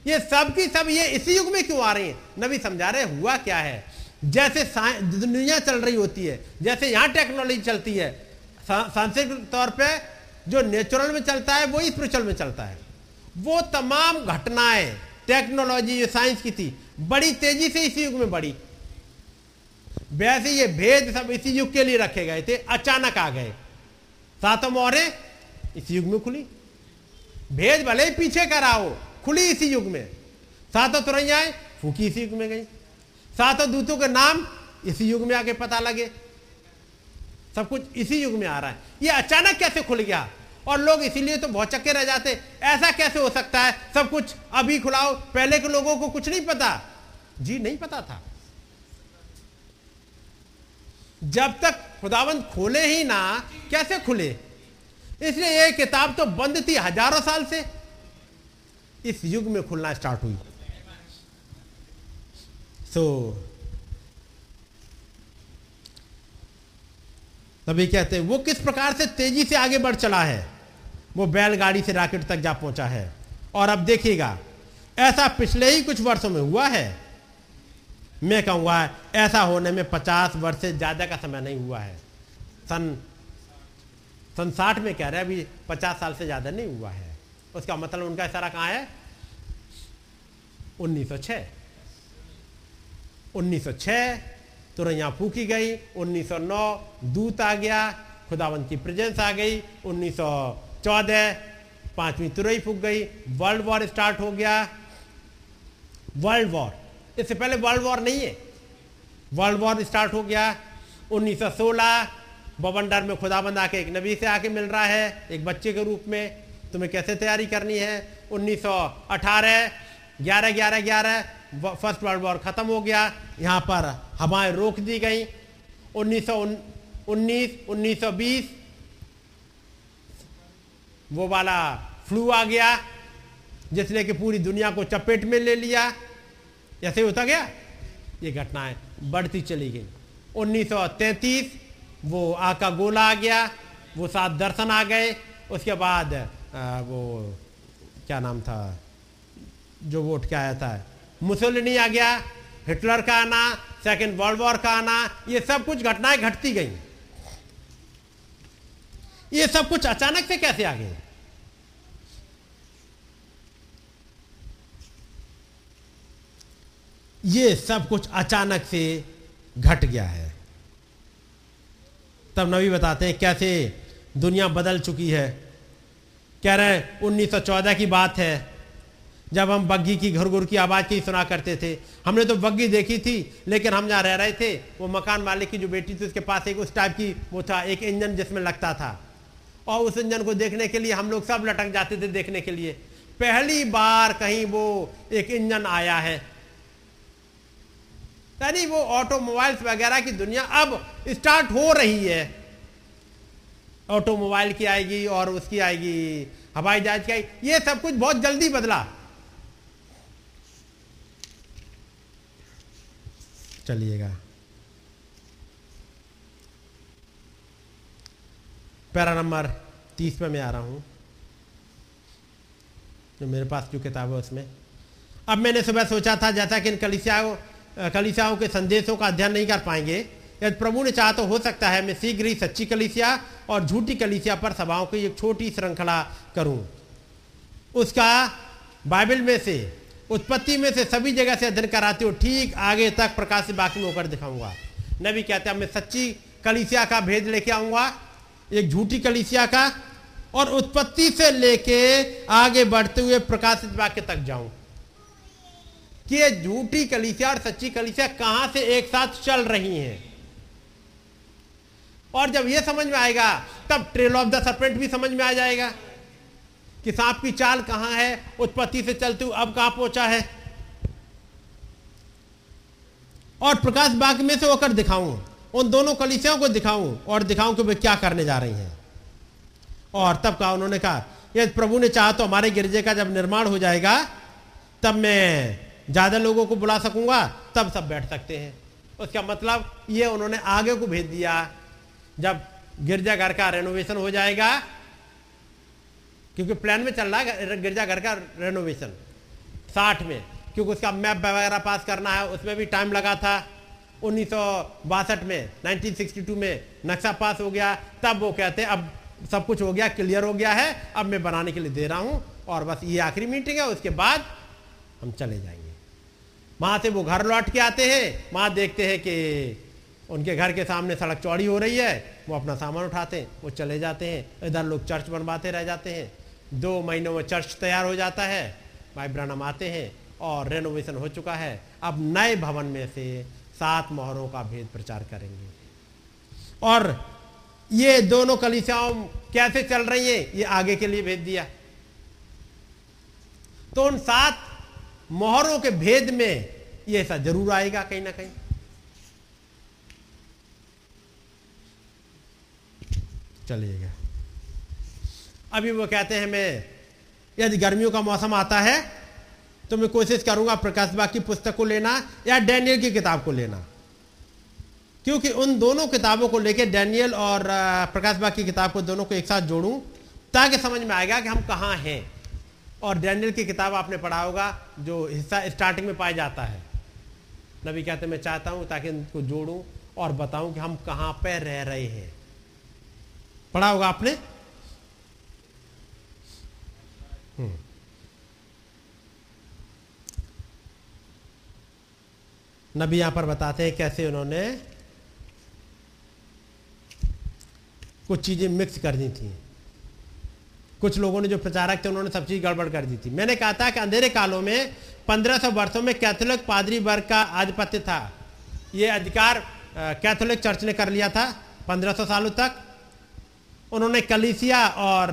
ये सब की सब ये इसी युग में क्यों आ रही है? नबी समझा रहे हुआ क्या है? जैसे दुनिया चल रही होती है, जैसे यहाँ टेक्नोलॉजी चलती है सांस्कृतिक तौर पे जो नेचुरल में चलता है वही स्पिरिचुअल में चलता है। वो तमाम घटनाएँ टेक्नोलॉजी जो साइंस की थी, बड़ी तेज़ी से इसी युग में बढ़ी। वैसे ये भेद सब इसी युग के लिए रखे गए थे, अचानक आ गए। सातों मोहरे इसी युग में खुली। भेद भले ही पीछे का रहा हो, खुली इसी युग में। सातों तुरैयाएँ फूकी इसी युग में गई। सातों दूतों के नाम इसी युग में आके पता लगे। सब कुछ इसी युग में आ रहा है। ये अचानक कैसे खुल गया? और लोग इसीलिए तो बहुत चक्के रह जाते। ऐसा कैसे हो सकता है? सब कुछ अभी खुलाओ। पहले के लोगों को कुछ नहीं पता। जी, नहीं पता था। जब तक खुदावंत खोले ही ना, कैसे खुले? इसलिए ये किताब तो बंद थी हज़ारों साल से। इस युग में खुलना स्टार्ट हुई। सो तभी कहते हैं, वो किस प्रकार से तेज़ी से आगे बढ़ चला है? वो बैलगाड़ी से रॉकेट तक जा पहुँचा है। और अब देखिएगा, ऐसा पिछले ही कुछ वर्षों में हुआ है? मैं कहूँगा, ऐसा होने में पचास वर्ष से ज़्यादा का समय नहीं हुआ है। सन सन साठ में कह रहे हैं, अभी पचास साल से ज़्यादा नहीं हुआ है। उसका मतलब उनका इशारा कहाँ है? 1906 1906 तुरंत यहाँ फूकी गई 1909 दूत आ गया, खुदावंत की प्रेजेंस आ गई 1914 पांचवी तुरई फूक गई, वर्ल्ड वॉर स्टार्ट हो गया। वर्ल्ड वॉर, इससे पहले वर्ल्ड वॉर नहीं है। वर्ल्ड वॉर स्टार्ट हो गया 1916 बवंडर में खुदाबंद आके एक नबी से आके मिल रहा है, एक बच्चे के रूप में। तुम्हें कैसे तैयारी करनी है? 1918 ग्यारह ग्यारह ग्यारह फ़र्स्ट वर्ल्ड वॉर खत्म हो गया। यहाँ पर हवाएँ रोक दी गई। 1919 1920 वो वाला फ्लू आ गया जिसने कि पूरी दुनिया को चपेट में ले लिया। ऐसे होता गया। ये घटनाएँ बढ़ती चली गई। 1933 वो आका गोला आ गया वो सात दर्शन आ गए। उसके बाद आ, वो क्या नाम था जो वोट क्या आया था मुसोलिनी आ गया, हिटलर का आना, सेकेंड वर्ल्ड वॉर का आना, ये सब कुछ घटनाएँ घटती गई। ये सब कुछ अचानक से कैसे आ गए ये सब कुछ अचानक से घट गया है। तब नबी बताते हैं कैसे दुनिया बदल चुकी है। कह रहे हैं 1914 की बात है जब हम बग्गी की घर घुर की आवाज़ की सुना करते थे। हमने तो बग्गी देखी थी, लेकिन हम जहाँ रह रहे थे, वो मकान मालिक की जो बेटी थी, उसके पास एक उस टाइप की वो था, एक इंजन जिसमें लगता था। और उस इंजन को देखने के लिए हम लोग सब लटक जाते थे देखने के लिए। पहली बार कहीं वो एक इंजन आया है। यानी वो ऑटोमोबाइल्स वगैरह की दुनिया अब स्टार्ट हो रही है। ऑटोमोबाइल की आएगी और उसकी आएगी। हवाई जहाज़ की आएगी। ये सब कुछ बहुत जल्दी बदला। चलिएगा। पैरा नंबर, तीस पे मैं आ रहा हूँ। जो मेरे पास जो किताब है उसमें। अब मैंने सुबह सोचा था, जैसा कि इन कलिसियाओं कलिसियाओं के संदेशों का अध्ययन नहीं कर पाएँगे, यदि प्रभु ने चाहा तो हो सकता है मैं शीघ्र ही सच्ची कलिसिया और झूठी कलिसिया पर सभाओं की एक छोटी श्रृंखला करूँ। उसका बाइबल में से उत्पत्ति में से सभी जगह से अध्ययन कराते हो। ठीक आगे तक प्रकाश से बाकी होकर दिखाऊँगा। नबी कहते हैं, मैं सच्ची कलिसिया का भेद लेके आऊँगा, एक झूठी कलिसिया का, और उत्पत्ति से लेके आगे बढ़ते हुए प्रकाशित वाक्य तक जाऊँ। कि ये झूठी कलिसिया और सच्ची कलिसिया कहाँ से एक साथ चल रही हैं? और जब ये समझ में आएगा, तब ट्रेल ऑफ़ द सरपेंट भी समझ में आ जाएगा। कि सांप की चाल कहाँ है? उत्पत्ति से चलते हुए अब कहाँ पहुँचा है? और प्रकाश बाग में से होकर दिखाऊँ, उन दोनों कलिसियाओं को दिखाऊँ और दिखाऊँ कि वे क्या करने जा रही हैं। और तब कहा उन्होंने कहा, यदि प्रभु ने चाहा तो हमारे गिरजे का जब निर्माण हो जाएगा, तब मैं ज़्यादा लोगों को बुला सकूँगा, तब सब बैठ सकते हैं। उसका मतलब ये उन्होंने आगे को भेज दिया, जब गिरजाघर का रेनोवेशन हो जाएगा क्योंकि प्लान में चल रहा है गिरजाघर का रेनोवेशन साठ में। क्योंकि उसका मैप वगैरह पास करना है, उसमें भी टाइम लगा था। उन्नीस सौ बासठ में 1962 में नक्शा पास हो गया। तब वो कहते हैं, अब सब कुछ हो गया क्लियर हो गया है। अब मैं बनाने के लिए दे रहा हूँ और बस ये आखिरी मीटिंग है, उसके बाद हम चले जाएँगे। वहाँ से वो घर लौट के आते हैं। वहाँ देखते हैं कि उनके घर के सामने सड़क चौड़ी हो रही है। वो अपना सामान उठाते हैं, वो चले जाते हैं। इधर लोग चर्च बनवाते रह जाते हैं। दो महीनों में चर्च तैयार हो जाता है, भाई ब्रनम आते हैं और रेनोवेशन हो चुका है। अब नए भवन में से सात मोहरों का भेद प्रचार करेंगे। और ये दोनों कलिसियाओं कैसे चल रही हैं, ये आगे के लिए भेज दिया। तो उन सात मोहरों के भेद में ये ऐसा ज़रूर आएगा कहीं ना कहीं। चलिएगा। अभी वो कहते हैं, मैं, यदि गर्मियों का मौसम आता है तो मैं कोशिश करूँगा प्रकाश बाग की पुस्तक को लेना या डैनियल की किताब को लेना। क्योंकि उन दोनों किताबों को लेकर डैनियल और प्रकाश बाग की किताब को दोनों को एक साथ जोड़ूं, ताकि समझ में आएगा कि हम कहाँ हैं। और डैनियल की किताब आपने पढ़ा होगा, जो हिस्सा स्टार्टिंग में पाया जाता है। नबी कहते, मैं चाहता हूँ ताकि इनको जोड़ूं और बताऊँ कि हम कहाँ पर रह रहे हैं। पढ़ा होगा आपने? हम्म। नबी यहाँ पर बताते हैं कैसे उन्होंने कुछ चीज़ें मिक्स कर दी थी। कुछ लोगों ने जो प्रचारक थे, उन्होंने सब चीज़ गड़बड़ कर दी थी। मैंने कहा था कि अंधेरे कालों में 1500 वर्षों में कैथोलिक पादरी वर्ग का आधिपत्य था। ये अधिकार कैथोलिक चर्च ने कर लिया था 1500 सालों तक। उन्होंने कलीसिया और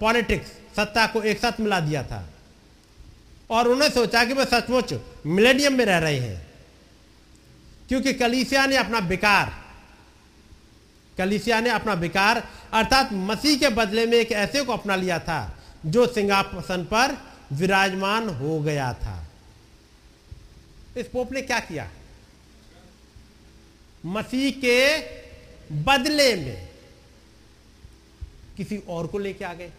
पॉलिटिक्स सत्ता को एक साथ मिला दिया था। और उन्होंने सोचा कि वह सचमुच मिलेनियम में रह रहे हैं। क्योंकि कलीसिया ने अपना विकार, कलीसिया ने अपना विकार अर्थात मसीह के बदले में एक ऐसे को अपना लिया था, जो सिंहासन पर विराजमान हो गया था। इस पोप ने क्या किया? मसीह के बदले में किसी और को लेके आ गए।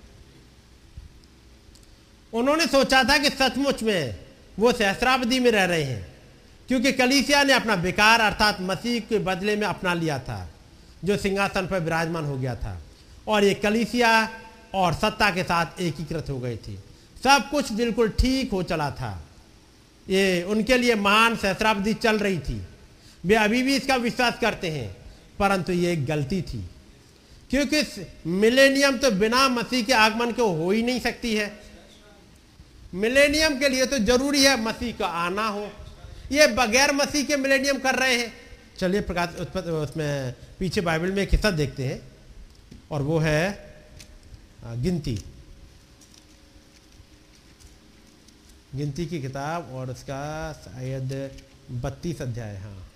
उन्होंने सोचा था कि सचमुच में वो सहस्रावधि में रह रहे हैं, क्योंकि कलीसिया ने अपना विकार अर्थात मसीह के बदले में अपना लिया था, जो सिंहासन पर विराजमान हो गया था। और ये कलीसिया और सत्ता के साथ एकीकृत हो गई थी। सब कुछ बिल्कुल ठीक हो चला था। ये उनके लिए महान सहस्राब्दी चल रही थी। वे अभी भी इसका विश्वास करते हैं, परंतु ये एक गलती थी। क्योंकि मिलेनियम तो बिना मसीह के आगमन के हो ही नहीं सकती है। मिलेनियम के लिए तो ज़रूरी है मसीह का आना हो। ये बगैर मसीह के मिलेनियम कर रहे हैं। चलिए प्रकाश उस उसमें पीछे बाइबल में एक हिस्सा देखते हैं। और वो है गिनती। गिनती की किताब और उसका शायद बत्तीस अध्याय हाँ।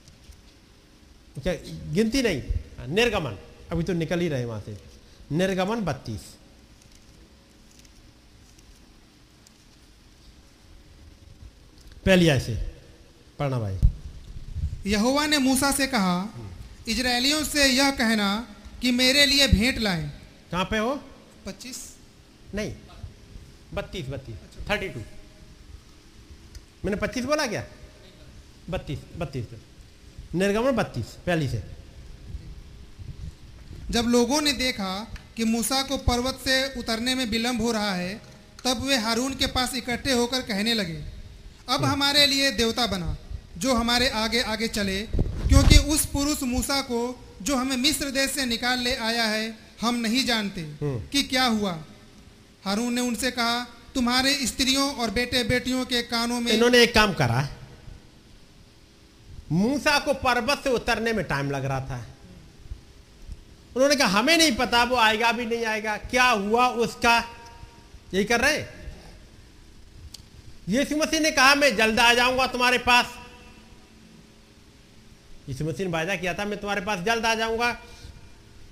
क्या गिनती नहीं हाँ, निर्गमन। अभी तो निकल ही रहे वहाँ से। निर्गमन बत्तीस। पहली ऐसे पढ़ना भाई। यहोवा ने मूसा से कहा इजरायलियों से यह कहना कि मेरे लिए भेंट लाए। कहाँ पे हो? पच्चीस। नहीं बत्तीस बत्तीस थर्टी टू मैंने पच्चीस बोला क्या? बत्तीस बत्तीस। निर्गमन बत्तीस पहली से। जब लोगों ने देखा कि मूसा को पर्वत से उतरने में विलंब हो रहा है तब वे हारून के पास इकट्ठे होकर कहने लगे अब हमारे लिए देवता बना जो हमारे आगे आगे चले। क्योंकि उस पुरुष मूसा को जो हमें मिस्र देश से निकाल ले आया है हम नहीं जानते हम्म। कि क्या हुआ। हारून ने उनसे कहा तुम्हारे स्त्रियों और बेटे बेटियों के कानों में इन्होंने एक काम करा। मूसा को पर्वत से उतरने में टाइम लग रहा था। उन्होंने कहा हमें नहीं पता वो आएगा भी नहीं आएगा। क्या हुआ उसका? यही कर रहे? हैं यीशु मसीह ने कहा, मैं जल्द आ जाऊँगा तुम्हारे पास। यीशु मसीह ने वायदा किया था, मैं तुम्हारे पास जल्द आ जाऊँगा।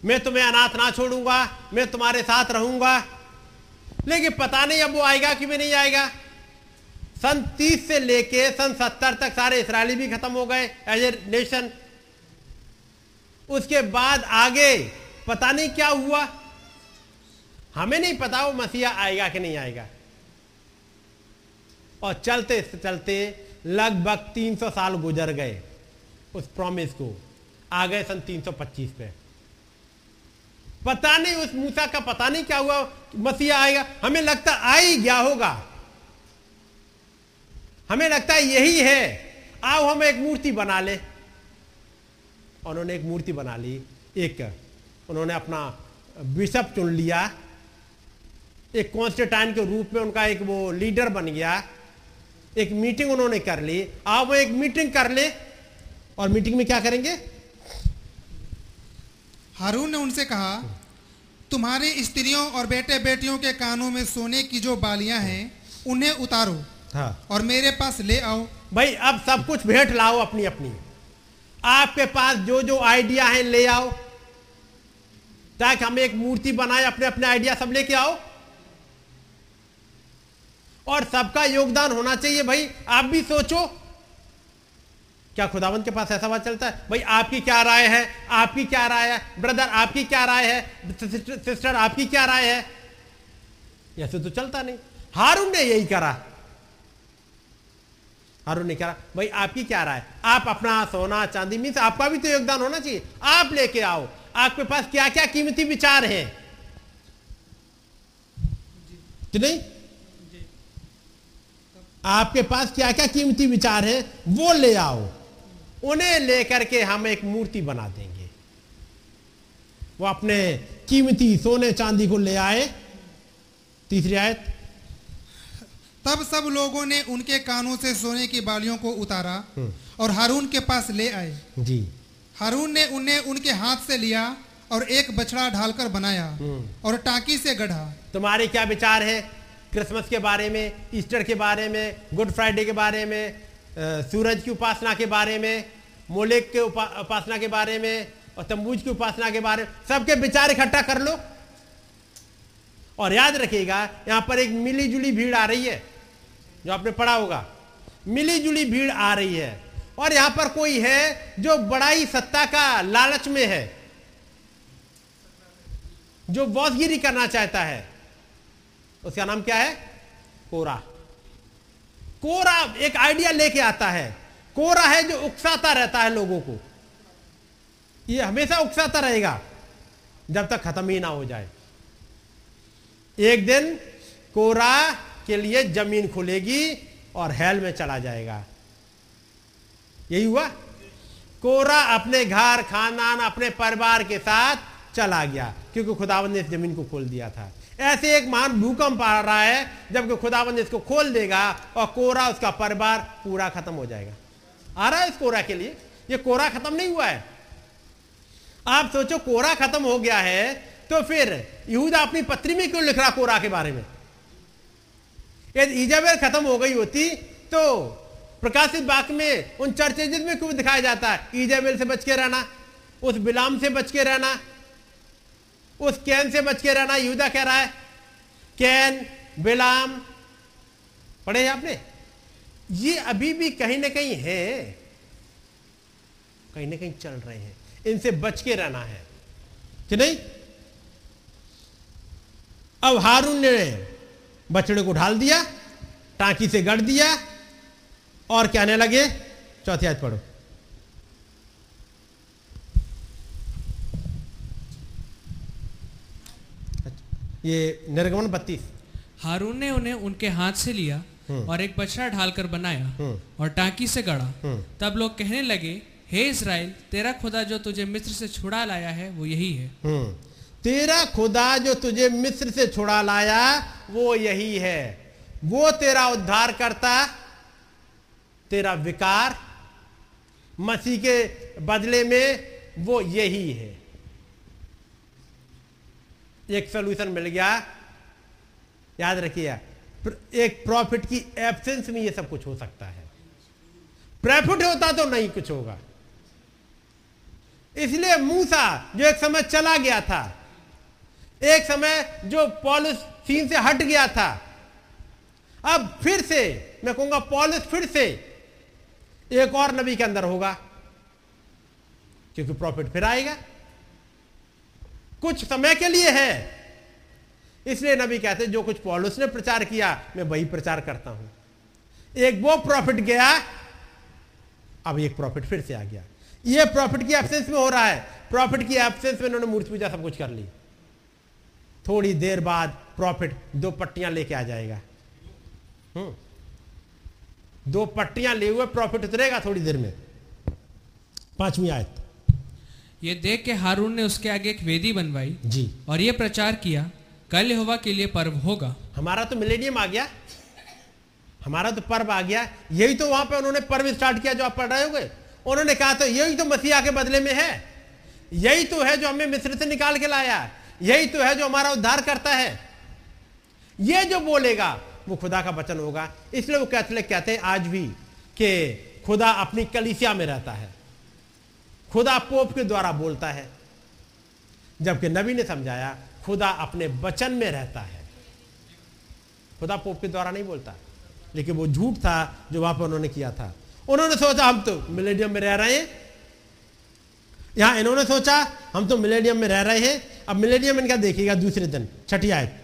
मैं तुम्हें अनाथ ना छोड़ूँगा। मैं तुम्हारे साथ रहूँगा। लेकिन पता नहीं अब वो आएगा कि भी नहीं आएगा। सन तीस से लेके सन सत्तर तक सारे इसराइली भी खत्म हो गए एज ए नेशन। उसके बाद आगे पता नहीं क्या हुआ। हमें नहीं पता वो मसीहा आएगा कि नहीं आएगा। और चलते चलते लगभग 300 साल गुजर गए उस प्रॉमिस को। आ गए सन 325 पे। पता नहीं उस मूसा का पता नहीं क्या हुआ, मसीहा आएगा। हमें लगता आ ही गया होगा। हमें लगता है यही है। आओ हम एक मूर्ति बना ले। उन्होंने एक मूर्ति बना ली। एक, उन्होंने अपना बिशप चुन लिया। एक कॉन्स्टेटाइन के रूप में उनका एक वो लीडर बन गया। एक मीटिंग उन्होंने कर ली। आप वो एक मीटिंग कर ले और मीटिंग में क्या करेंगे? हारून ने उनसे कहा तुम्हारी स्त्रियों और बेटे बेटियों के कानों में सोने की जो बालियाँ हैं उन्हें उतारो हाँ। और मेरे पास ले आओ। भाई अब सब कुछ भेंट लाओ अपनी अपनी आपके पास जो जो आइडिया है ले आओ। ताकि हम एक मूर्ति बनाए अपने अपने आइडिया सब लेके आओ। और सबका योगदान होना चाहिए भाई। आप भी सोचो। क्या खुदावंत के पास ऐसा बात चलता है? भाई, आपकी क्या राय है? आपकी क्या राय है? ब्रदर, आपकी क्या राय है? सिस्टर आपकी क्या राय है? ऐसे तो चलता नहीं। हारून ने यही करा। हारून ने कहा भाई, आपकी क्या राय? आप अपना सोना, चांदी, मीन्स आपका भी तो योगदान होना चाहिए। आप लेके आओ। आपके पास क्या क्या कीमती विचार हैं? कि नहीं? आपके पास क्या क्या कीमती विचार हैं वो ले आओ। उन्हें लेकर के हम एक मूर्ति बना देंगे। वो अपने कीमती सोने चांदी को ले आए। तीसरी आयत। तब सब लोगों ने उनके कानों से सोने की बालियों को उतारा और हारून के पास ले आए। जी। हारून ने उन्हें उनके हाथ से लिया और एक बछड़ा ढालकर बनाया और टाकी से गढ़ा। तुम्हारे क्या विचार है? क्रिसमस के बारे में ईस्टर के बारे में गुड फ्राइडे के बारे में सूरज की उपासना के बारे में मोलेक के उपा, उपासना के बारे में और तंबूज की उपासना के बारे में सबके विचार इकट्ठा कर लो। और याद रखिएगा यहाँ पर एक मिली जुली भीड़ आ रही है जो आपने पढ़ा होगा। मिली जुली भीड़ आ रही है। और यहाँ पर कोई है जो बड़ाई सत्ता का लालच में है जो बॉसगिरी करना चाहता है। उसका नाम क्या है? कोरा। कोरा एक आइडिया लेके आता है। कोरा है जो उकसाता रहता है लोगों को। ये हमेशा उकसाता रहेगा, जब तक खत्म ही ना हो जाए। एक दिन कोरा के लिए ज़मीन खुलेगी और हेल में चला जाएगा। यही हुआ। कोरा अपने घर, खानदान, अपने परिवार के साथ चला गया, क्योंकि खुदावन ने इस ज़मीन को खोल दिया था। ऐसे एक महान भूकंप आ रहा है, जबकि खुदावंद इसको खोल देगा और कोरा, उसका परिवार पूरा खत्म हो जाएगा। आ रहा है इस कोरा के लिए। ये कोरा खत्म नहीं हुआ है। आप सोचो, कोरा खत्म हो गया है तो फिर यहूदा अपनी पत्री में क्यों लिख रहा कोरा के बारे में? यदि इजाबेल खत्म हो गई होती तो प्रकाशित बाग में, उन चर्चेज में क्यों दिखाया जाता है? इजाबेल से बच के रहना, उस बिलाम से बच के रहना उस कैन से बच के रहना, युदा कह रहा है, कैन, बिलाम, पढ़े आपने? ये अभी भी कहीं ना कहीं है, कहीं ना कहीं चल रहे हैं, इनसे बच के रहना है, कि नहीं? अब हारून ने बछड़े को ढाल दिया, टांकी से गढ़ दिया, और कहने लगे? चौथी आयत पढ़ो। ये निर्गमन बत्तीस। हारून ने उन्हें उनके हाथ से लिया और एक बछड़ा ढालकर बनाया और टांकी से गढ़ा तब लोग कहने लगे हे इसराइल तेरा खुदा जो तुझे मिस्र से छुड़ा लाया है वो यही है। हम्म। तेरा खुदा जो तुझे मिस्र से छुड़ा लाया वो यही है। वो तेरा उद्धार करता तेरा विकार मसीह के बदले में वो यही है। एक सोल्यूशन मिल गया। याद रखिए एक प्रॉफिट की एब्सेंस में ये सब कुछ हो सकता है। प्रॉफिट होता तो नहीं कुछ होगा। इसलिए मूसा, जो एक समय चला गया था, एक समय जो पॉलिस सीन से हट गया था, अब फिर से, मैं कहूँगा पॉलिस फिर से एक और नबी के अंदर होगा, क्योंकि प्रॉफिट फिर आएगा। कुछ समय के लिए है। इसलिए नबी कहते जो कुछ पॉलिस ने प्रचार किया, मैं वही प्रचार करता हूँ। एक वो प्रॉफिट गया, अब एक प्रॉफिट फिर से आ गया। ये प्रॉफिट की एब्सेंस में हो रहा है। प्रॉफिट की एब्सेंस में इन्होंने मूर्ति पूजा सब कुछ कर ली। थोड़ी देर बाद प्रॉफिट दो पट्टियाँ लेके आ जाएगा। हम्म। दो पट्टियाँ ले हुए, प्रॉफिट उतरेगा थोड़ी देर में। पांचवी आयत। ये देख के हारून ने उसके आगे एक वेदी बनवाई जी। और ये प्रचार किया कल यहोवा के लिए पर्व होगा। हमारा तो मिलेनियम आ गया। हमारा तो पर्व आ गया। यही तो वहाँ पे उन्होंने पर्व स्टार्ट किया जो आप पढ़ रहे होगे। उन्होंने कहा तो यही तो मसीहा के बदले में है। यही तो है जो हमें मिस्र से निकाल के लाया यही तो है जो हमारा उद्धार करता है। ये जो बोलेगा वो खुदा का वचन होगा। इसलिए वो कैथलिक कहते हैं आज भी कि खुदा अपनी कलिसिया में रहता है। खुदा पोप के द्वारा बोलता है। जबकि नबी ने समझाया खुदा अपने वचन में रहता है। खुदा पोप के द्वारा नहीं बोलता लेकिन वो झूठ था जो वहाँ पर उन्होंने किया था। उन्होंने सोचा हम तो मिलेनियम में रह रहे हैं। यहाँ इन्होंने सोचा हम तो मिलेनियम में रह रहे हैं। अब मिलेनियम इनका देखिएगा दूसरे दिन? छठी आयत।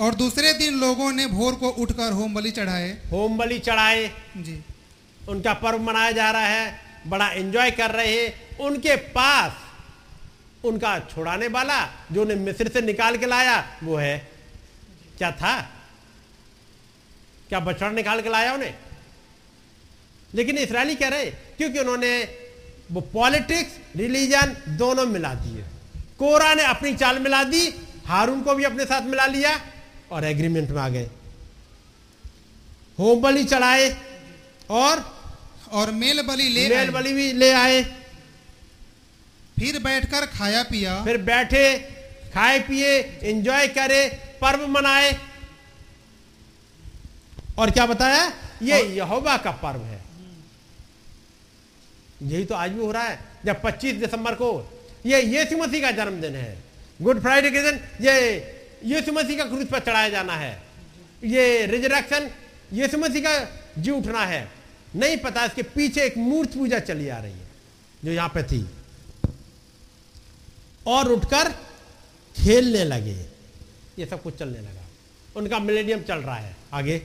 और दूसरे दिन लोगों ने भोर को उठकर होम बलि चढ़ाए। होम बलि चढ़ाए। जी। उनका पर्व मनाया जा रहा है। बड़ा एंजॉय कर रहे हैं, उनके पास उनका छुड़ाने वाला जो उन्हें मिस्र से निकाल के लाया, वो है। क्या था? क्या बछड़ा निकाल के लाया उन्हें? लेकिन इसराइली कह रहे क्योंकि उन्होंने वो पॉलिटिक्स रिलीजन दोनों मिला दिए। कोरा ने अपनी चाल मिला दी, हारून को भी अपने साथ मिला लिया और एग्रीमेंट में आ गए। होम बलि चढ़ाए और और मेल बलि ले मेल। बलि भी ले आए। फिर बैठकर खाया पिया। फिर बैठे खाए पिए एंजॉय करे पर्व मनाए। और क्या बताया? ये यहोवा का पर्व है। यही तो आज भी हो रहा है जब 25 दिसंबर को। ये यीशु मसीह का जन्मदिन है। गुड फ्राइडे के दिन ये यीशु मसीह का क्रूज पर चढ़ाया जाना है। ये रिजरेक्शन यीशु मसीह का जी उठना है। नहीं पता इसके पीछे एक मूर्ति पूजा चली आ रही है जो यहाँ पे थी। और उठकर खेलने लगे। ये सब कुछ चलने लगा। उनका मिलेनियम चल रहा है। आगे।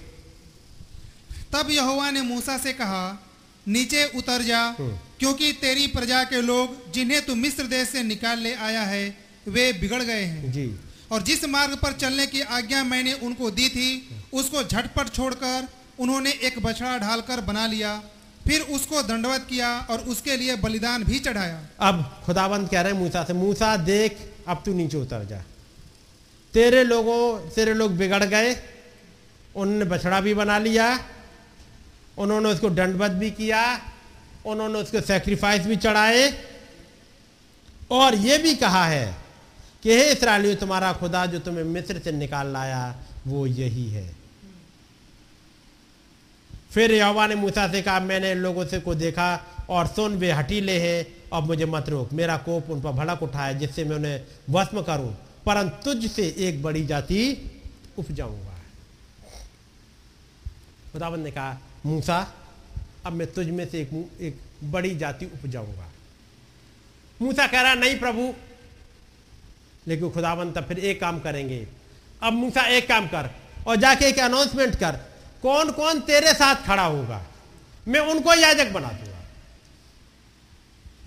तब यहोवा ने मूसा से कहा नीचे उतर जा हम्म। क्योंकि तेरी प्रजा के लोग जिन्हें तू मिस्र देश से निकाल ले आया है वे बिगड़ गए हैं। जी। और जिस मार्ग पर चलने की आज्ञा मैंने उनको दी थी उसको झटपट छोड़कर उन्होंने एक बछड़ा ढालकर बना लिया, फिर उसको दंडवत किया और उसके लिए बलिदान भी चढ़ाया। अब खुदाबंद कह रहे हैं मूसा से, मूसा, देख, अब तू नीचे उतर जा। तेरे लोगों, तेरे लोग बिगड़ गए उन्होंने बछड़ा भी बना लिया, उन्होंने उसको दंडवत भी किया, उन्होंने उसको सेक्रीफाइस भी चढ़ाए। और ये भी कहा है कि, हे इसराइलियों तुम्हारा खुदा जो तुम्हें मिस्र से निकाल लाया, वो यही है। फिर यहोवा ने मूसा से कहा, मैंने इन लोगों से को देखा और सुन, वे हटीले हैं, अब मुझे मत रोक। मेरा कोप उन पर भड़क उठाया, जिससे मैं उन्हें भस्म करूँ, परंतु तुझ से एक बड़ी जाति उपजाऊँगा। खुदाबंद ने कहा, मूसा, अब मैं तुझ में से एक एक बड़ी जाति उपजाऊँगा। मूसा कह रहा, नहीं प्रभु। लेकिन खुदाबंद तब फिर एक काम करेंगे। अब मूसा एक काम कर और जाके एक अनाउंसमेंट कर। कौन कौन तेरे साथ खड़ा होगा? मैं उनको याजक बना दूँगा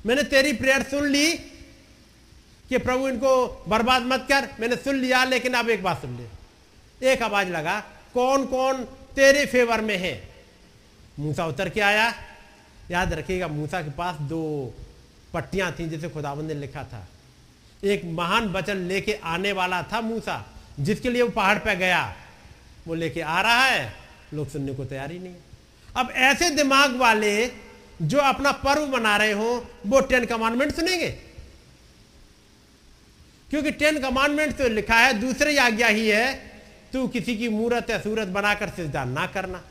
मैंने तेरी प्रेयर सुन ली कि प्रभु इनको बर्बाद मत कर। मैंने सुन लिया, लेकिन अब एक बात सुन ले। एक आवाज़ लगा कौन कौन तेरे फेवर में है? मूसा उतर के आया। याद रखिएगा, मूसा के पास दो पट्टियाँ थी जिसे खुदाबंद ने लिखा था। एक महान वचन लेके आने वाला था मूसा, जिसके लिए वो पहाड़ पे गया। वो लेके आ रहा है। लोग सुनने को तैयार ही नहीं। अब ऐसे दिमाग वाले जो अपना पर्व मना रहे हो, वो टेन कमांडमेंट सुनेंगे? क्योंकि टेन कमांडमेंट तो लिखा है, दूसरी आज्ञा ही है, तू किसी की मूर्त या सूरत बनाकर सिजदा ना करना।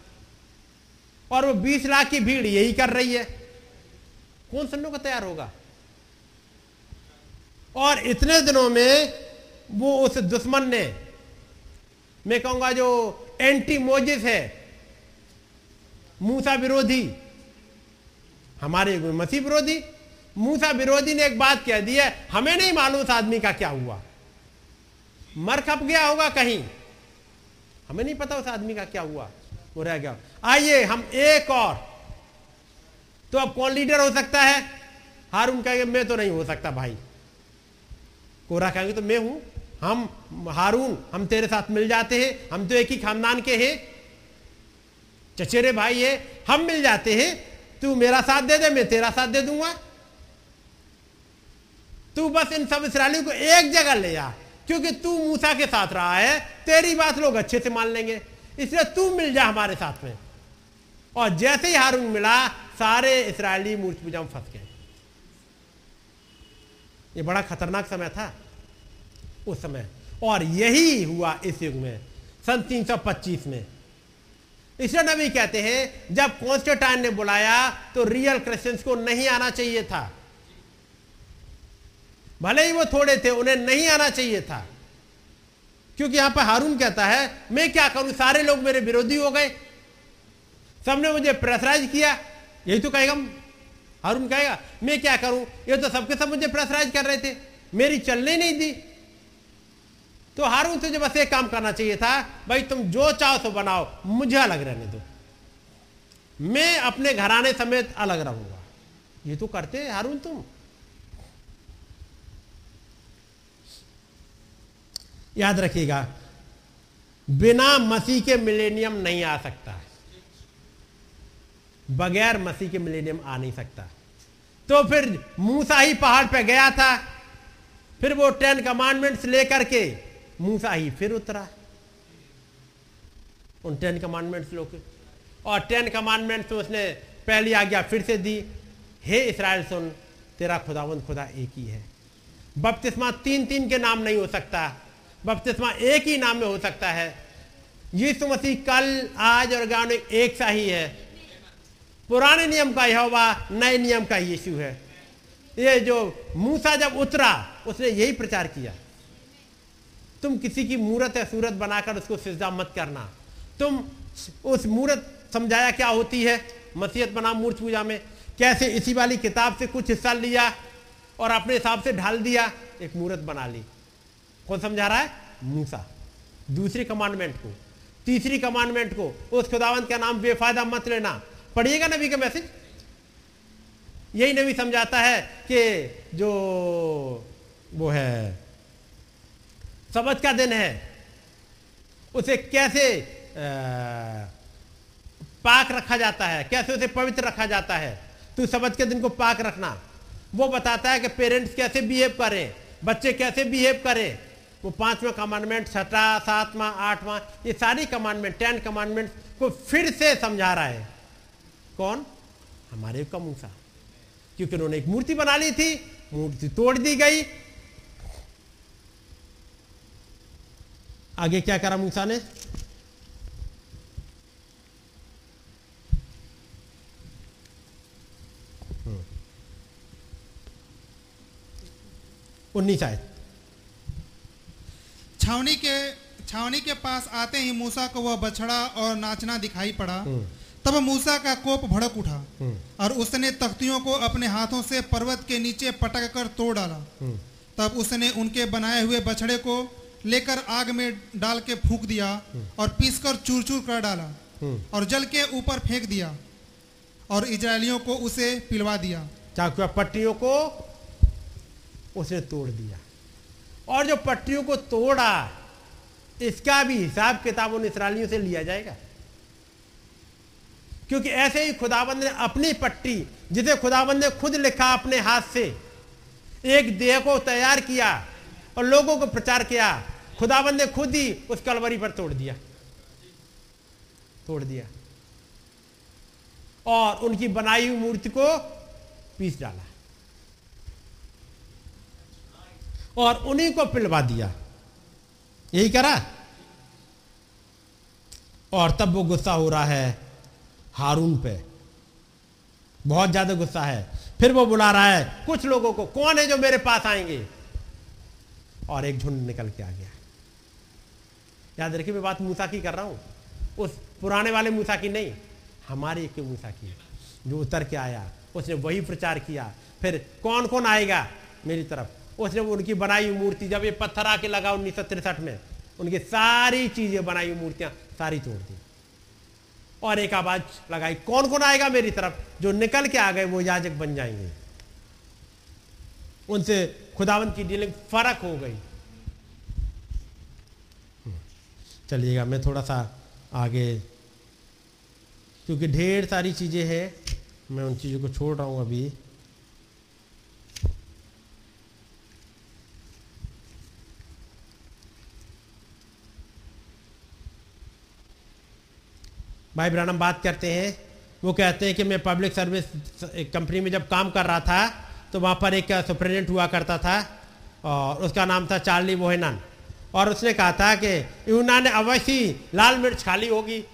और वो बीस लाख की भीड़ यही कर रही है। कौन सुनने को तैयार होगा? और इतने दिनों में वो उस दुश्मन ने, मैं कहूँगा जो एंटी मोजिस है। मूसा विरोधी। हमारे मसीह विरोधी। मूसा विरोधी ने एक बात कह दी है, हमें नहीं मालूम उस आदमी का क्या हुआ। मर खप गया होगा कहीं। हमें नहीं पता उस आदमी का क्या हुआ, वो रह गया। आइए, हम एक और। तो अब कौन लीडर हो सकता है? हारून कहेंगे, मैं तो नहीं हो सकता भाई। कोरा कहेंगे तो मैं हूँ। हम हारून, हम तेरे साथ मिल जाते हैं, हम तो एक ही खानदान के हैं। चचेरे भाई है, हम मिल जाते हैं। तू मेरा साथ दे दे, मैं तेरा साथ दे दूँगा। तू बस इन सब इसराइलियों को एक जगह ले जा क्योंकि तू मूसा के साथ रहा है, तेरी बात लोग अच्छे से मान लेंगे। इसलिए तू मिल जा हमारे साथ में। और जैसे ही हारून मिला, सारे इसराइली मूर्ति पूजा में फंस गए। ये बड़ा खतरनाक समय था। उस समय। और यही हुआ इस युग में, सन 325 में। इसलिए नबी कहते हैं, जब कॉन्स्टेटाइन ने बुलाया तो रियल क्रिश्चियंस को नहीं आना चाहिए था। भले ही वो थोड़े थे, उन्हें नहीं आना चाहिए था। क्योंकि यहाँ पर हारून कहता है, मैं क्या करूँ? सारे लोग मेरे विरोधी हो गए। सबने मुझे प्रेसराइज किया। यही तो कहेगा। हारून कहेगा, मैं क्या करूँ? ये तो सबके सब मुझे प्रेसराइज कर रहे थे। मेरी चलने नहीं दी। तो हारून तुझे बस एक काम करना चाहिए था, भाई तुम जो चाहो तो बनाओ, मुझे अलग रहने दो। मैं अपने घराने समेत अलग रहूँगा। ये तो करते हारून तुम। याद रखिएगा, बिना मसीह के मिलेनियम नहीं आ सकता बगैर मसीह के मिलेनियम आ नहीं सकता। तो फिर मूसा ही पहाड़ पे गया था, फिर वो टेन कमांडमेंट्स लेकर के मूसा ही फिर उतरा। उन टेन कमांडमेंट्स लोग और टेन कमांडमेंट्स तो उसने पहली आज्ञा फिर से दी। हे इसराइल, सुन, तेरा खुदावंद खुदा एक ही है। बपतिस्मा तीन तीन के नाम नहीं हो सकता। बपतिस्मा एक ही नाम में हो सकता है। यीशु मसीह कल, आज और गाँव एक सा ही है। पुराने नियम का यहोवा, नए नियम का यीशु है। ये जो मूसा जब उतरा, उसने यही प्रचार किया। तुम किसी की मूर्त या सूरत बनाकर उसको सिजदा मत करना। तुम उस मूर्त समझाया क्या होती है? मसीहत बना मूर्त पूजा में। कैसे इसी वाली किताब से कुछ हिस्सा लिया और अपने हिसाब से ढाल दिया? एक मूर्त बना ली। कौन समझा रहा है? मूसा। दूसरी कमांडमेंट को। तीसरी कमांडमेंट को। उस खुदावंत का नाम बेफायदा मत लेना। पढ़िएगा नबी का मैसेज यही नबी समझाता है कि जो वो है सबज का दिन है। उसे कैसे पाक रखा जाता है? कैसे उसे पवित्र रखा जाता है? तो सबज के दिन को पाक रखना। वो बताता है कि पेरेंट्स कैसे बिहेव करें, बच्चे कैसे बिहेव करें। वो पांचवा कमांडमेंट छठा, सातवां, आठवां, ये सारी कमांडमेंट टेन कमांडमेंट को फिर से समझा रहा है। कौन? हमारे का मूसा क्योंकि उन्होंने एक मूर्ति बना ली थी, मूर्ति तोड़ दी गई आगे क्या करा मूसा ने? हम्म। उन्नीस आयत छावनी के छावनी के पास आते ही मूसा को वह बछड़ा और नाचना दिखाई पड़ा। तब मूसा का कोप भड़क उठा और उसने तख्तियों को अपने हाथों से पर्वत के नीचे पटक कर तोड़ डाला। तब उसने उनके बनाए हुए बछड़े को लेकर आग में डाल के फूक दिया और पीसकर चूर चूर कर डाला और जल के ऊपर फेंक दिया और इजरायलियों को उसे पिलवा दिया। चाकुआ पट्टियों को उसे तोड़ दिया। और जो पट्टियों को तोड़ा, इसका भी हिसाब किताब उन इसराइलियों से लिया जाएगा। क्योंकि ऐसे ही खुदाबंद ने अपनी पट्टी, जिसे खुदाबंद ने खुद लिखा अपने हाथ से, एक देह को तैयार किया और लोगों को प्रचार किया। खुदाबंद ने खुद ही उस कलवरी पर तोड़ दिया। तोड़ दिया। और उनकी बनाई हुई मूर्ति को पीस डाला। और उन्हीं को पिलवा दिया। यही करा। और तब वो गुस्सा हो रहा है हारून पे। बहुत ज़्यादा गुस्सा है। फिर वो बुला रहा है, कुछ लोगों को, कौन है जो मेरे पास आएँगे? और एक झुंड निकल के आ गया। याद रखिए, मैं बात मूसा की कर रहा हूँ। उस पुराने वाले मूसा की नहीं, हमारे एक मूसा की जो उतर के आया, उसने वही प्रचार किया। फिर कौन कौन आएगा मेरी तरफ़? उसने उनकी बनाई हुई मूर्ति, जब ये पत्थर आके लगा उन्नीस सौ तिरसठ में, उनकी सारी चीज़ें बनाई हुई मूर्तियाँ सारी तोड़ दी। और एक आवाज़ लगाई कौन कौन आएगा मेरी तरफ़? जो निकल के आ गए, वो याजक बन जाएँगे। उनसे खुदावंत की डीलिंग फ़र्क हो गई। चलिएगा, मैं थोड़ा सा आगे। क्योंकि ढेर सारी चीज़ें हैं, मैं उन चीज़ों को छोड़ रहा हूँ अभी। भाई ब्रानम बात करते हैं। वो कहते हैं कि मैं पब्लिक सर्विस कंपनी में जब काम कर रहा था तो वहाँ पर एक सुप्रिटेंडेंट हुआ करता था, और उसका नाम था चार्ली वोहेनन और उसने कहा था कि यूना ने अवश्य लाल मिर्च खाली होगी।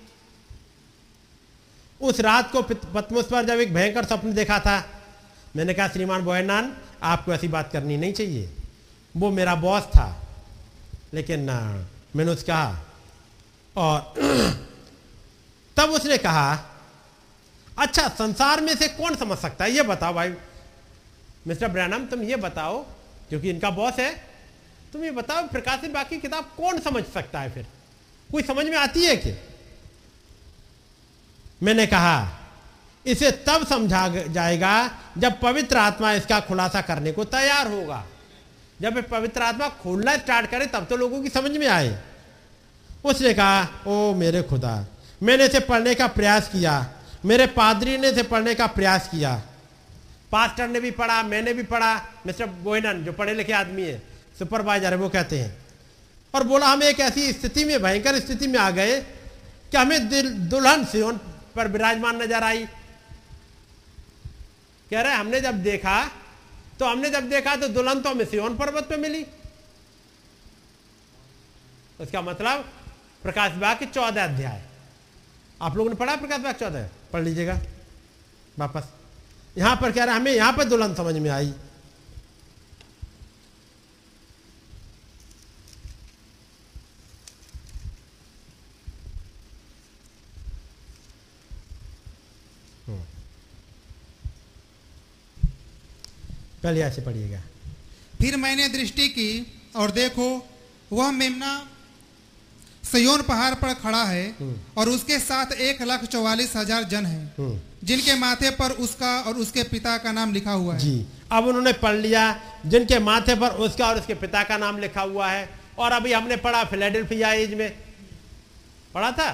उस रात को पतमुस पर जब एक भयंकर स्वप्न देखा था, मैंने कहा, श्रीमान बोहनान, आपको ऐसी बात करनी नहीं चाहिए। वो मेरा बॉस था। लेकिन मैंने उससे कहा, और तब उसने कहा अच्छा संसार में से कौन समझ सकता है? ये बताओ भाई। मिस्टर ब्रैनम, तुम ये बताओ, क्योंकि इनका बॉस है तुम ये बताओ प्रकाश बाकी किताब कौन समझ सकता है फिर? कोई समझ में आती है कि मैंने कहा, इसे तब समझा जाएगा जब पवित्र आत्मा इसका खुलासा करने को तैयार होगा। जब पवित्र आत्मा खोलना स्टार्ट करे, तब तो लोगों की समझ में आए। उसने कहा, ओ मेरे खुदा, मैंने इसे पढ़ने का प्रयास किया, मेरे पादरी ने इसे पढ़ने का प्रयास किया। पास्टर ने भी पढ़ा, मैंने भी पढ़ा, मिस्टर बोइनन जो पढ़े लिखे आदमी है। सुपरवाइजर है, वो कहते हैं। और बोला, हम एक ऐसी स्थिति में, भयंकर स्थिति में आ गए कि हमें दुल्हन सियोन पर विराजमान नज़र आई। कह रहे, हमने जब देखा तो हमने जब देखा तो दुल्हन तो हमें सियोन पर्वत पे मिली। उसका मतलब प्रकाश बाग के चौदह अध्याय। आप लोगों ने पढ़ा प्रकाश बाग चौदह? पढ़ लीजिएगा। वापस। यहाँ पर कह रहे, हमें यहाँ पर दुल्हन समझ में आई। पहले ऐसे पढ़िएगा। फिर मैंने दृष्टि की और देखो वह मेमना सयोन पहाड़ पर खड़ा है हम्म। और उसके साथ एक लाख चौवालीस हज़ार जन है हम्म। जिनके माथे पर उसका और उसके पिता का नाम लिखा हुआ है। जी। अब उन्होंने पढ़ लिया जिनके माथे पर उसका और उसके पिता का नाम लिखा हुआ है। और अभी हमने पढ़ा फिलेडेल्फिया एज में। पढ़ा था?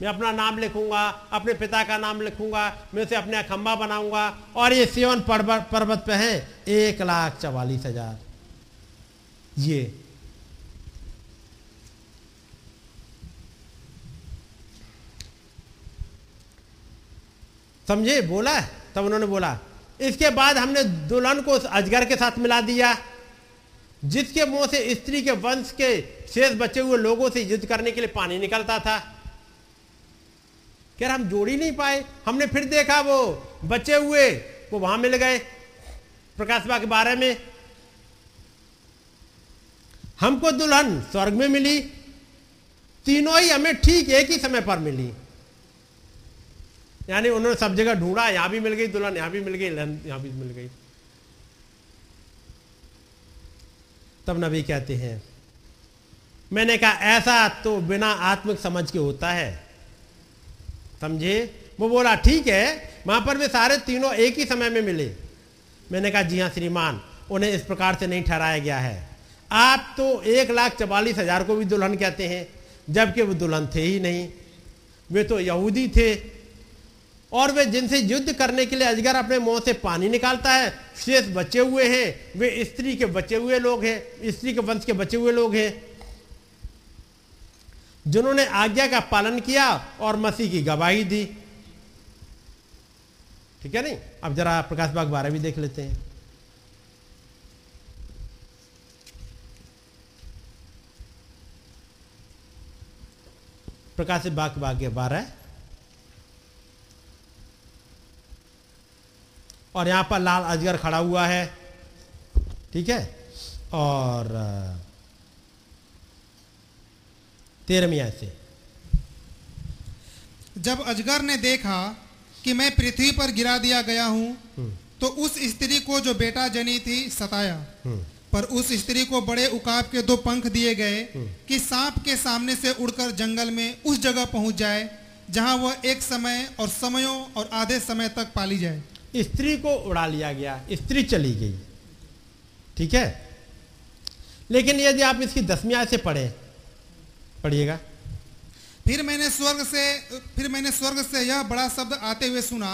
मैं अपना नाम लिखूँगा, अपने पिता का नाम लिखूँगा, मैं उसे अपने खंबा बनाऊँगा, और ये सियोन पर्वत पे है, एक लाख चवालीस हज़ार। ये। समझे? बोला तब उन्होंने बोला, इसके बाद हमने दुल्हन को अजगर के साथ मिला दिया, जिसके मुँह से स्त्री के वंश के शेष बचे हुए लोगों से युद्ध करने के लिए पानी निकलता था। कह हम जोड़ ही नहीं पाए, हमने फिर देखा वो बचे हुए, वो वहाँ मिल गए प्रकाश बा के बारे में। हमको दुल्हन स्वर्ग में मिली, तीनों ही हमें ठीक एक ही समय पर मिली। यानी उन्होंने सब जगह ढूंढा, यहाँ भी मिल गई दुल्हन, यहाँ भी मिल गई यहाँ भी मिल गई। तब नबी कहते हैं, मैंने कहा, ऐसा तो बिना आत्मिक समझ के होता है। समझे? वो बोला, ठीक है, वहाँ पर वे सारे तीनों एक ही समय में मिले। मैंने कहा, जी हाँ श्रीमान, उन्हें इस प्रकार से नहीं ठहराया गया है। आप तो एक लाख चवालीस हज़ार को भी दुल्हन कहते हैं, जबकि वो दुल्हन थे ही नहीं। वे तो यहूदी थे और वे जिनसे युद्ध करने के लिए अजगर अपने मुँह से पानी निकालता है, शेष बचे हुए हैं। वे स्त्री के बचे हुए लोग हैं, स्त्री के वंश के बचे हुए लोग हैं। जिन्होंने आज्ञा का पालन किया और मसीह की गवाही दी। ठीक है नहीं? अब जरा प्रकाश बाग बारह भी देख लेते हैं। प्रकाश बाग बाग बारह और यहाँ पर लाल अजगर खड़ा हुआ है। ठीक है? और तेरहवीं आयत से। जब अजगर ने देखा कि मैं पृथ्वी पर गिरा दिया गया हूँ तो उस स्त्री को जो बेटा जनी थी सताया। पर उस स्त्री को बड़े उकाब के दो पंख दिए गए कि सांप के सामने से उड़कर जंगल में उस जगह पहुँच जाए जहाँ वह एक समय और समयों और आधे समय तक पाली जाए। स्त्री को उड़ा लिया गया स्त्री चली गई। ठीक है? लेकिन यदि आप इसकी दसवीं आयत से पढ़े पढ़िएगा। फिर मैंने स्वर्ग से फिर मैंने स्वर्ग से यह बड़ा शब्द आते हुए सुना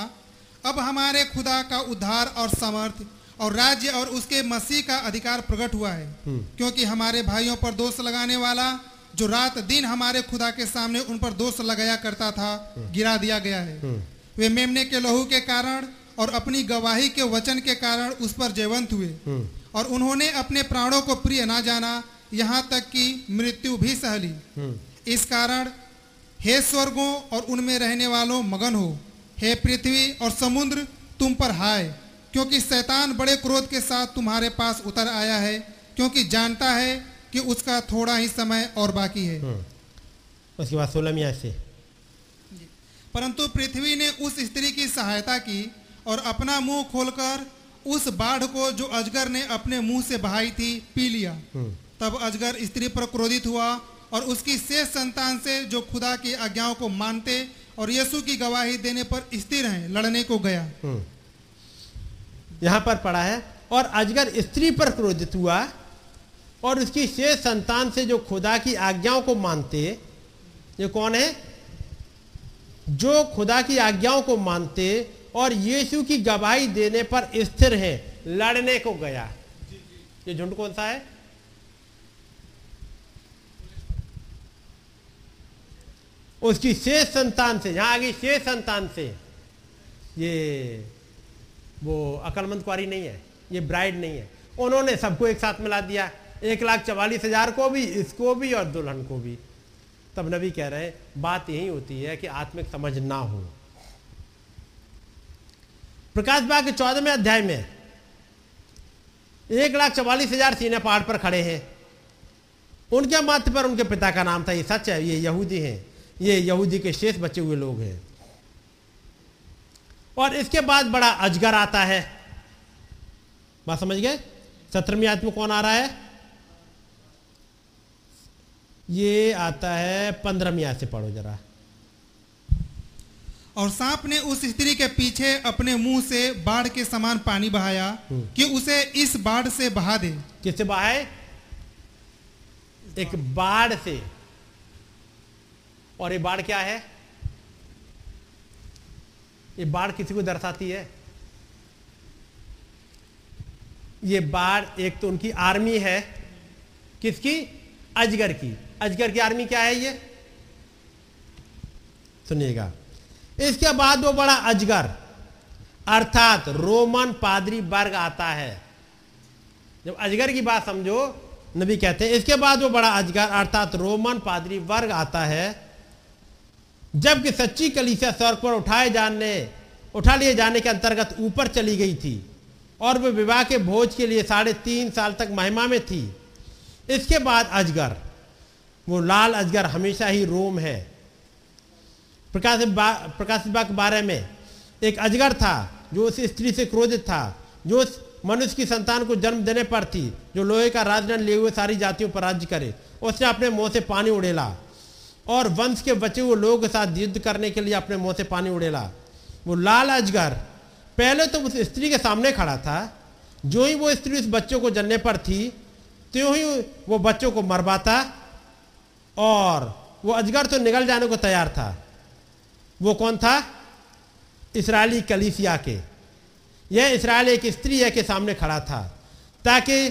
अब हमारे खुदा का उद्धार और सामर्थ्य और राज्य और उसके मसीह का अधिकार प्रकट हुआ है। क्योंकि हमारे भाइयों पर दोष लगाने वाला जो रात दिन हमारे खुदा के सामने उन पर दोष लगाया करता था गिरा दिया गया है। वे मेमने के लहू के कारण और अपनी गवाही के वचन के कारण उस पर जयवंत हुए। और उन्होंने अपने प्राणों को प्रिय ना जाना यहाँ तक कि मृत्यु भी सहली इस कारण हे स्वर्गों और उनमें रहने वालों मगन हो। हे पृथ्वी और समुद्र तुम पर हाय क्योंकि शैतान बड़े क्रोध के साथ तुम्हारे पास उतर आया है क्योंकि जानता है कि उसका थोड़ा ही समय और बाकी है। उसके बाद आयत से परंतु पृथ्वी ने उस स्त्री की सहायता की और अपना मुँह खोलकर उस बाढ़ को जो अजगर ने अपने मुँह से बहाई थी पी लिया। तब अजगर स्त्री पर क्रोधित हुआ और उसकी शेष संतान से जो खुदा की आज्ञाओं को मानते और यीशु की गवाही देने पर स्थिर हैं, लड़ने को गया। यहाँ पर पड़ा है, और अजगर स्त्री पर क्रोधित हुआ और उसकी शेष संतान से जो खुदा की आज्ञाओं को मानते, ये कौन है? जो खुदा की आज्ञाओं को मानते और यीशु की गवाही देने पर स्थिर हैं, लड़ने को गया। ये झुंड कौन सा है? उसकी शेष संतान से, यहाँ आगे शेष संतान से। ये, वो अकलमंद कुआरी नहीं है, ये ब्राइड नहीं है। उन्होंने सबको एक साथ मिला दिया, एक लाख चवालीस हज़ार को भी, इसको भी और दुल्हन को भी। तब नबी कह रहे हैं, बात यही होती है कि आत्मिक समझ ना हो। प्रकाश बाग के चौदहवें अध्याय में, एक लाख चवालीस हज़ार सीने पहाड़ पर खड़े हैं। उनके मत पर उनके पिता का नाम था, ये सच है, ये यहूदी हैं। ये यहूदी के शेष बचे हुए लोग हैं। और इसके बाद बड़ा अजगर आता है। बात समझ गए? सत्रहवीं आदमी कौन आ रहा है? ये आता है पंद्रहवीं आयत से पढ़ो जरा। और सांप ने उस स्त्री के पीछे अपने मुँह से बाढ़ के समान पानी बहाया कि उसे इस बाढ़ से बहा दे। किससे बहाए? एक बाढ़ से। और ये बाढ़ क्या है? ये बाढ़ किसी को दर्शाती है? ये बाढ़ एक तो उनकी आर्मी है। किसकी? अजगर की। अजगर की आर्मी क्या है ये? सुनिएगा। इसके बाद वो बड़ा अजगर, अर्थात रोमन पादरी वर्ग आता है। जब अजगर की बात समझो, नबी कहते हैं, इसके बाद वो बड़ा अजगर, अर्थात रोमन पादरी वर्ग आता है। जबकि सच्ची कलीसिया स्वर्ग पर उठाए जाने, उठा लिए जाने के अंतर्गत ऊपर चली गई थी और वह विवाह के भोज के लिए साढ़े तीन साल तक महिमा में थी। इसके बाद अजगर, वो लाल अजगर हमेशा ही रोम है। प्रकाश प्रकाश के बारे में एक अजगर था जो उस स्त्री से क्रोधित था, जो उस मनुष्य की संतान को जन्म देने पर थी, जो लोहे का राजदंड लिए हुए सारी जातियों पर राज्य करे। उसने अपने मुँह से पानी उड़ेला। और वंश के बचे हुए लोगों के साथ युद्ध करने के लिए अपने मुँह से पानी उड़ेला। वो लाल अजगर, पहले तो उस स्त्री के सामने खड़ा था। जो ही वो स्त्री उस बच्चों को जनने पर थी, त्यों ही वो बच्चों को मरवाता और वो अजगर तो निकल जाने को तैयार था। वो कौन था? इसराइली कलीसिया के। यह इसराइल एक स्त्री है के सामने खड़ा था, ताकि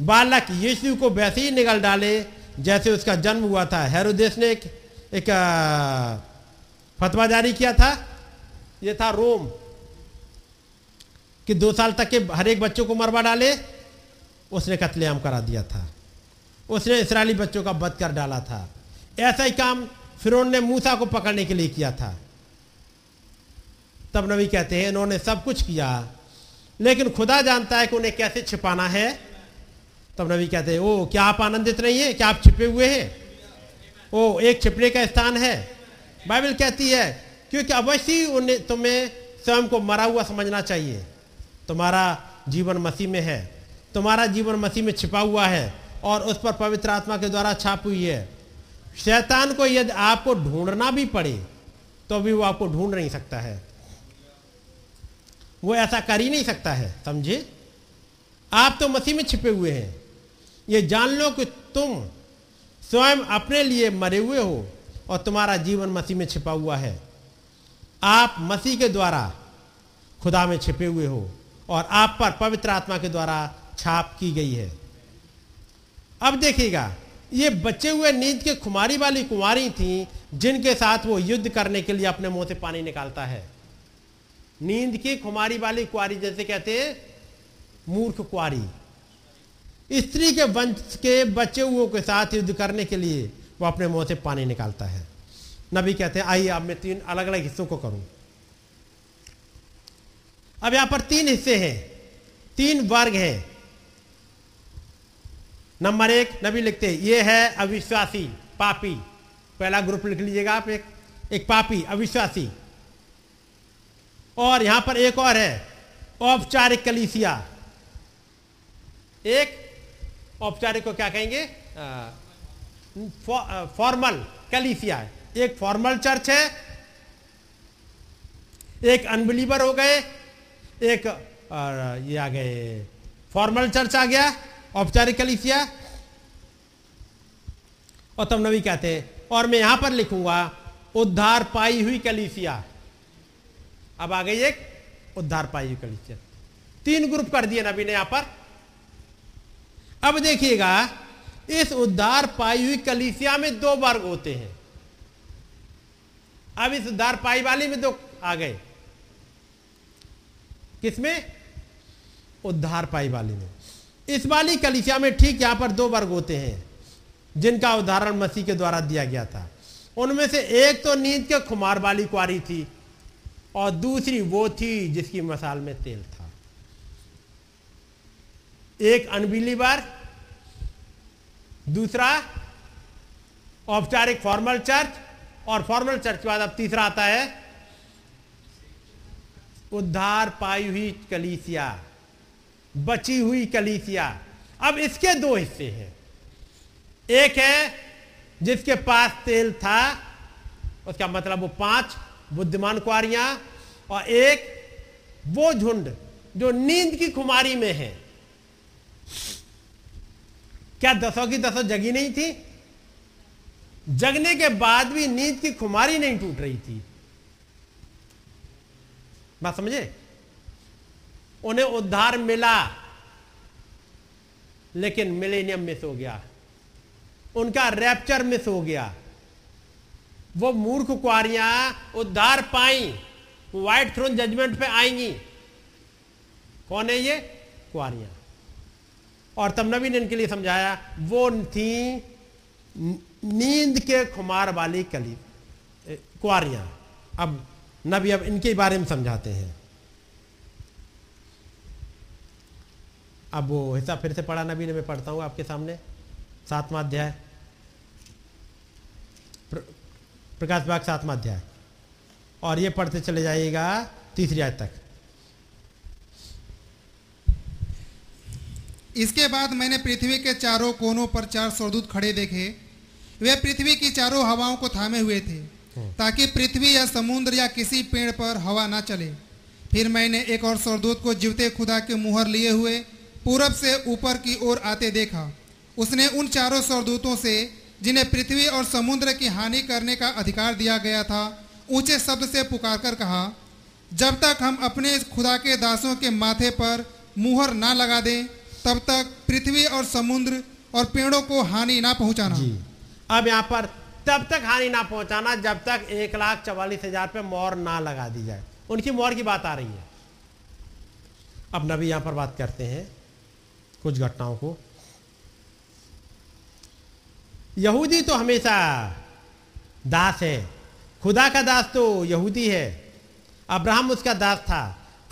बालक यीशु को वैसे ही निगल डाले जैसे उसका जन्म हुआ था। हेरोदेश ने एक, एक फतवा जारी किया था। ये था रोम कि दो साल तक के हर एक बच्चों को मरवा डाले। उसने कत्लेआम करा दिया था। उसने इसराइली बच्चों का वध कर डाला था। ऐसा ही काम फिर ने मूसा को पकड़ने के लिए किया था। तब नबी कहते हैं इन्होंने सब कुछ किया लेकिन खुदा जानता है कि उन्हें कैसे छिपाना है। तब नबी कहते हैं ओ क्या आप आनंदित नहीं है? क्या आप छिपे हुए हैं? वो एक छिपने का स्थान है। बाइबल कहती है, क्योंकि अवश्य उन्हें, तुम्हें स्वयं को मरा हुआ समझना चाहिए। तुम्हारा जीवन मसीह में है। तुम्हारा जीवन मसीह में छिपा हुआ है और उस पर पवित्र आत्मा के द्वारा छाप हुई है। शैतान को यदि आपको ढूंढना भी पड़े तो भी वो आपको ढूंढ नहीं सकता है। वो ऐसा कर ही नहीं सकता है, समझे? आप तो मसीह में छिपे हुए हैं। ये जान लो कि तुम स्वयं अपने लिए मरे हुए हो और तुम्हारा जीवन मसीह में छिपा हुआ है। आप मसीह के द्वारा खुदा में छिपे हुए हो और आप पर पवित्र आत्मा के द्वारा छाप की गई है। अब देखिएगा, ये बचे हुए नींद के खुमारी वाली कुंवारी थी जिनके साथ वो युद्ध करने के लिए अपने मुँह से पानी निकालता है। नींद की खुमारी वाली कुआरी जैसे कहते मूर्ख कुआरी स्त्री के वंश के बचे हुओं के साथ युद्ध करने के लिए वो अपने मुँह से पानी निकालता है। नबी कहते हैं, आइए, अब मैं तीन अलग अलग हिस्सों को करूँ। अब यहाँ पर तीन हिस्से हैं। तीन वर्ग हैं। नंबर एक, नबी लिखते हैं, ये है अविश्वासी, पापी। पहला ग्रुप लिख लीजिएगा आप एक। एक पापी, अविश्वासी। और यहाँ पर एक और है, औपचारिक कलीसिया। एक औपचारिक को क्या कहेंगे? फॉर्मल कलीसिया एक फॉर्मल चर्च है, एक अनबिलीवर हो गए, एक ये आ गए फॉर्मल चर्च आ गया, औपचारिक कलीसिया। और तब नबी कहते हैं, और मैं यहाँ पर लिखूँगा, उद्धार पाई हुई कलीसिया। अब आ गई एक, उद्धार पाई हुई कलीसिया। तीन ग्रुप कर दिए नबी ने यहाँ पर। अब देखिएगा, इस उद्धार पाई हुई कलिसिया में दो वर्ग होते हैं। अब इस उद्धार पाई वाली में दो आ गए। किसमें? उद्धार पाई वाली में। इस वाली कलिसिया में ठीक यहाँ पर दो वर्ग होते हैं, जिनका उदाहरण मसीह के द्वारा दिया गया था। उनमें से एक तो नींद के खुमार वाली कुआरी थी, और दूसरी वो थी जिसकी मसाल में तेल एक अनबिलीवर, दूसरा औपचारिक फॉर्मल चर्च, और फॉर्मल चर्च के बाद अब तीसरा आता है उद्धार पाई हुई कलीसिया, बची हुई कलीसिया। अब इसके दो हिस्से हैं। एक है जिसके पास तेल था, उसका मतलब वो पाँच बुद्धिमान कुआरियाँ, और एक वो झुंड जो नींद की खुमारी में है। क्या दसों की दसों जगी नहीं थी? जगने के बाद भी नींद की खुमारी नहीं टूट रही थी। बात समझे? उन्हें उद्धार मिला, लेकिन मिलेनियम मिस हो गया। उनका रैप्चर मिस हो गया। वो मूर्ख कुआरियाँ उद्धार पाई व्हाइट थ्रोन जजमेंट पे आएँगी। कौन है ये? कुआरियाँ। और तब नबी ने इनके लिए समझाया वो थी नींद के खुमार वाली कली कुआरियाँ। अब नबी अब इनके बारे में समझाते हैं। अब वो हिस्सा फिर से पढ़ा नबी ने मैं पढ़ता हूँ आपके सामने सातवां अध्याय। प्र, प्रकाश बाग सातवां अध्याय। और ये पढ़ते चले जाइएगा तीसरी आयत तक। इसके बाद मैंने पृथ्वी के चारों कोनों पर चार स्वर्दूत खड़े देखे। वे पृथ्वी की चारों हवाओं को थामे हुए थे ताकि पृथ्वी या समुद्र या किसी पेड़ पर हवा ना चले। फिर मैंने एक और स्वर्दूत को जीवते खुदा के मुहर लिए हुए पूरब से ऊपर की ओर आते देखा। उसने उन चारों स्वर्दूतों से जिन्हें पृथ्वी और समुद्र की हानि करने का अधिकार दिया गया था ऊँचे शब्द से पुकार कर कहा जब तक हम अपने खुदा के दासों के माथे पर मुहर ना लगा दें तब तक पृथ्वी और समुद्र और पेड़ों को हानि ना पहुंचाना। जी। अब यहाँ पर तब तक हानि ना पहुंचाना जब तक एक लाख चवालीस हज़ार पे मोहर ना लगा दी जाए। उनकी मोर की बात आ रही है। अब नबी यहाँ पर बात करते हैं कुछ घटनाओं को। यहूदी तो हमेशा दास है। खुदा का दास तो यहूदी है। अब्राहम उसका दास था।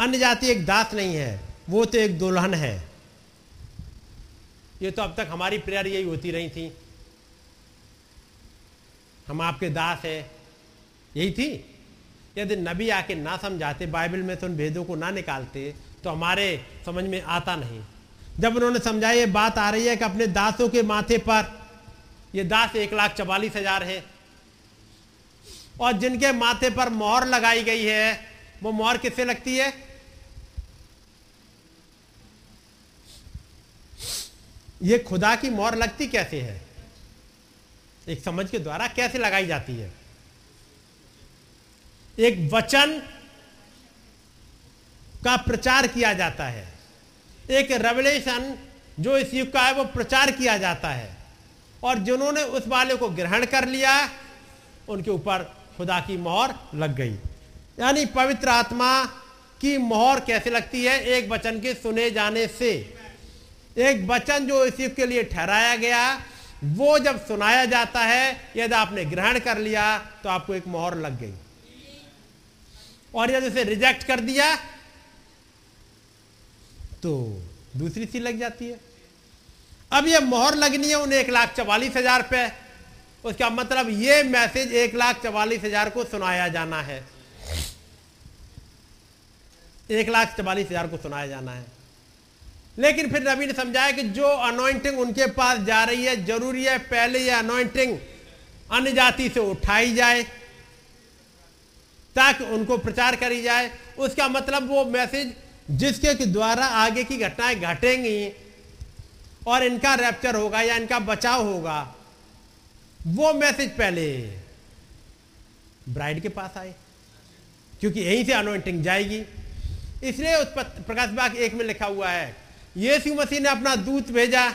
अन्य जाति एक दास नहीं है। वो तो एक दुल्हन है। ये तो अब तक हमारी प्रेयर यही होती रही थी। हम आपके दास हैं। यही थी। यदि नबी आके ना समझाते, बाइबल में से उन भेदों को ना निकालते तो हमारे समझ में आता नहीं। जब उन्होंने समझाया ये बात आ रही है कि अपने दासों के माथे पर ये दास एक लाख चवालीस हज़ार है। और जिनके माथे पर मोहर लगाई गई है, वो मोहर किससे लगती है? ये खुदा की मोहर लगती कैसे है? एक समझ के द्वारा कैसे लगाई जाती है? एक वचन का प्रचार किया जाता है। एक रेवलेशन जो इस युग का है, वो प्रचार किया जाता है। और जिन्होंने उस वाले को ग्रहण कर लिया, उनके ऊपर खुदा की मोहर लग गई। यानी पवित्र आत्मा की मोहर कैसे लगती है? एक वचन के सुने जाने से। एक वचन जो इस के लिए ठहराया गया, वो जब सुनाया जाता है, यदि आपने ग्रहण कर लिया तो आपको एक मोहर लग गई। और यदि उसे रिजेक्ट कर दिया तो दूसरी सी लग जाती है। अब ये मोहर लगनी है उन्हें एक लाख चवालीस हज़ार पे। उसका मतलब ये मैसेज एक लाख चवालीस हज़ार को सुनाया जाना है। एक लाख चवालीस हज़ार को सुनाया जाना है। लेकिन फिर नबी ने समझाया कि जो अनोइंटिंग उनके पास जा रही है, ज़रूरी है पहले यह अनोइंटिंग अन्य जाति से उठाई जाए, ताकि उनको प्रचार करी जाए। उसका मतलब वो मैसेज जिसके द्वारा आगे की घटनाएँ घटेंगी और इनका रैप्चर होगा या इनका बचाव होगा, वो मैसेज पहले ब्राइड के पास आए, क्योंकि यहीं से अनोइंटिंग जाएगी। इसलिए उस प्रकाश बाग एक में लिखा हुआ है यीशु मसीह ने अपना दूत भेजा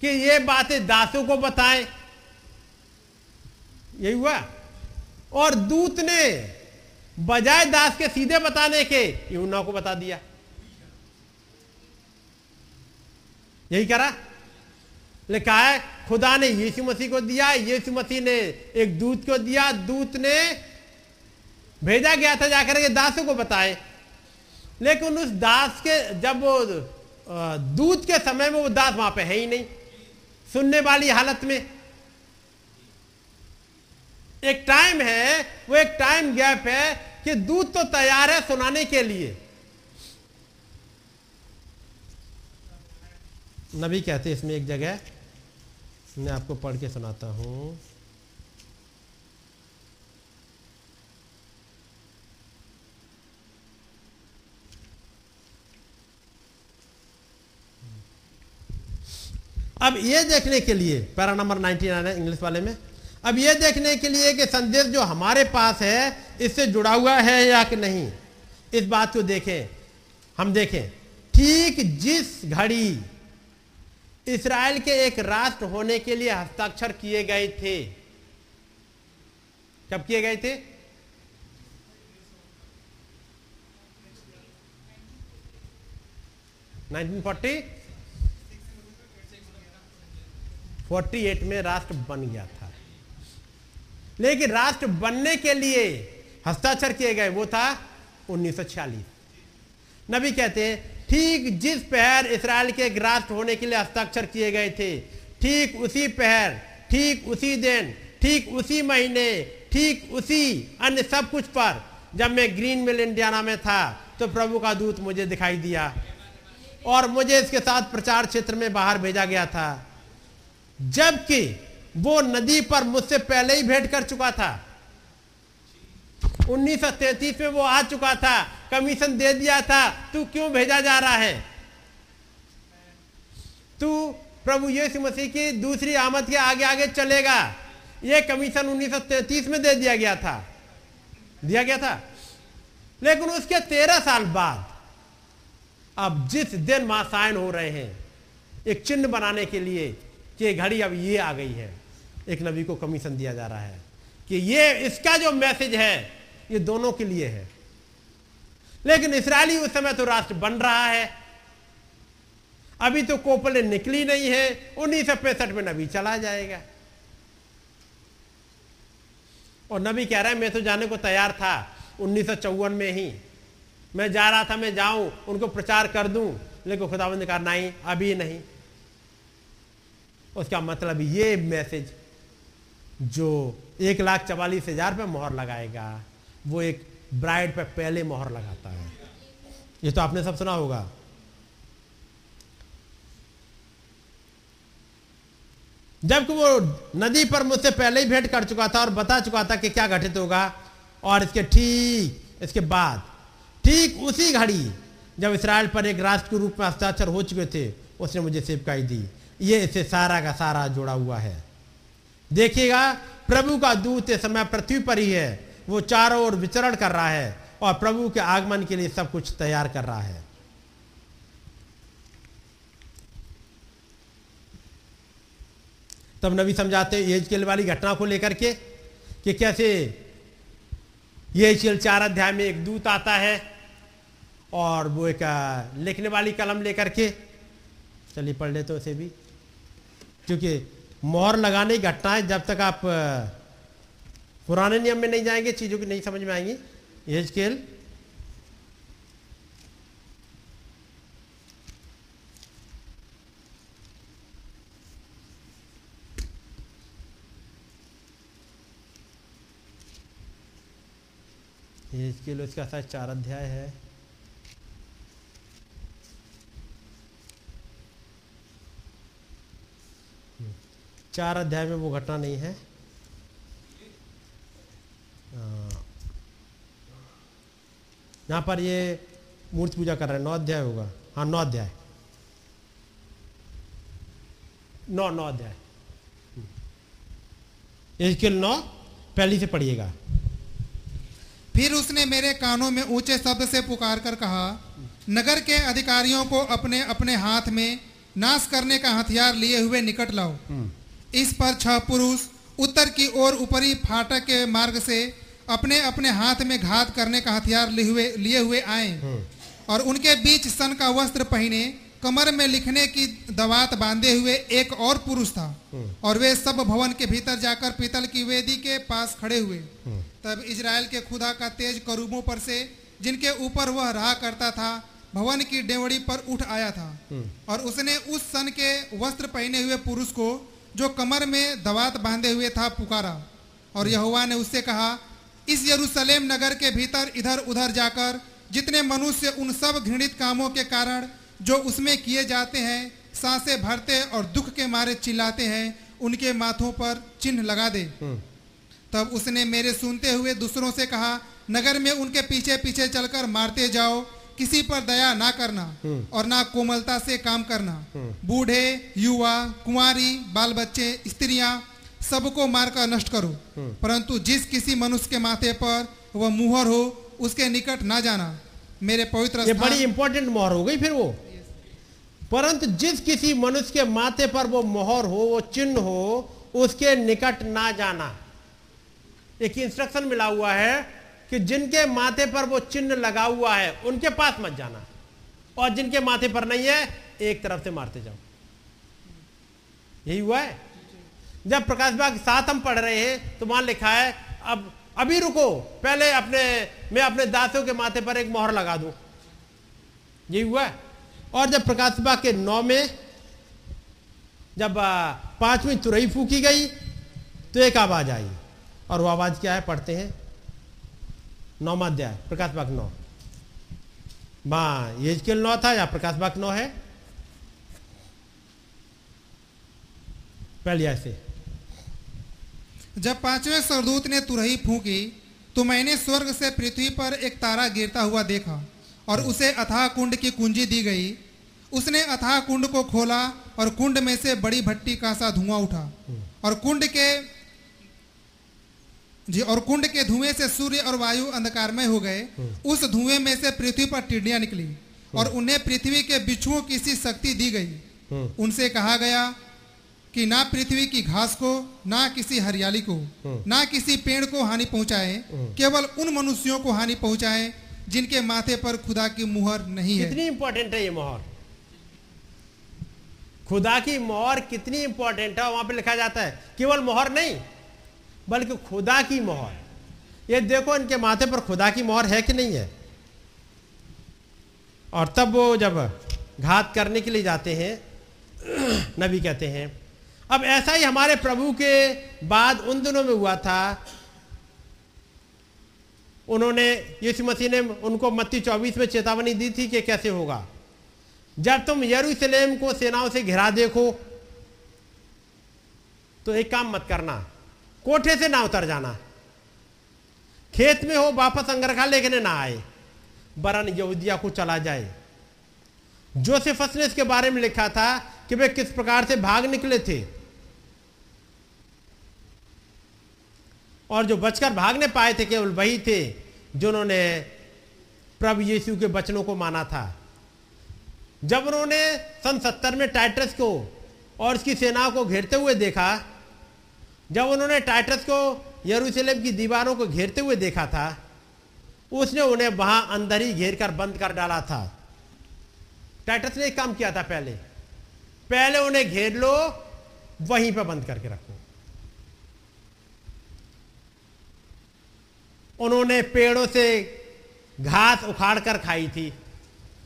कि ये बातें दासों को बताएँ। यही हुआ। और दूत ने बजाय दास के सीधे बताने के यूना को बता दिया। यही करा। लिखा है, खुदा ने यीशु मसीह को दिया, यीशु मसीह ने एक दूत को दिया। दूत ने भेजा गया था जाकर के दासों को बताए। लेकिन उस दास के, जब वो दूध के समय में वो दास वहाँ पे है ही नहीं। सुनने वाली हालत में। एक टाइम है, वो एक टाइम गैप है कि दूध तो तैयार है सुनाने के लिए। नबी कहते इसमें एक जगह, मैं आपको पढ़ के सुनाता हूँ। अब ये देखने के लिए, पैरा नंबर 99 है इंग्लिश वाले में, अब ये देखने के लिए कि संदेश जो हमारे पास है, इससे जुड़ा हुआ है या कि नहीं? इस बात को देखें। हम देखें। ठीक जिस घड़ी इसराइल के एक राष्ट्र होने के लिए हस्ताक्षर किए गए थे, कब किए गए थे? Nineteen forty? फोर्टी एट में राष्ट्र बन गया था। लेकिन राष्ट्र बनने के लिए हस्ताक्षर किए गए वो था 1946 नबी कहते हैं, ठीक जिस पहर इसराइल के राष्ट्र होने के लिए हस्ताक्षर किए गए थे, ठीक उसी पहर, ठीक उसी दिन, ठीक उसी महीने, ठीक उसी अन्य सब कुछ पर, जब मैं ग्रीन मिल इंडियाना में था तो प्रभु का दूत मुझे दिखाई दिया और मुझे इसके साथ प्रचार क्षेत्र में बाहर भेजा गया था। जबकि वो नदी पर मुझसे पहले ही भेंट कर चुका था। 1933 में वो आ चुका था, कमीशन दे दिया था, तू क्यों भेजा जा रहा है? तू प्रभु यीशु मसीह की दूसरी आमद के आगे आगे चलेगा। ये कमीशन 1933 में दे दिया गया था। दिया गया था। लेकिन उसके तेरह साल बाद, अब जिस दिन मासायन हो रहे हैं, एक चिन्ह बनाने के लिए कि घड़ी अब ये आ गई है। एक नबी को कमीशन दिया जा रहा है कि ये इसका जो मैसेज है, ये दोनों के लिए है। लेकिन इसराइली उस समय तो राष्ट्र बन रहा है। अभी तो कोपले निकली नहीं है उन्नीस सौ पैंसठ में नबी चला जाएगा। और नबी कह रहा है, मैं तो जाने को तैयार था, उन्नीस सौ चौवन में ही। मैं जा रहा था, मैं जाऊँ, उनको प्रचार कर दूँ। लेकिन खुदाबंद ने कहा, नहीं, अभी नहीं। उसका मतलब ये मैसेज जो एक लाख चवालीस हज़ार पे मोहर लगाएगा, वो एक ब्राइड पे पहले मोहर लगाता है। ये तो आपने सब सुना होगा। जबकि वो नदी पर मुझसे पहले ही भेंट कर चुका था और बता चुका था कि क्या घटित होगा, और इसके ठीक, इसके बाद, ठीक उसी घड़ी जब इसराइल पर एक राष्ट्र के रूप में हस्ताक्षर हो चुके थे, उसने मुझे सेवकाई दी। ये इसे सारा का सारा जोड़ा हुआ है। देखिएगा, प्रभु का दूत इस समय पृथ्वी पर ही है। वो चारों ओर विचरण कर रहा है और प्रभु के आगमन के लिए सब कुछ तैयार कर रहा है। तब नबी समझाते एजकेल वाली घटना को लेकर के कि कैसे ये चार अध्याय में एक दूत आता है और वो एक लिखने वाली कलम लेकर के, चलिए पढ़ लेते उसे भी। क्योंकि मोहर लगाने की घटनाएँ जब तक आप पुराने नियम में नहीं जाएँगे, चीज़ों की नहीं समझ में आएँगी। एजकेल एजकेल उसका शायद चार अध्याय है। चार अध्याय में वो घटना नहीं है। यहाँ पर ये मूर्ति पूजा कर रहे हैं। नौ अध्याय होगा। हाँ नौ अध्याय। नौ नौ अध्याय। इसके नौ, पहली से पढ़िएगा। फिर उसने मेरे कानों में ऊँचे शब्द से पुकार कर कहा, नगर के अधिकारियों को अपने अपने हाथ में नाश करने का हथियार लिए हुए निकट लाओ। इस पर छह पुरुष उत्तर की ओर ऊपरी फाटक के मार्ग से अपने अपने हाथ में घात करने का हथियार लिए हुए लिए हुए आए। और उनके बीच सन का वस्त्र पहने कमर में लिखने की दवात बांधे हुए एक और पुरुष था। और वे सब भवन के भीतर जाकर पीतल की वेदी के पास खड़े हुए। तब इजराइल के खुदा का तेज करूबों पर से जिनके ऊपर वह रहा करता था भवन की डेवड़ी पर उठ आया था। और उसने उस सन के वस्त्र पहने हुए पुरुष को जो कमर में दवात बांधे हुए था पुकारा। और यहोवा ने उससे कहा इस यरूशलेम नगर के भीतर इधर उधर जाकर जितने मनुष्य उन सब घृणित कामों के कारण जो उसमें किए जाते हैं साँसें भरते और दुख के मारे चिल्लाते हैं उनके माथों पर चिन्ह लगा दे। तब उसने मेरे सुनते हुए दूसरों से कहा नगर में उनके पीछे पीछे चलकर मारते जाओ किसी पर दया ना करना और ना कोमलता से काम करना। बूढ़े युवा कुंवारी बाल बच्चे स्त्रियाँ सबको मारकर नष्ट करो। परंतु जिस किसी मनुष्य के माथे पर वह मुहर हो उसके निकट ना जाना। मेरे पवित्र ये बड़ी इंपॉर्टेंट मोहर हो गई फिर वो। परंतु जिस किसी मनुष्य के माथे पर वो मोहर हो वो चिन्ह हो उसके निकट ना जाना। एक इंस्ट्रक्शन मिला हुआ है कि जिनके माथे पर वो चिन्ह लगा हुआ है, उनके पास मत जाना। और जिनके माथे पर नहीं है, एक तरफ़ से मारते जाओ। यही हुआ है? जब प्रकाश बाग साथ हम पढ़ रहे हैं तो वहाँ लिखा है, अब, अभी रुको, पहले अपने, मैं अपने दासों के माथे पर एक मोहर लगा दूँ। यही हुआ है? और जब प्रकाश बाग के नौ में, जब पांचवी तुरई फूकी गई तो एक आवाज़ आई। और वो आवाज़ क्या है? पढ़ते हैं। नौमा अध्याय प्रकाश बाग नौ। माँ ये स्केल नौ था या प्रकाश बाग नौ है? पहले ऐसे। जब पाँचवें सरदूत ने तुरही फूंकी तो मैंने स्वर्ग से पृथ्वी पर एक तारा गिरता हुआ देखा, और उसे अथाह कुंड की कुंजी दी गई। उसने अथाह कुंड को खोला, और कुंड में से बड़ी भट्टी का सा धुआँ उठा, और कुंड के जी और कुंड के धुएँ से सूर्य और वायु अंधकारमय हो गए। उस धुएँ में से पृथ्वी पर टिड्डियाँ निकली और उन्हें पृथ्वी के बिच्छुओं की सी शक्ति दी गई। उनसे कहा गया कि ना पृथ्वी की घास को ना किसी हरियाली को ना किसी पेड़ को हानि पहुँचाए केवल उन मनुष्यों को हानि पहुँचाए जिनके माथे पर खुदा की मुहर नहीं है। कितनी इंपॉर्टेंट है ये मोहर? खुदा की मोहर कितनी इंपॉर्टेंट है वहाँ पे लिखा जाता है। केवल मोहर नहीं बल्कि खुदा की मोहर। ये देखो इनके माथे पर खुदा की मोहर है कि नहीं है? और तब वो जब घात करने के लिए जाते हैं, नबी कहते हैं, अब ऐसा ही हमारे प्रभु के बाद उन दिनों में हुआ था। उन्होंने यीशु मसीह ने उनको मत्ती चौबीस में चेतावनी दी थी कि कैसे होगा। जब तुम यरूशलेम को सेनाओं से घिरा देखो तो एक काम मत करना। कोठे से ना उतर जाना। खेत में हो, वापस अंगरखा लेके ना आए। बरन यहूदिया को चला जाए। जोसेफस ने इसके बारे में लिखा था कि वे किस प्रकार से भाग निकले थे। और जो बचकर भागने पाए थे, केवल वही थे जिन्होंने प्रभु यीशु के वचनों को माना था। जब उन्होंने सन सत्तर में टाइटस को और उसकी सेनाओं को घेरते हुए देखा जब उन्होंने टाइटस को, यरूशलेम की दीवारों को घेरते हुए देखा था, उसने उन्हें वहाँ अंदर ही घेर कर बंद कर डाला था। टाइटस ने काम किया था पहले। पहले उन्हें घेर लो, वहीं पर बंद करके रखो। उन्होंने पेड़ों से घास उखाड़ कर खाई थी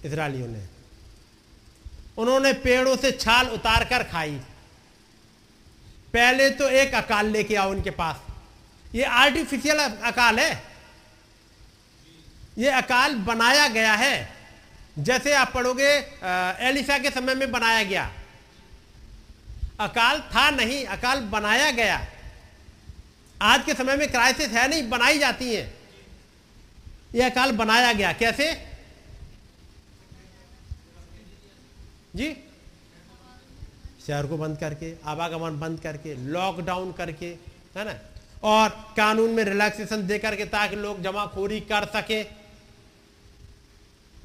इसराइलियों ने। उन्होंने पेड़ों से छाल उतार कर खाई। पहले तो एक अकाल लेके आओ उनके पास। ये आर्टिफिशियल अकाल है। ये अकाल बनाया गया है। जैसे आप पढ़ोगे एलिशा के समय में बनाया गया। अकाल था नहीं, अकाल बनाया गया। आज के समय में क्राइसिस है नहीं, बनाई जाती है। यह अकाल बनाया गया। कैसे? जी? शहर को बंद करके, आवागमन बंद करके लॉकडाउन करके, है ना? और कानून में रिलैक्सेशन दे करके ताकि लोग जमाखोरी कर सके।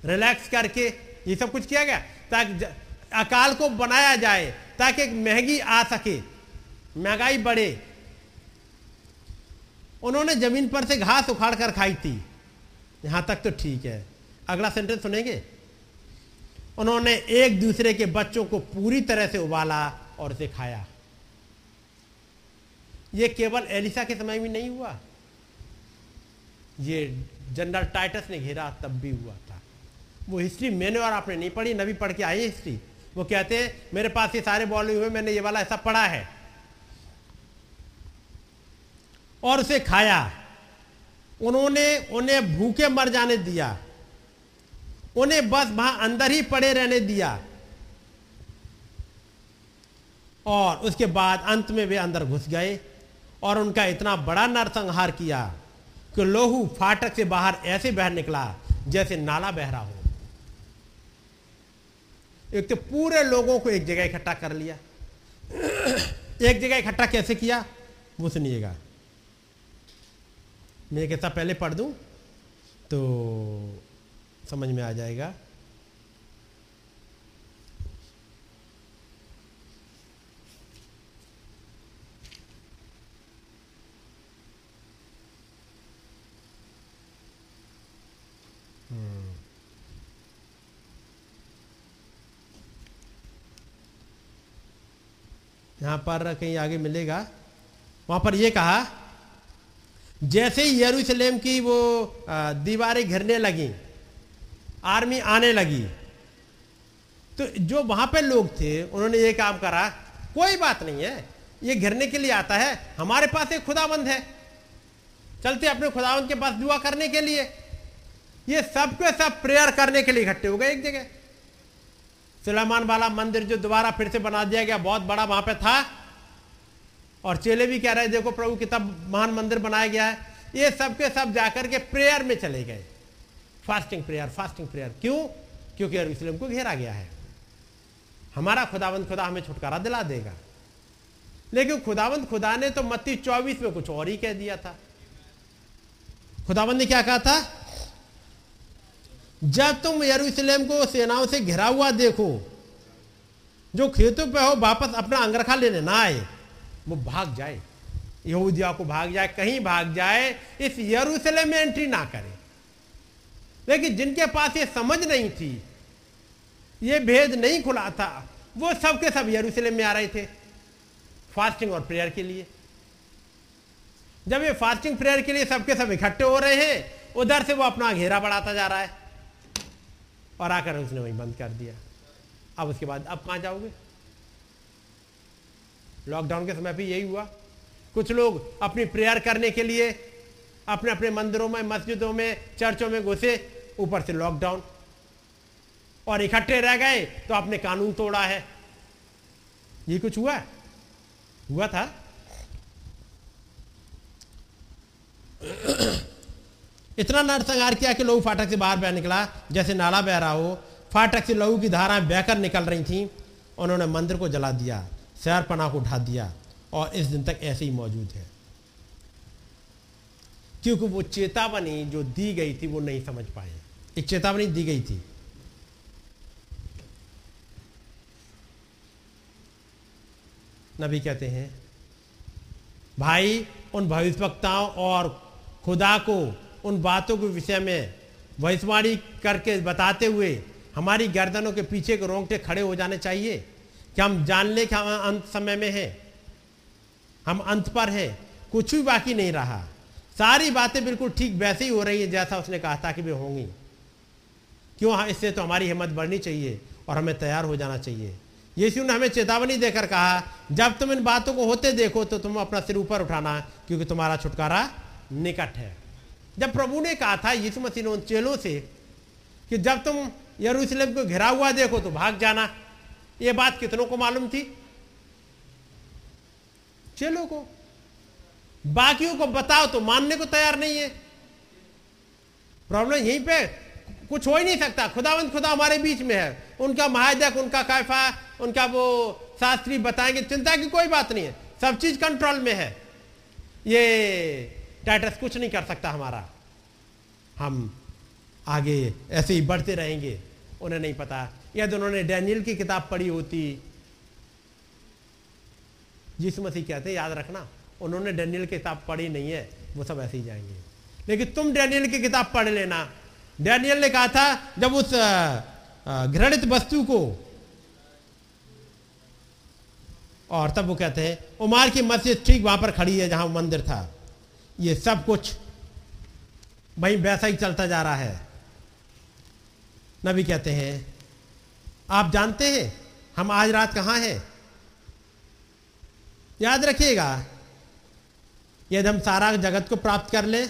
रिलैक्स करके, ये सब कुछ किया गया। ताकि अकाल को बनाया जाए, ताकि महँगी आ सके, महँगाई बढ़े। उन्होंने ज़मीन पर से घास उखाड़ कर खाई थी। यहाँ तक तो ठीक है। अगला सेंटेंस सुनेंगे? उन्होंने एक दूसरे के बच्चों को पूरी तरह से उबाला और उसे खाया। यह केवल एलिसा के समय में नहीं हुआ। ये जनरल टाइटस ने घेरा, तब भी हुआ था। वो हिस्ट्री मैंने और आपने नहीं पढ़ी, नबी पढ़ के आई हिस्ट्री। वो कहते मेरे पास ये सारे बॉल हुए, मैंने ये वाला ऐसा पढ़ा है। और उसे खाया। उन्होंने उन्हें भूखे मर जाने दिया। उन्हें बस वहाँ अंदर ही पड़े रहने दिया। और उसके बाद अंत में वे अंदर घुस गए और उनका इतना बड़ा नरसंहार किया कि लोहू फाटक से बाहर ऐसे बह निकला जैसे नाला बह रहा हो। एक तो पूरे लोगों को एक जगह इकट्ठा कर लिया। एक जगह इकट्ठा कैसे किया? वो सुनिएगा। मैं कैसा पहले पढ़ दूँ तो समझ में आ जाएगा। यहाँ पर कहीं आगे मिलेगा। वहाँ पर यह कहा, जैसे ही यरूशलेम की वो दीवारें घिरने लगी आर्मी आने लगी। तो जो वहाँ पे लोग थे, उन्होंने ये काम करा, कोई बात नहीं है। ये घिरने के लिए आता है, हमारे पास एक खुदाबंद है। चलते अपने खुदाबंद के पास दुआ करने के लिए। ये सब के सब प्रेयर करने के लिए इकट्ठे हो गए एक जगह। सुलेमान वाला मंदिर जो दोबारा फिर से बना दिया गया, बहुत बड़ा वहाँ पे था। और चेले भी कह रहे देखो प्रभु कितना महान मंदिर बनाया गया है। ये सब के सब जाकर के प्रेयर में चले गए। फास्टिंग प्रेयर फास्टिंग प्रेयर क्यों? क्योंकि यरूशलेम को घेरा गया है। हमारा खुदावंत खुदा हमें छुटकारा दिला देगा। लेकिन खुदावंत खुदा ने तो मत्ती चौबीस में कुछ और ही कह दिया था। खुदावंत ने क्या कहा था? जब तुम यरूशलेम को सेनाओं से घिरा हुआ देखो, जो खेतों पे हो, वापस अपना अंगरखा लेने ना आए, वो भाग जाए। यहूदिया को भाग जाए, कहीं भाग जाए, इस यरूशलेम में एंट्री ना करे। लेकिन जिनके पास ये समझ नहीं थी, ये भेद नहीं खुला था, वो सब के सब यरूशलेम में आ रहे थे, फास्टिंग और प्रेयर के लिए। जब ये फास्टिंग, प्रेयर के लिए सबके सब इकट्ठे हो रहे हैं, उधर से वो अपना घेरा बढ़ाता जा रहा है, और आकर उसने वहीं बंद कर दिया। अब उसके बाद, अब कहाँ जाओगे? लॉकडाउन के समय पे यही हुआ। कुछ लोग अपनी प्रेयर करने के लिए अपने अपने मंदिरों में, मस्जिदों में, चर्चों में घुसे ऊपर से लॉकडाउन और इकट्ठे रह गए तो आपने कानून तोड़ा है। ये कुछ हुआ हुआ था? इतना नरसंहार किया कि लहू फाटक से बाहर बह निकला, जैसे नाला बह रहा हो। फाटक से लहू की धाराएँ बहकर निकल रही थीं। उन्होंने मंदिर को जला दिया शहर पना को उठा दिया, और इस दिन तक ऐसे ही मौजूद है क्योंकि वो चेतावनी जो दी गई थी, वो नहीं समझ पाए। एक चेतावनी दी गई थी। नबी कहते हैं, भाई, उन भविष्यवक्ताओं और खुदा को उन बातों के विषय में भविष्यवाणी करके बताते हुए हमारी गर्दनों के पीछे के रोंगटे खड़े हो जाने चाहिए। कि हम जान ले कि हम अंत समय में हैं? हम अंत पर हैं। कुछ भी बाकी नहीं रहा। सारी बातें बिल्कुल ठीक वैसे ही हो रही है जैसा उसने कहा था कि वे होंगी। क्यों हाँ इससे तो हमारी हिम्मत बढ़नी चाहिए और हमें तैयार हो जाना चाहिए। यीशु ने हमें चेतावनी देकर कहा, जब तुम इन बातों को होते देखो तो तुम अपना सिर ऊपर उठाना, क्योंकि तुम्हारा छुटकारा निकट है। जब प्रभु ने कहा था यीशु मसीह ने उन चेलों से कि जब तुम यरूशलेम को घिरा हुआ देखो तो भाग जाना, ये बात कितनों को मालूम थी? चेलों को। बाकियों को बताओ तो मानने को तैयार नहीं है। प्रॉब्लम यहीं पे कुछ हो ही नहीं सकता। खुदावंत खुदा हमारे बीच में है। उनका महाजक, उनका कैफा उनका वो शास्त्री बताएँगे, चिंता की कोई बात नहीं है। सब चीज़ कंट्रोल में है। ये टाइटस कुछ नहीं कर सकता हमारा। हम आगे ऐसे ही बढ़ते रहेंगे, उन्हें नहीं पता। यदि उन्होंने डैनियल की किताब पढ़ी होती, यीशु मसीह कहते, याद रखना, उन्होंने डैनियल की किताब पढ़ी नहीं है, वो सब ऐसे ही जाएँगे। लेकिन तुम डैनियल की किताब पढ़ लेना डैनियल ने कहा था, जब उस घृणित वस्तु को, और तब वो कहते हैं, उमार की मस्जिद ठीक वहाँ पर खड़ी है जहाँ मंदिर था। ये सब कुछ वहीं वैसा ही चलता जा रहा है। नबी कहते हैं, आप जानते हैं, हम आज रात कहाँ हैं? याद रखिएगा, यदि हम सारा जगत को प्राप्त कर लें,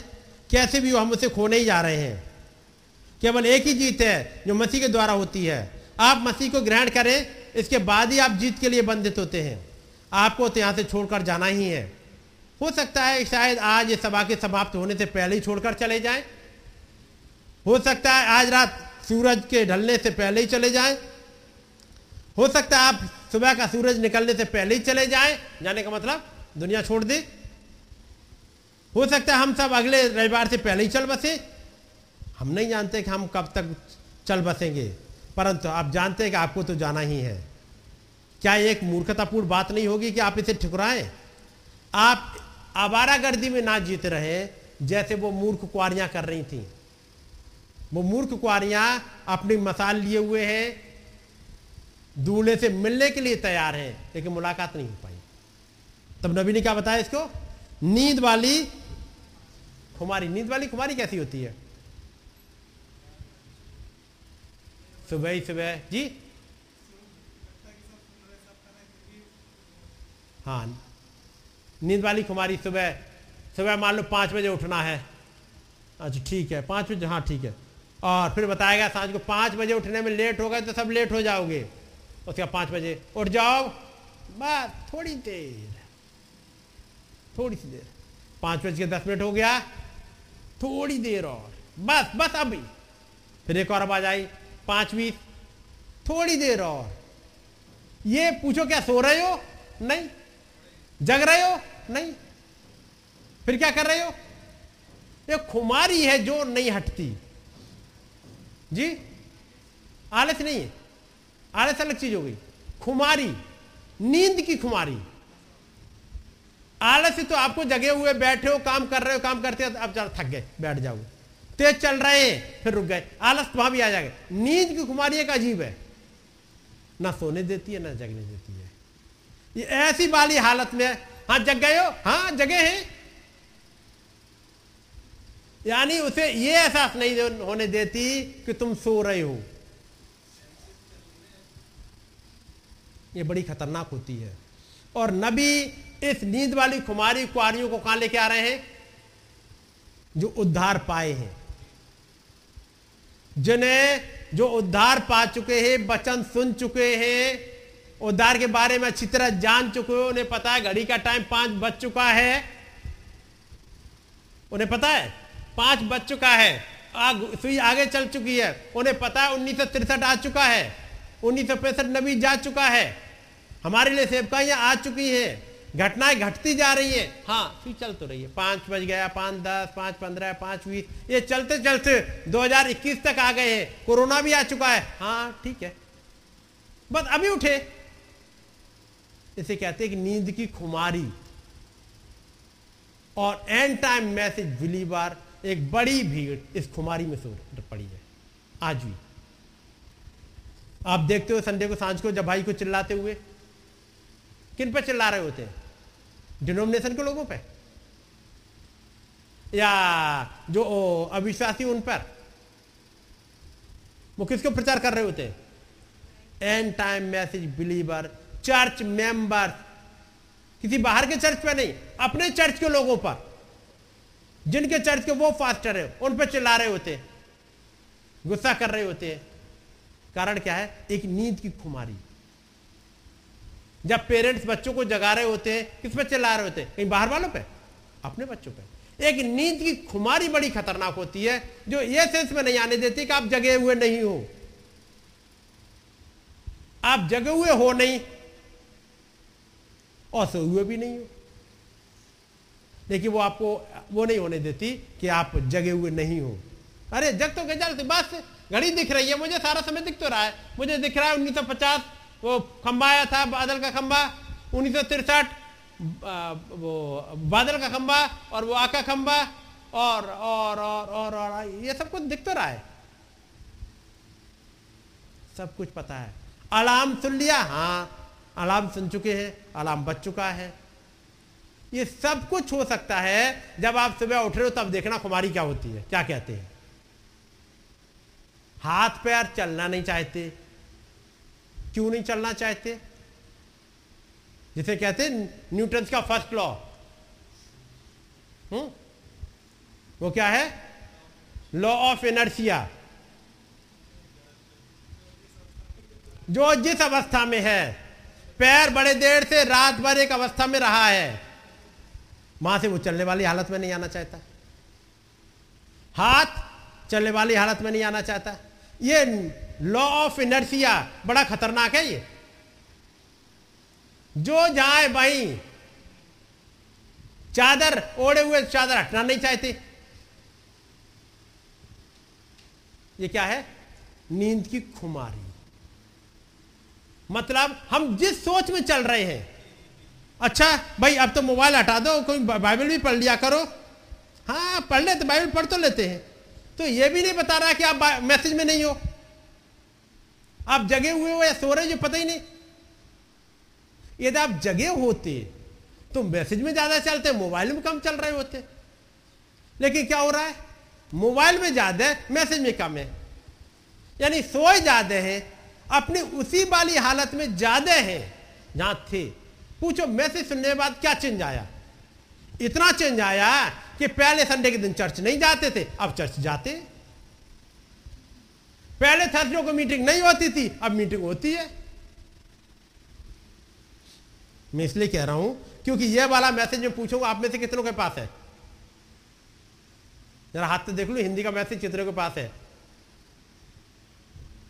कैसे भी हम उसे खोने ही जा रहे हैं। केवल एक ही जीत है जो मसीह के द्वारा होती है। आप मसीह को ग्रहण करें, इसके बाद ही आप जीत के लिए बंधित होते हैं। आपको तो यहाँ से छोड़कर जाना ही है। हो सकता है शायद आज ये सभा के समाप्त होने से पहले ही छोड़कर चले जाएँ। हो सकता है आज रात सूरज के ढलने से पहले ही चले जाएँ। हो सकता है आप सुबह का सूरज निकलने से पहले ही चले जाएँ। जाने का मतलब दुनिया छोड़ दे। हो सकता है हम सब अगले रविवार से पहले ही चल बसे। हम नहीं जानते कि हम कब तक चल बसेंगे, परंतु आप जानते हैं कि आपको तो जाना ही है। क्या एक मूर्खतापूर्ण बात नहीं होगी कि आप इसे ठुकराएँ? आप आवारा गर्दी में ना जीत रहे, जैसे वो मूर्ख कुआरियाँ कर रही थी। वो मूर्ख कुआरियाँ अपनी मसाल लिए हुए हैं, दूल्हे से मिलने के लिए तैयार हैं, लेकिन मुलाकात नहीं हो पाई। तब नबी ने क्या बताया इसको? नींद वाली, खुमारी, नींद वाली खुमारी कैसी होती है? सुबह ही सुबह, जी? हाँ। नींद वाली खुमारी सुबह सुबह मान लो पाँच बजे उठना है। अच्छा ठीक है, पाँच बजे हाँ ठीक है। और फिर बताएगा साँझ को पाँच बजे उठने में लेट हो गए तो सब लेट हो जाओगे। उसके बाद पाँच बजे उठ जाओ। बस थोड़ी देर, थोड़ी सी देर। पाँच बज के दस मिनट हो गया, थोड़ी देर और। बस बस अभी। फिर एक और आवाज़ आई पाँच बीस थोड़ी देर और। ये पूछो, क्या सो रहे हो? नहीं। जग रहे हो? नहीं। फिर क्या कर रहे हो? ये खुमारी है जो नहीं हटती। जी? आलस नहीं है। आलस अलग चीज़ हो गई। खुमारी। नींद की खुमारी। आलस तो आपको जगे हुए, बैठे हो, काम कर रहे हो, काम करते हो आप थक गए, बैठ जाओ। तेज चल रहे, फिर रुक गए। आलस वहाँ भी आ जाएगा। नींद की खुमारी एक अजीब है। ना सोने देती है, ना जगने देती है। ये ऐसी वाली हालत में हाँ जग गए हो? हाँ जगे हैं। यानी उसे ये एहसास नहीं होने देती कि तुम सो रहे हो। ये बड़ी खतरनाक होती है। और नबी इस नींद वाली कुमारी कुआरियों को कहाँ लेके आ रहे हैं? जो उद्धार पाए हैं। जिन्हें जो उद्धार पा चुके हैं, वचन सुन चुके हैं, उद्धार के बारे में अच्छी तरह जान चुके हो, उन्हें पता है घड़ी का टाइम पाँच बज चुका है। उन्हें पता है? पाँच बज चुका है। आग, सुई आगे चल चुकी है। उन्हें पता है उन्नीस सौ तिरसठ आ चुका है। उन्नीस नबी जा चुका है। हमारे लिए सेवकाइयाँ आ चुकी हैं। घटनाएँ घटती जा रही है। हाँ सुई चल तो रही है। पाँच बज गया, पाँच दस, पाँच पंद्रह, पाँच बीस। ये चलते चलते 2021 तक आ गए हैं। कोरोना भी आ चुका है। हाँ ठीक है। बस अभी उठे। इसे कहते हैं कि नींद की खुमारी। और एंड टाइम मैसेज बिलीवर एक बड़ी भीड़ इस खुमारी में सो पड़ी है। आज भी। आप देखते हो संडे को साँझ को जब भाई को चिल्लाते हुए। किन पर चिल्ला रहे होते हैं? डिनोमिनेशन के लोगों पे? या जो अविश्वासी उन पर? वो किसको प्रचार कर रहे होते? End time message believer church member किसी बाहर के चर्च पे नहीं, अपने चर्च के लोगों पर। जिनके चर्च के वो फास्टर है, उन पर चिल्ला रहे होते, गुस्सा कर रहे होते। कारण क्या है? एक नींद की खुमारी। जब पेरेंट्स बच्चों को जगा रहे होते हैं, किस पर चिल्ला रहे होते हैं? कहीं बाहर वालों पे? अपने बच्चों पे। एक नींद की खुमारी बड़ी खतरनाक होती है, जो ये सेंस में नहीं आने देती कि आप जगे हुए नहीं हो। आप जगे हुए हो नहीं, और सो हुए भी नहीं हो। लेकिन वो आपको, वो नहीं होने देती कि आप जगे हुए नहीं हो। अरे, जग तो गज़ल बस, घड़ी दिख रही है, मुझे सारा समय दिख तो रहा है। मुझे दिख रहा है उन्नीस सौ पचास वो खंबा आया था बादल का खंबा उन्नीस वो बादल का खंबा और वो आका खंबा और और और और, और ये सब कुछ दिख तो रहा है। सब कुछ पता है। अलार्म सुन लिया? हाँ अलार्म सुन चुके हैं अलार्म बच चुका है। ये सब कुछ हो सकता है जब आप सुबह उठ रहे हो तब देखना कुमारी क्या होती है क्या कहते हैं। हाथ पैर चलना नहीं चाहते क्यों नहीं चलना चाहते? जिसे कहते हैं न्यूटन का फ़र्स्ट लॉ। हम्म? वो क्या है? लॉ ऑफ़ एनर्सिया जो जिस अवस्था में है, पैर बड़े देर से रात भर एक अवस्था में रहा है, वहाँ से वो चलने वाली हालत में नहीं आना चाहता। हाथ चलने वाली हालत में नहीं आना चाहता। ये लॉ ऑफ़ इनर्सिया बड़ा खतरनाक है ये। जो जाए भाई, चादर, ओढ़े हुए चादर हटना नहीं चाहते। ये क्या है? नींद की खुमारी। मतलब हम जिस सोच में चल रहे हैं अच्छा भाई, अब तो मोबाइल हटा दो, कोई बाइबल भी पढ़ लिया करो। हाँ पढ़ लेते, बाइबल पढ़ तो लेते हैं। तो ये भी नहीं बता रहा कि आप मैसेज में नहीं हो। आप जगे हुए हो या सो रहे जो पता ही नहीं। यदि आप जगे होते तो मैसेज में ज़्यादा चलते मोबाइल में कम चल रहे होते। लेकिन क्या हो रहा है? मोबाइल में ज़्यादा मैसेज में कम है। यानी सोए ज़्यादा है, अपनी उसी वाली हालत में ज़्यादा है। जहाँ थे। पूछो मैसेज सुनने के बाद क्या चेंज आया? इतना चेंज आया कि पहले संडे के दिन चर्च नहीं जाते थे, अब चर्च जाते हैं। पहले थर्सडे को मीटिंग नहीं होती थी, अब मीटिंग होती है। मैं इसलिए कह रहा हूँ, क्योंकि यह वाला मैसेज मैं पूछूँगा, आप में से कितनों के पास है? जरा हाथ से देख लो, हिंदी का मैसेज कितनों के पास है?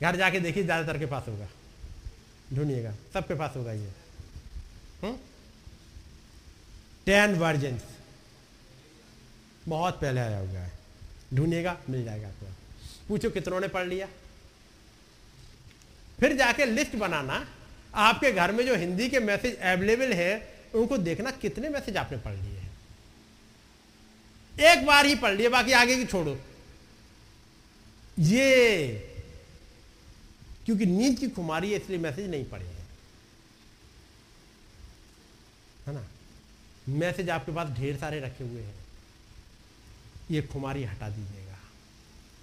घर जाके देखिए, ज़्यादातर के पास होगा। ढूंढिएगा, सबके पास होगा ये। टेन वर्जन बहुत पहले आया होगा है। ढूंढिएगा, मिल जाएगा आपको। पूछो कितनों ने पढ़ लिया? फिर जाके लिस्ट बनाना, आपके घर में जो हिंदी के मैसेज अवेलेबल है, उनको देखना कितने मैसेज आपने पढ़ लिए हैं। एक बार ही पढ़ लिए, बाकी आगे की छोड़ो। ये, क्योंकि नींद की खुमारी है, इसलिए मैसेज नहीं पढ़े हैं। ना? मैसेज आपके पास ढेर सारे रखे हुए हैं। ये खुमारी हटा दीजिएगा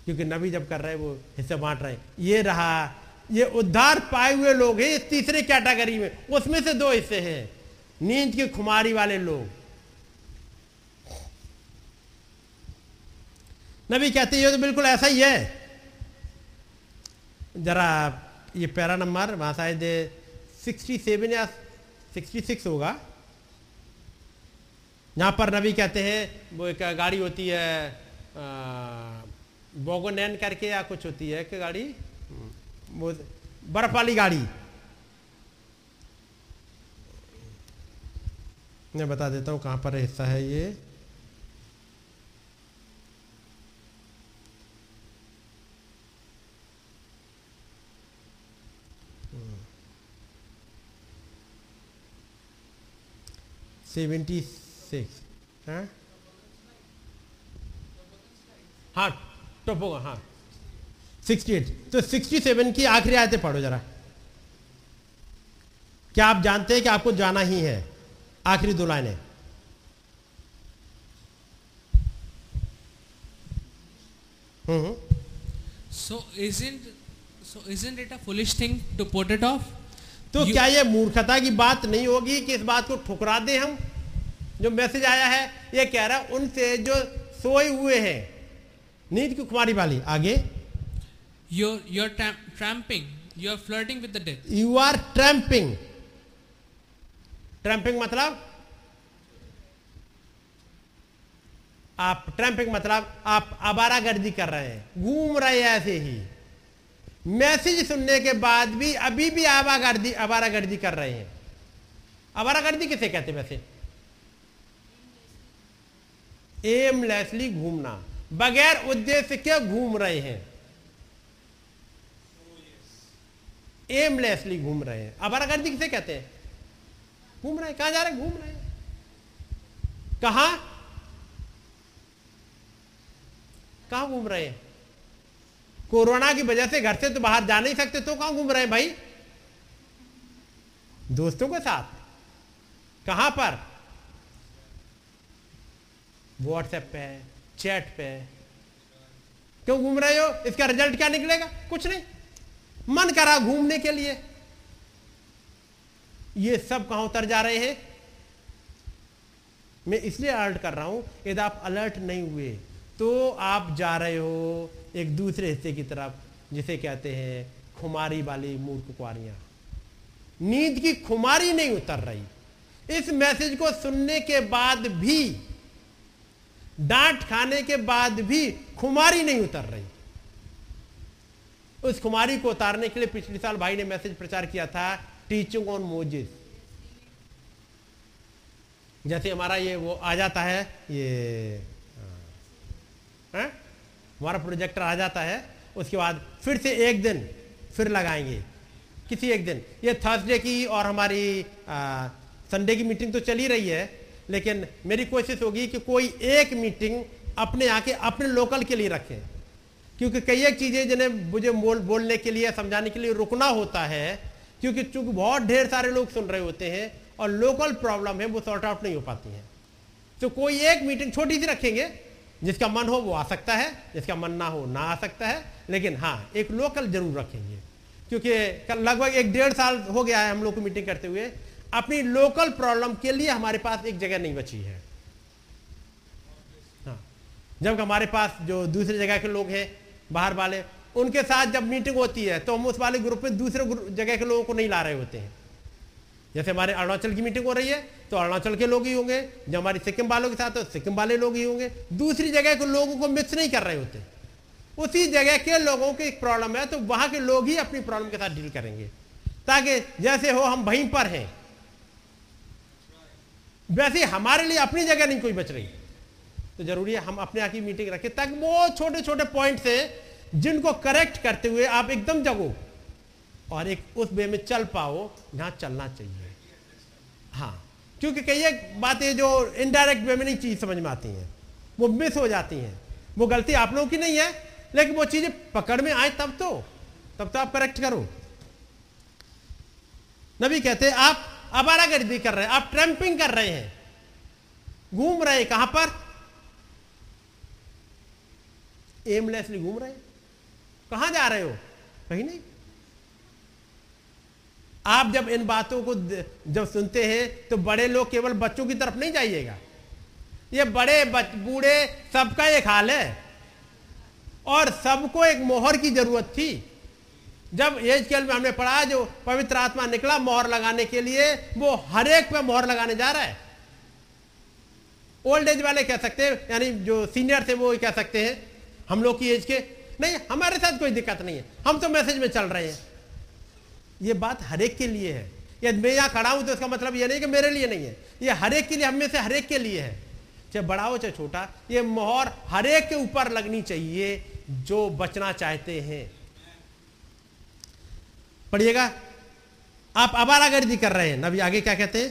क्योंकि नबी जब कर रहे हैं, वो हिस्से बांट रहे ये रहा, ये उद्धार पाए हुए लोग हैं इस तीसरे कैटेगरी में। उसमें से दो हिस्से हैं, नींद की खुमारी वाले लोग। नबी कहते हैं, ये तो बिल्कुल ऐसा ही है। जरा, ये पैरा नंबर, वहाँ शायद सिक्सटी सेवन या सिक्सटी सिक्स होगा। जहाँ पर नबी कहते हैं, वो एक गाड़ी होती है बोगोनैन करके या कुछ होती है कि गाड़ी? बर्फ़ वाली गाड़ी। मैं बता देता हूँ कहाँ पर हिस्सा है ये। सेवेंटी सिक्स हाँ। हाँ टोपोगा हाँ। Sixty eight. तो सिक्सटी सेवन की आखिरी आयतें पढ़ो जरा। क्या आप जानते हैं कि आपको जाना ही है आखिरी दो लाइनें? हम्म हम्म। So isn't so isn't it a foolish thing to put it off? तो You- क्या ये मूर्खता की बात नहीं होगी कि इस बात को ठुकरा दें हम? जो मैसेज आया है ये कह रहा है उनसे जो सोए हुए हैं नींद की कुमारी वाली आगे You're you're tra- tramping. You're flirting with the death. You are tramping tramping मतलब आप ट्रैम्पिंग मतलब आप आवारागर्दी कर रहे हैं। घूम रहे हैं ऐसे ही। मैसेज सुनने के बाद भी अभी भी आवागर्दी आवारागर्दी कर रहे हैं। आवारागर्दी किसे कहते हैं वैसे? एमलेसली घूमना। बगैर उद्देश्य के घूम रहे हैं। एमलेसली घूम रहे हैं। आवारागर्दी किसे कहते हैं? घूम रहे हैं। कहाँ जा रहे हैं? घूम रहे हैं। कहाँ? कहाँ घूम रहे हैं? कोरोना की वजह से घर से तो बाहर जा नहीं सकते तो कहाँ घूम रहे हैं भाई? दोस्तों के साथ। कहाँ पर? व्हाट्सएप पे चैट पे। क्यों घूम रहे हो? इसका रिज़ल्ट क्या निकलेगा? कुछ नहीं। मन करा घूमने के लिए। ये सब कहाँ उतर जा रहे हैं? मैं इसलिए अलर्ट कर रहा हूँ, यदि आप अलर्ट नहीं हुए तो आप जा रहे हो एक दूसरे हिस्से की तरफ़, जिसे कहते हैं खुमारी वाली मूर्ख कुआरियाँ। नींद की खुमारी नहीं उतर रही। इस मैसेज को सुनने के बाद भी डांट खाने के बाद भी खुमारी नहीं उतर रही। उस खुमारी को उतारने के लिए पिछले साल भाई ने मैसेज प्रचार किया था टीचिंग ऑन मोजिस जैसे हमारा ये वो आ जाता है, ये? हमारा प्रोजेक्टर आ जाता है, उसके बाद फिर से एक दिन फिर लगाएँगे। किसी एक दिन। ये थर्सडे की और हमारी संडे की मीटिंग तो चल रही है लेकिन मेरी कोशिश होगी कि कोई एक मीटिंग अपने आके अपने लोकल के लिए रखें। क्योंकि कई एक चीज़ें जिन्हें मुझे बोल, बोलने के लिए, समझाने के लिए रुकना होता है, क्योंकि चूँकि बहुत ढेर सारे लोग सुन रहे होते हैं और लोकल प्रॉब्लम है, वो सॉर्ट आउट नहीं हो पाती है। तो कोई एक मीटिंग छोटी सी रखेंगे, जिसका मन हो वो आ सकता है, जिसका मन ना हो ना आ सकता है, लेकिन हाँ एक लोकल ज़रूर रखेंगे। क्योंकि लगभग एक डेढ़ साल हो गया है हम लोग को मीटिंग करते हुए अपनी लोकल प्रॉब्लम के लिए हमारे पास एक जगह नहीं बची है। हाँ। जब हमारे पास जो दूसरी जगह के लोग हैं, बाहर वाले, उनके साथ जब मीटिंग होती है तो हम उस वाले ग्रुप में दूसरे जगह के लोगों को नहीं ला रहे होते हैं। जैसे हमारे अरुणाचल की मीटिंग हो रही है तो अरुणाचल के लोग ही होंगे, जब हमारी सिक्किम वालों के साथ हो सिक्किम वाले लोग ही होंगे। दूसरी जगह के लोगों को मिक्स नहीं कर रहे होते। उसी जगह के लोगों की प्रॉब्लम है तो वहाँ के लोग ही अपनी प्रॉब्लम के साथ डील करेंगे। ताकि जैसे हो, हम वहीं पर हैं। वैसे हमारे लिए अपनी जगह नहीं कोई बच रही। तो ज़रूरी है हम अपने आकी मीटिंग रखें, ताकि वो छोटे छोटे पॉइंट से जिनको करेक्ट करते हुए आप एकदम जगो और एक उस वे में चल पाओ, जहाँ चलना चाहिए। हाँ क्योंकि कई एक बातें जो इनडायरेक्ट वे में नहीं चीज़ समझ में आती हैं। वो मिस हो जाती हैं। वो गलती आप लोगों की नहीं है, लेकिन वो चीज़ें पकड़ में आए तब तो तब तो आप करेक्ट करो। नबी कहते हैं, आप आवारागर्दी कर रहे हैं आप ट्रैम्पिंग कर रहे हैं। घूम रहे हैं कहाँ पर? एमलेसली घूम रहे हैं। कहाँ जा रहे हो? कहीं नहीं। आप जब इन बातों को जब सुनते हैं तो बड़े लोग केवल बच्चों की तरफ़ नहीं जाइएगा। ये बड़े बूढ़े सबका एक हाल है। और सबको एक मोहर की ज़रूरत थी। जब एज केल में हमने पढ़ा जो पवित्र आत्मा निकला मोहर लगाने के लिए, वो हर एक पे मोहर लगाने जा रहा है। ओल्ड एज वाले कह सकते हैं, यानी जो सीनियर थे वो कह सकते हैं, हम लोग की एज के, नहीं, हमारे साथ कोई दिक्कत नहीं है, हम तो मैसेज में चल रहे हैं। ये बात हर एक के लिए है। यदि मैं यहाँ खड़ा हूँ तो इसका मतलब ये नहीं कि मेरे लिए नहीं है, ये हर एक के लिए, हम में से हर एक के लिए है। चाहे बड़ा हो, चाहे छोटा, ये मोहर हर एक के ऊपर लगनी चाहिए, जो बचना चाहते हैं। पढ़िएगा। आप अबारागर्दी कर रहे हैं। नबी आगे क्या कहते हैं?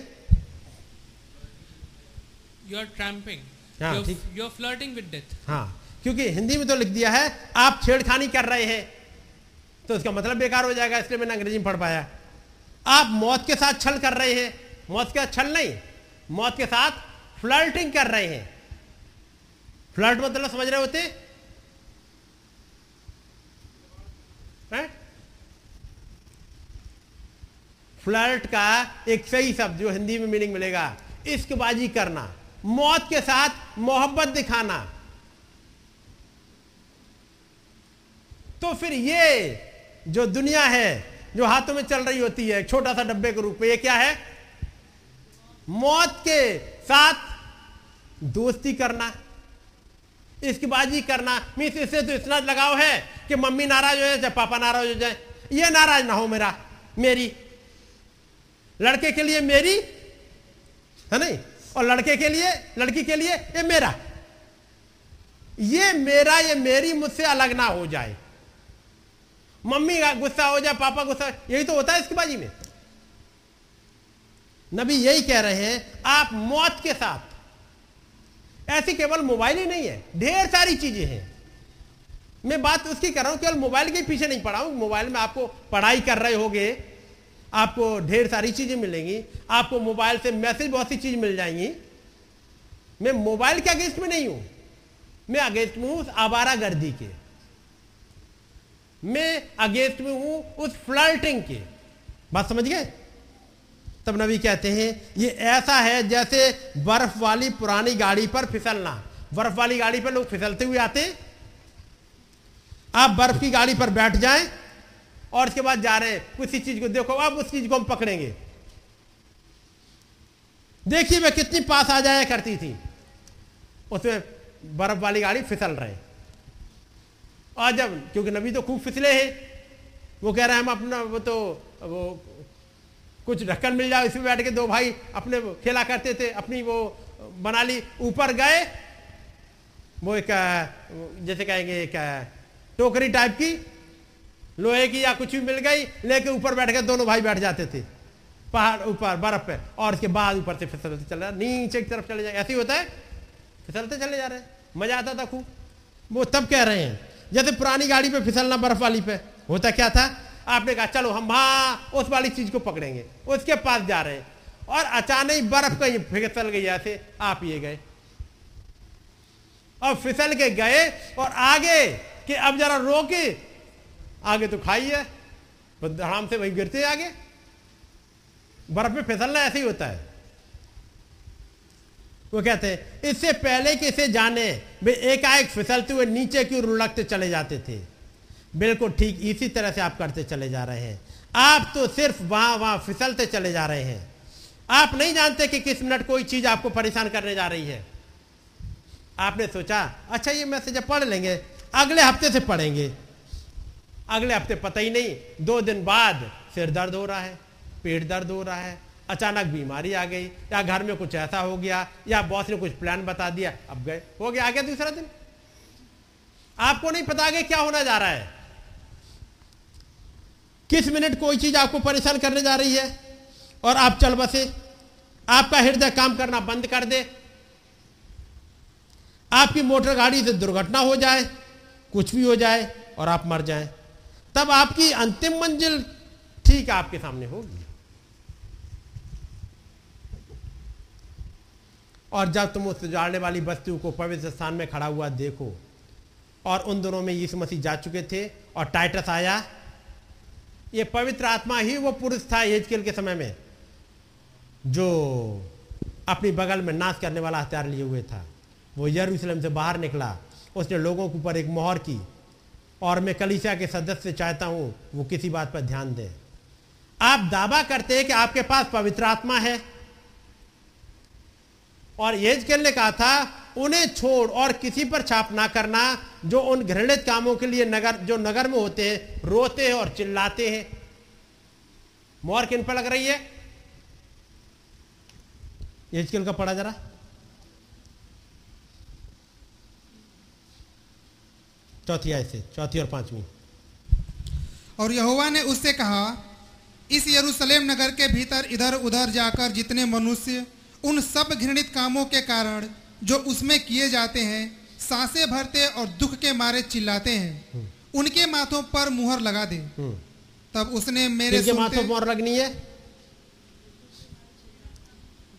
You are tramping you are flirting with death हाँ क्योंकि हिंदी में तो लिख दिया है आप छेड़खानी कर रहे हैं। तो इसका मतलब बेकार हो जाएगा इसलिए मैंने अंग्रेज़ी में पढ़ पाया। आप मौत के साथ छल कर रहे हैं। मौत के साथ छल नहीं मौत के साथ फ्लर्टिंग कर रहे हैं। फ्लर्ट मतलब समझ रहे होते? हैं? फ्लर्ट का एक सही शब्द जो हिंदी में मीनिंग मिलेगा। इश्कबाजी करना, मौत के साथ मोहब्बत दिखाना। तो फिर ये जो दुनिया है, जो हाथों में चल रही होती है छोटा सा डब्बे के रूप में, ये क्या है? मौत के साथ दोस्ती करना इसकी बाजी करना। मीन्स इससे तो इतना लगाव है कि मम्मी नाराज़ हो जाए, चाहे पापा नाराज़ हो जाए। ये नाराज़ ना हो मेरा, मेरी। लड़के के लिए मेरी, है नहीं? और लड़के के लिए, लड़की के लिए ये मेरा। ये मेरा, ये मेरी मुझसे अलग ना हो जाए। मम्मी गुस्सा हो जाए, पापा गुस्सा, यही तो होता है इसकी बाजी में। नबी यही कह रहे हैं, आप मौत के साथ, ऐसी केवल मोबाइल ही नहीं है, ढेर सारी चीज़ें हैं। मैं बात उसकी कर रहा हूँ, केवल मोबाइल के पीछे नहीं पढ़ा हूँ, मोबाइल में आपको पढ़ाई कर रहे होगे आपको ढेर सारी चीज़ें मिलेंगी। आपको मोबाइल से मैसेज बहुत सी चीज़ मिल जाएँगी। मैं मोबाइल के अगेंस्ट में नहीं हूँ। मैं अगेंस्ट में हूँ उस आवारा गर्दी के। मैं अगेंस्ट में हूँ उस फ्लर्टिंग के। बात समझ गए? तब नबी कहते हैं, ये ऐसा है जैसे बर्फ़ वाली पुरानी गाड़ी पर फिसलना। बर्फ़ वाली गाड़ी पर लोग फिसलते हुए आते आप बर्फ़ की गाड़ी पर बैठ जाएँ और उसके बाद जा रहे हैं किसी चीज़ को देखो, अब उस चीज़ को हम पकड़ेंगे। देखिए मैं कितनी पास आ जाया करती थी। उसमें बर्फ़ वाली गाड़ी फिसल रहे। और जब, क्योंकि नबी तो खूब फिसले हैं, वो कह रहे हैं, हम अपना वो तो वो कुछ ढक्कन मिल जाए इसमें बैठ के दो भाई अपने खेला करते थे, अपनी वो बना ली, ऊपर गए। वो एक, जैसे कहेंगे, एक टोकरी टाइप की लोहे की या कुछ भी मिल गई, लेके ऊपर बैठ गए, दोनों भाई बैठ जाते थे। पहाड़ ऊपर, बर्फ़ पे, और उसके बाद ऊपर से फिसलते चल रहा नीचे की तरफ़ चले जाए ऐसे ही होता है, फिसलते चले जा रहे हैं। मज़ा आता था खूब। वो तब कह रहे हैं, जैसे पुरानी गाड़ी पे फिसलना बर्फ़ वाली पे, होता क्या था? आपने कहा, चलो, हम वहाँ उस वाली चीज़ को पकड़ेंगे, उसके पास जा रहे हैं। और अचानक ही बर्फ़ कहीं फिसल गई, ऐसे आप ये गए। और फिसल के गए, और आगे कि अब जरा रोके आगे तो खाई है आराम से वहीं गिरते आगे। बर्फ़ में फिसलना ऐसे ही होता है। वो कहते हैं, इससे पहले कि इसे जाने, वे एकाएक फिसलते हुए नीचे की ओर लुढ़कते चले जाते थे। बिल्कुल ठीक इसी तरह से आप करते चले जा रहे हैं। आप तो सिर्फ़ वहाँ वहाँ फिसलते चले जा रहे हैं। आप नहीं जानते कि किस मिनट कोई चीज़ आपको परेशान करने जा रही है। आपने सोचा अच्छा ये मैसेज पढ़ लेंगे, अगले हफ़्ते से पढ़ेंगे। अगले हफ़्ते पता ही नहीं, दो दिन बाद सिर दर्द हो रहा है, पेट दर्द हो रहा है, अचानक बीमारी आ गई, या घर में कुछ ऐसा हो गया, या बॉस ने कुछ प्लान बता दिया, अब गए, हो गया, आ गया दूसरा दिन। आपको नहीं पता आगे क्या होना जा रहा है। किस मिनट कोई चीज़ आपको परेशान करने जा रही है, और आप चल बसे, आपका हृदय काम करना बंद कर दे, आपकी मोटर गाड़ी से दुर्घटना हो जाए, कुछ भी हो जाए, और आप मर जाएँ। तब आपकी अंतिम मंजिल ठीक आपके सामने होगी। और जब तुम उस उजाड़ने वाली वस्तु को पवित्र स्थान में खड़ा हुआ देखो, और उन दोनों में यीशु मसीह जा चुके थे, और टाइटस आया, ये पवित्र आत्मा ही वो पुरुष था यजकेल के समय में, जो अपनी बगल में नाश करने वाला हथियार लिए हुए था। वो यरूशलेम से बाहर निकला, उसने लोगों के ऊपर एक मोहर की और मैं कलीसिया के सदस्य चाहता हूँ, वो किसी बात पर ध्यान दें। आप दावा करते हैं कि आपके पास पवित्र आत्मा है। और यजकेल ने कहा था, उन्हें छोड़ और किसी पर छाप ना करना, जो उन घृणित कामों के लिए नगर, जो नगर में होते हैं, रोते हैं और चिल्लाते हैं। मोहर किन पर लग रही है? यजकेल का पढ़ा जरा। चौथी आय से चौथी और पांचवी। और यहोवा ने उससे कहा इस यरूशलेम नगर के भीतर इधर उधर जाकर जितने मनुष्य उन सब घृणित कामों के कारण जो उसमें किए जाते हैं साँसें भरते और दुख के मारे चिल्लाते हैं उनके माथों पर मुहर लगा दे। हम्म। तब उसने मेरे माथों सुनते- पर लगनी है?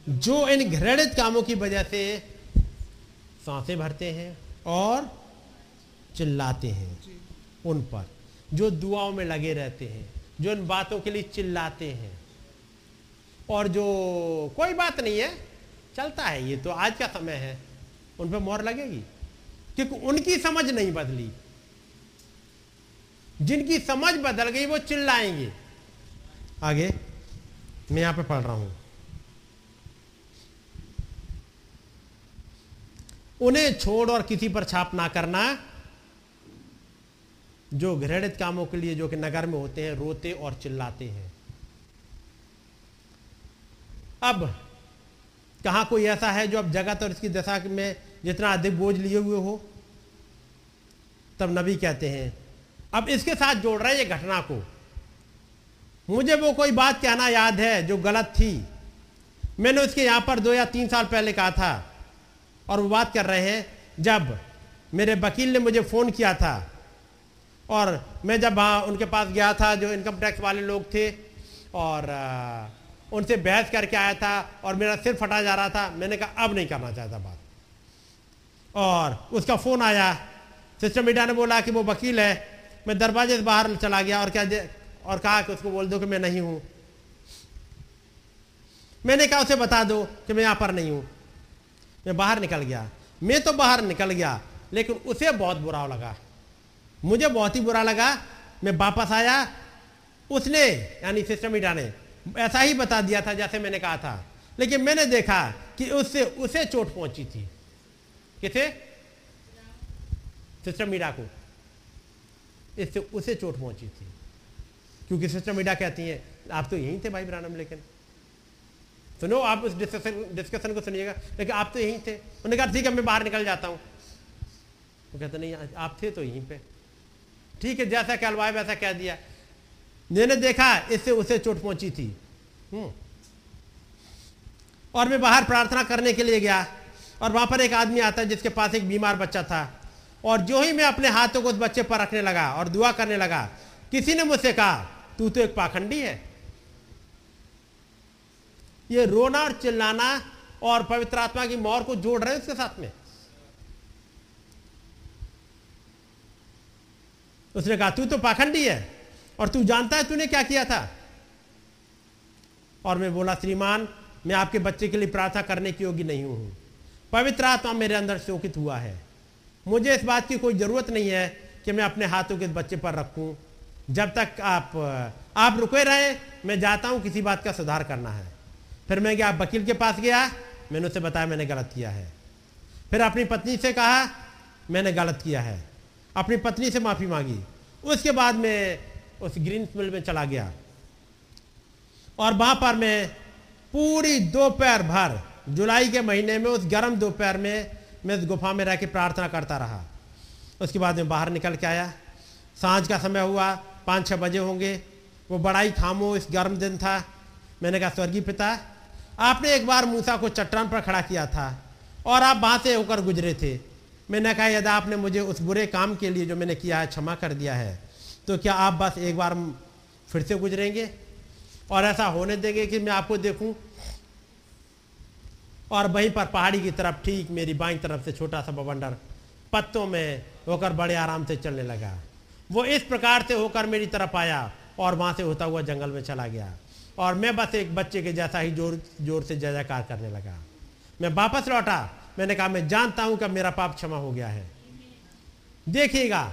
जो इन घृणित कामों की वजह से साँसें भरते हैं और चिल्लाते हैं उन पर जो दुआओं में लगे रहते हैं जो इन बातों के लिए चिल्लाते हैं। और जो कोई बात नहीं है चलता है ये तो आज का समय है उन पर मोहर लगेगी। क्योंकि उनकी समझ नहीं बदली। जिनकी समझ बदल गई वो चिल्लाएँगे। आगे मैं यहाँ पे पढ़ रहा हूँ। उन्हें छोड़ और किसी पर छाप ना करना जो घृणित कामों के लिए जो कि नगर में होते हैं, रोते और चिल्लाते हैं। अब कहाँ कोई ऐसा है जो अब जगत और इसकी दशा में जितना अधिक बोझ लिए हुए हो? तब नबी कहते हैं, अब इसके साथ जोड़ रहे हैं ये घटना को। मुझे वो कोई बात कहना याद है जो गलत थी। मैंने उसके यहाँ पर दो या तीन साल पहले कहा था और वो बात कर रहे हैं, जब मेरे वकील ने मुझे फ़ोन किया था और मैं जब वहाँ उनके पास गया था, जो इनकम टैक्स वाले लोग थे, और उनसे बहस करके आया था, और मेरा सिर फटा जा रहा था, मैंने कहा, अब नहीं करना चाहता बात। और उसका फ़ोन आया सिस्टर मीडिया ने बोला कि वो वकील है, मैं दरवाजे से बाहर चला गया, और क्या और कहा कि उसको बोल दो कि मैं नहीं हूँ। मैंने कहा, उसे बता दो कि मैं यहाँ पर नहीं हूँ। मैं बाहर निकल गया। मैं तो बाहर निकल गया, लेकिन उसे बहुत बुरा लगा। मुझे बहुत ही बुरा लगा। मैं वापस आया, उसने, यानी सिस्टम मीडिया ने, ऐसा ही बता दिया था जैसे मैंने कहा था। लेकिन मैंने देखा कि उससे, उसे चोट पहुँची थी। किसे? सिस्टम मीडिया को। इससे, उसे चोट पहुँची थी। क्योंकि सिस्टम मीडिया कहती है, आप तो यहीं थे भाई ब्रानम लेकिन। सुनो, आप उस डिस्कशन डिस्कशन को सुनिएगा। लेकिन आप तो यहीं थे। उन्होंने कहा, ठीक है, मैं बाहर निकल जाता हूँ। वो कहते, नहीं, आप थे तो यहीं पे। ठीक है, जैसा कहलवाए वैसा कह दिया। मैंने देखा, इससे उसे चोट पहुँची थी। हम्म। और मैं बाहर प्रार्थना करने के लिए गया, और वहाँ पर एक आदमी आता है जिसके पास एक बीमार बच्चा था। और जो ही मैं अपने हाथों को उस बच्चे पर रखने लगा और दुआ करने लगा, किसी ने मुझसे कहा, तू तो एक पाखंडी है। ये रोना और चिल्लाना और पवित्र आत्मा की मोहर को जोड़ रहे हैं उसके साथ में। उसने कहा, तू तो पाखंडी है और तू जानता है तूने क्या किया था? और मैं बोला, श्रीमान, मैं आपके बच्चे के लिए प्रार्थना करने की योग्य नहीं हूँ। पवित्र आत्मा मेरे अंदर शोकित हुआ है। मुझे इस बात की कोई ज़रूरत नहीं है कि मैं अपने हाथों के बच्चे पर रखूँ। जब तक आप आप रुके रहे, मैं जाता हूँ, किसी बात का सुधार करना है। फिर मैं गया, वकील के पास गया, मैंने उसे बताया, मैंने गलत किया है। फिर अपनी पत्नी से कहा, मैंने गलत किया है। अपनी पत्नी से माफ़ी मांगी। उसके बाद मैं उस ग्रीन मिल में चला गया। और वहाँ पर मैं पूरी दोपहर भर, जुलाई के महीने में, उस गर्म दोपहर में मैं उस गुफा में रह के प्रार्थना करता रहा। उसके बाद मैं बाहर निकल के आया। साँझ का समय हुआ पाँच छः बजे होंगे। वो बड़ा ही खामोश गर्म दिन था। मैंने कहा, स्वर्गीय पिता, आपने एक बार मूसा को चट्टान पर खड़ा किया था और आप वहाँ से होकर गुजरे थे। मैंने कहा, यदि आपने मुझे उस बुरे काम के लिए जो मैंने किया है क्षमा कर दिया है तो क्या आप बस एक बार फिर से गुजरेंगे? और ऐसा होने देंगे कि मैं आपको देखूँ, और वहीं पर पहाड़ी की तरफ़, ठीक मेरी बाई तरफ़ से छोटा सा बवंडर पत्तों में होकर बड़े आराम से चलने लगा। वो इस प्रकार से होकर मेरी तरफ़ आया और वहाँ से होता हुआ जंगल में चला गया। और मैं बस एक बच्चे के जैसा ही ज़ोर ज़ोर से जय जयकार करने लगा। मैं वापस लौटा मैंने कहा, मैं जानता हूँ कि मेरा पाप क्षमा हो गया है। देखिएगा,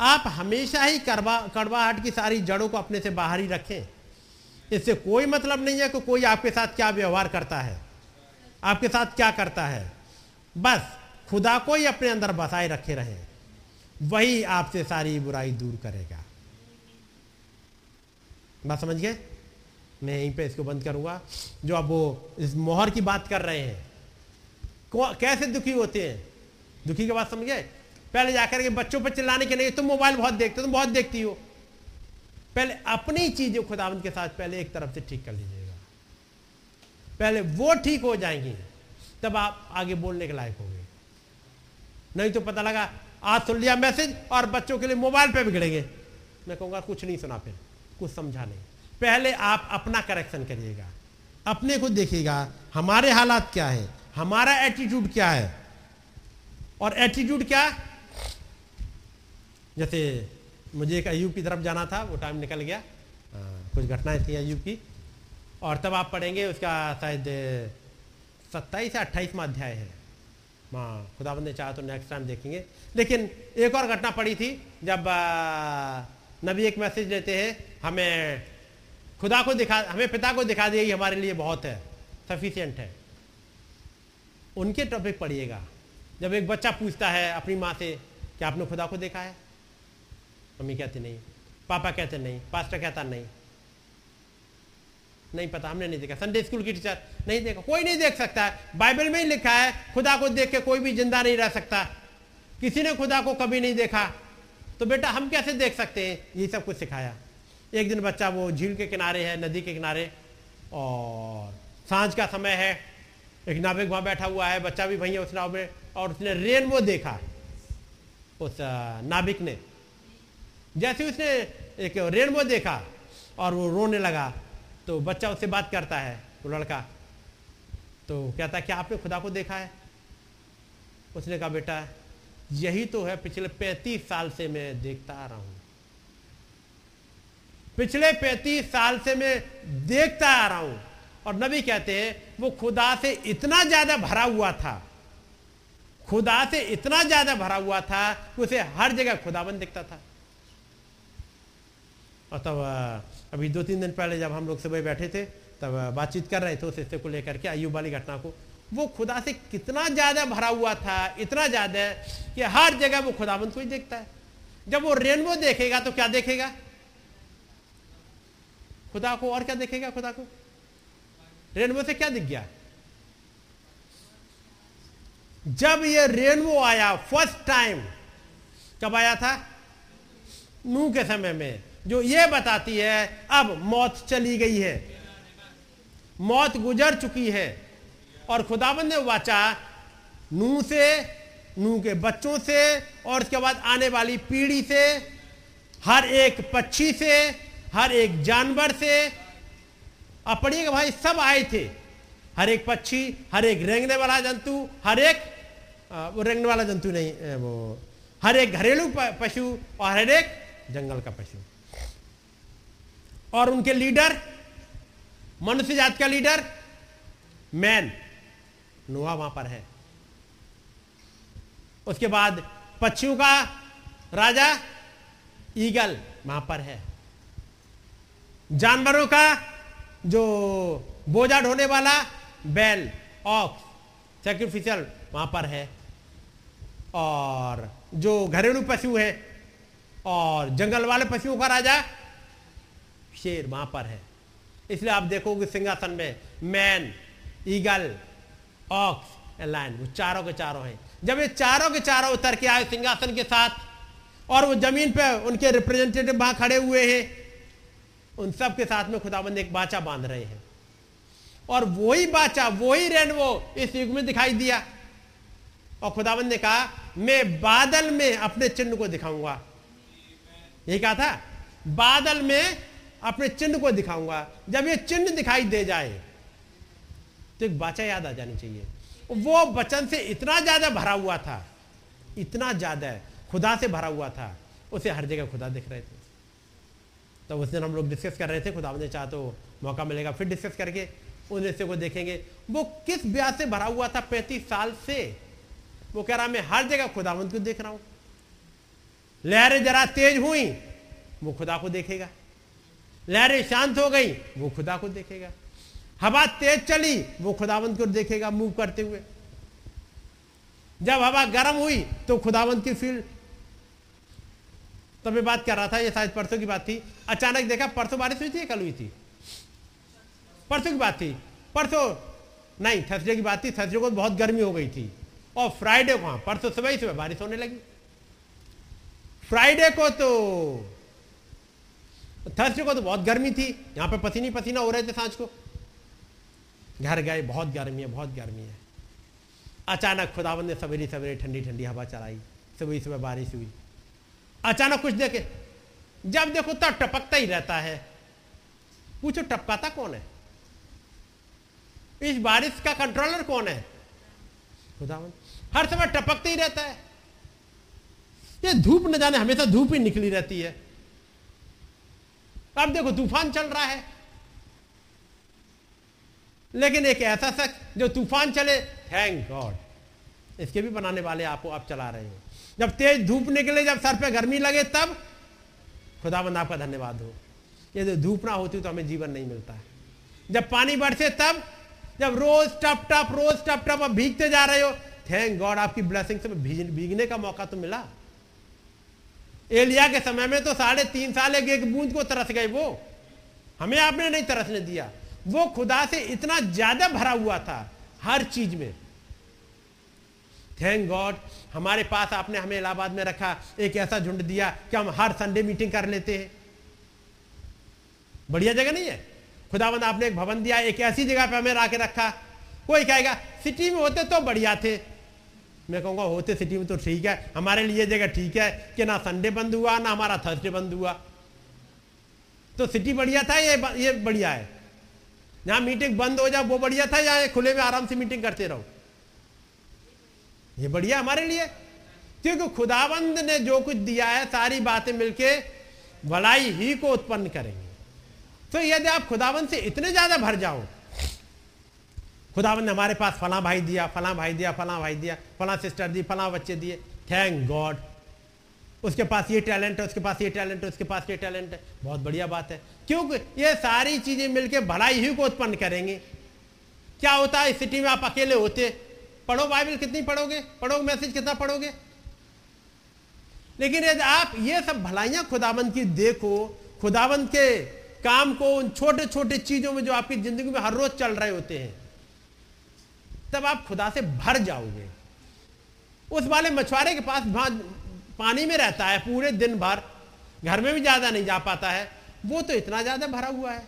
आप हमेशा ही करवा, कड़वाहट की सारी जड़ों को अपने से बाहर ही रखें। इससे कोई मतलब नहीं है कि कोई आपके साथ क्या व्यवहार करता है। आपके साथ क्या करता है। बस खुदा को ही अपने अंदर बसाए रखे रहें। वही आपसे सारी बुराई दूर करेगा। बात समझ गए? मैं यहीं पे इसको बंद करूँगा। जो अब वो इस मोहर की बात कर रहे हैं कैसे दुखी होते हैं? दुखी के बात समझ? गए पहले जाकर के बच्चों पर चिल्लाने के नहीं तुम मोबाइल बहुत देखते हो, तुम बहुत देखती हो। पहले अपनी चीज़ें खुदावंत के साथ पहले एक तरफ़ से ठीक कर लीजिएगा। पहले वो ठीक हो जाएँगी, तब आप आगे बोलने के लायक होंगे। नहीं तो पता लगा, आज सुन लिया मैसेज और बच्चों के लिए मोबाइल पे बिगड़ेंगे। मैं कहूँगा, कुछ नहीं सुना फिर, कुछ समझा नहीं। पहले आप अपना करेक्शन करिएगा, अपने को देखिएगा, हमारे हालात क्या है? हमारा एटीट्यूड क्या है? और एटीट्यूड क्या? जैसे मुझे एक अयूब की तरफ़ जाना था वो टाइम निकल गया। आ, कुछ घटनाएँ थी अयूब की। और तब आप पढ़ेंगे उसका शायद सत्ताईस या अट्ठाईसवा अध्याय है। माँ खुदाबंद ने चाहा तो नेक्स्ट टाइम देखेंगे। लेकिन एक और घटना पड़ी थी जब नबी एक मैसेज देते हैं हमें खुदा को दिखा हमें पिता को दिखा दिए हमारे लिए बहुत है सफिशियंट है। उनके टॉपिक पढ़िएगा। जब एक बच्चा पूछता है अपनी माँ से कि आपने खुदा को देखा है? मम्मी कहती, नहीं। पापा कहते, नहीं। पास्टर कहता, नहीं। नहीं पता, हमने नहीं देखा। संडे स्कूल की टीचर नहीं देखा। कोई नहीं देख सकता। है बाइबल में ही लिखा है, खुदा को देख के कोई भी ज़िंदा नहीं रह सकता। किसी ने खुदा को कभी नहीं देखा। तो बेटा, हम कैसे देख सकते हैं? ये सब कुछ सिखाया। एक दिन बच्चा वो झील के किनारे है, नदी के किनारे, और साँझ का समय है। एक नाविक वहाँ बैठा हुआ है, बच्चा भी वहीं है उस नाव में, और उसने रेनबो देखा उस नाविक ने। जैसे उसने एक रेनबो देखा और वो रोने लगा तो बच्चा उससे बात करता है, वो लड़का। तो कहता है, क्या आपने खुदा को देखा है? उसने कहा, बेटा, यही तो है, पिछले पैंतीस साल से मैं देखता आ रहा हूँ। पिछले पैंतीस साल से मैं देखता आ रहा हूँ। और नबी कहते हैं, वो खुदा से इतना ज़्यादा भरा हुआ था, खुदा से इतना ज़्यादा भरा हुआ था कि उसे हर जगह खुदाबंद दिखता था। और तब अभी दो तीन दिन पहले जब हम लोग सुबह बैठे थे, तब बातचीत कर रहे थे उस हिस्से को लेकर के अयुब वाली घटना को। वो खुदा से कितना ज़्यादा भरा हुआ था, इतना ज़्यादा कि हर जगह वो खुदाबंद को ही देखता है। जब वो रेनबो देखेगा तो क्या देखेगा? खुदा को और क्या देखेगा खुदा को? रेनबो से क्या दिख गया? जब ये रेनबो आया फ़र्स्ट टाइम कब आया था? नू के समय में। जो ये बताती है, अब मौत चली गई है। मौत गुजर चुकी है। और खुदाबंद ने वाचा नू से नू के बच्चों से, और उसके बाद आने वाली पीढ़ी से, हर एक पक्षी से, हर एक जानवर से अब पढ़िएगा भाई सब आए थे। हर एक पक्षी, हर एक रेंगने वाला जंतु, हर एक वो रेंगने वाला जंतु नहीं वो, हर एक घरेलू पशु और हर एक जंगल का पशु। और उनके लीडर, मनुष्य जात का लीडर, मैन नोहा वहाँ पर है। उसके बाद पक्षियों का राजा, ईगल वहाँ पर है। जानवरों का जो बोझा ढोने वाला बैल ऑक्स सेक्रिफिशियल वहाँ पर है। और जो घरेलू पशु है और जंगल वाले पशुओं का राजा, शेर वहाँ पर है। इसलिए आप देखोगे सिंहासन में man eagle ox and lion वो चारों के चारों हैं। जब ये चारों के चारों उतर के आए सिंहासन के साथ, और वो ज़मीन पे उनके रिप्रेजेंटेटिव वहाँ खड़े हुए हैं उन सब के साथ में खुदाबंद एक बाचा बाँध रहे हैं। और वही बाचा, वही रेनवो इस युग में दिखाई दिया। और खुदाबंद ने कहा, मैं बादल में अपने चिन्ह को दिखाऊँगा। यही कहा था, बादल में अपने चिन्ह को दिखाऊँगा। जब ये चिन्ह दिखाई दे जाए तो एक बाचा याद आ जानी चाहिए। वो बचन से इतना ज़्यादा भरा हुआ था, इतना ज़्यादा खुदा से भरा हुआ था, उसे हर जगह खुदा दिख रहे थे। तो उस दिन हम लोग डिस्कस कर रहे थे, खुदा ने चाह तो मौका मिलेगा, फिर डिस्कस करके उन हिस्से को देखेंगे। वो किस ब्याह से भरा हुआ था पैंतीस साल से? वो कह रहा, मैं हर जगह खुदावंत को देख रहा हूँ? लहरें जरा तेज हुई, वो खुदा को देखेगा। लहरें शांत हो गई, वो खुदा को देखेगा। हवा तेज चली, वो खुदावंत को देखेगा मूव करते हुए। जब हवा गर्म हुई तो खुदावंत की फ़ील्ड तब मैं बात कर रहा था, ये शायद परसों की बात थी। अचानक देखा, परसों बारिश हुई थी कल हुई थी? परसों की बात थी। परसों, नहीं, थर्सडे की बात थी। थर्सडे को बहुत गर्मी हो गई थी। और फ्राइडे को हाँ परसों सुबह ही सुबह बारिश होने लगी। फ्राइडे को तो थर्सडे को तो बहुत गर्मी थी। यहाँ पे पसीनी पसीना हो रहे थे साँझ को। घर गए, बहुत गर्मी है, बहुत गर्मी है। अचानक खुदावन ने सवेरे सवेरे ठंडी ठंडी हवा चलाई। सुबह सुबह बारिश हुई। अचानक कुछ देखे। जब देखो तब टपकता ही रहता है। पूछो, टपकाता कौन है? इस बारिश का कंट्रोलर कौन है? खुदावन हर समय टपकते ही रहता है। ये धूप न जाने, हमेशा धूप ही निकली रहती है। अब देखो, तूफ़ान चल रहा है। लेकिन एक ऐसा शख्स जो तूफ़ान चले थैंक गॉड इसके भी बनाने वाले आपको, आप चला रहे हो। जब तेज धूप निकले, जब सर पे गर्मी लगे, तब खुदा खुदाबंद आपका धन्यवाद हो। ये जो धूप ना होती तो हमें जीवन नहीं मिलता है। जब पानी बरसे तब जब रोज टप टप, रोज टप टप अब भीगते जा रहे हो थैंक गॉड आपकी ब्लेसिंग से भीगने का मौका तो मिला। एलिया के समय में तो साढ़े तीन साल एक एक बूंद को तरस गए वो। हमें आपने नहीं तरसने दिया। वो खुदा से इतना ज़्यादा भरा हुआ था हर चीज़ में। थैंक गॉड हमारे पास आपने हमें इलाहाबाद में रखा, एक ऐसा झुंड दिया कि हम हर संडे मीटिंग कर लेते हैं? बढ़िया जगह नहीं है? खुदाबंद, आपने एक भवन दिया, एक ऐसी जगह पे हमें लाके रखा। कोई कहेगा, सिटी में होते तो बढ़िया थे। मैं कहूँगा, होते सिटी में तो ठीक है। हमारे लिए जगह ठीक है कि ना संडे बंद हुआ, ना हमारा थर्सडे बंद हुआ। तो सिटी बढ़िया था, ये ये बढ़िया है। जहाँ मीटिंग बंद हो जाए वो बढ़िया था, या खुले में आराम से मीटिंग करते रहो? ये बढ़िया हमारे लिए। क्योंकि खुदाबंद ने जो कुछ दिया है, सारी बातें मिलके भलाई ही को उत्पन्न करेंगे। तो यदि आप खुदाबंद से इतने ज़्यादा भर जाओ, खुदाबंद ने हमारे पास फला भाई दिया, फला भाई दिया, फला भाई दिया, फला सिस्टर दी फला बच्चे दिए, थैंक गॉड। उसके पास ये टैलेंट है, उसके पास ये टैलेंट है, उसके पास ये टैलेंट है। बहुत बढ़िया बात है। क्योंकि ये सारी चीज़ें मिलकर भलाई ही को उत्पन्न करेंगी। क्या होता है इस सिटी में आप अकेले होते पढ़ो बाइबल कितनी पढ़ोगे? पढ़ोगे मैसेज कितना पढ़ोगे? लेकिन यदि आप ये सब भलाइयाँ खुदाबंद की देखो, खुदाबंद के काम को, उन छोटे छोटे चीज़ों में जो आपकी ज़िंदगी में हर रोज चल रहे होते हैं, तब आप खुदा से भर जाओगे। उस वाले मछुआरे के पास पानी में रहता है पूरे दिन भर, घर में भी ज़्यादा नहीं जा पाता है, वो तो इतना ज़्यादा भरा हुआ है।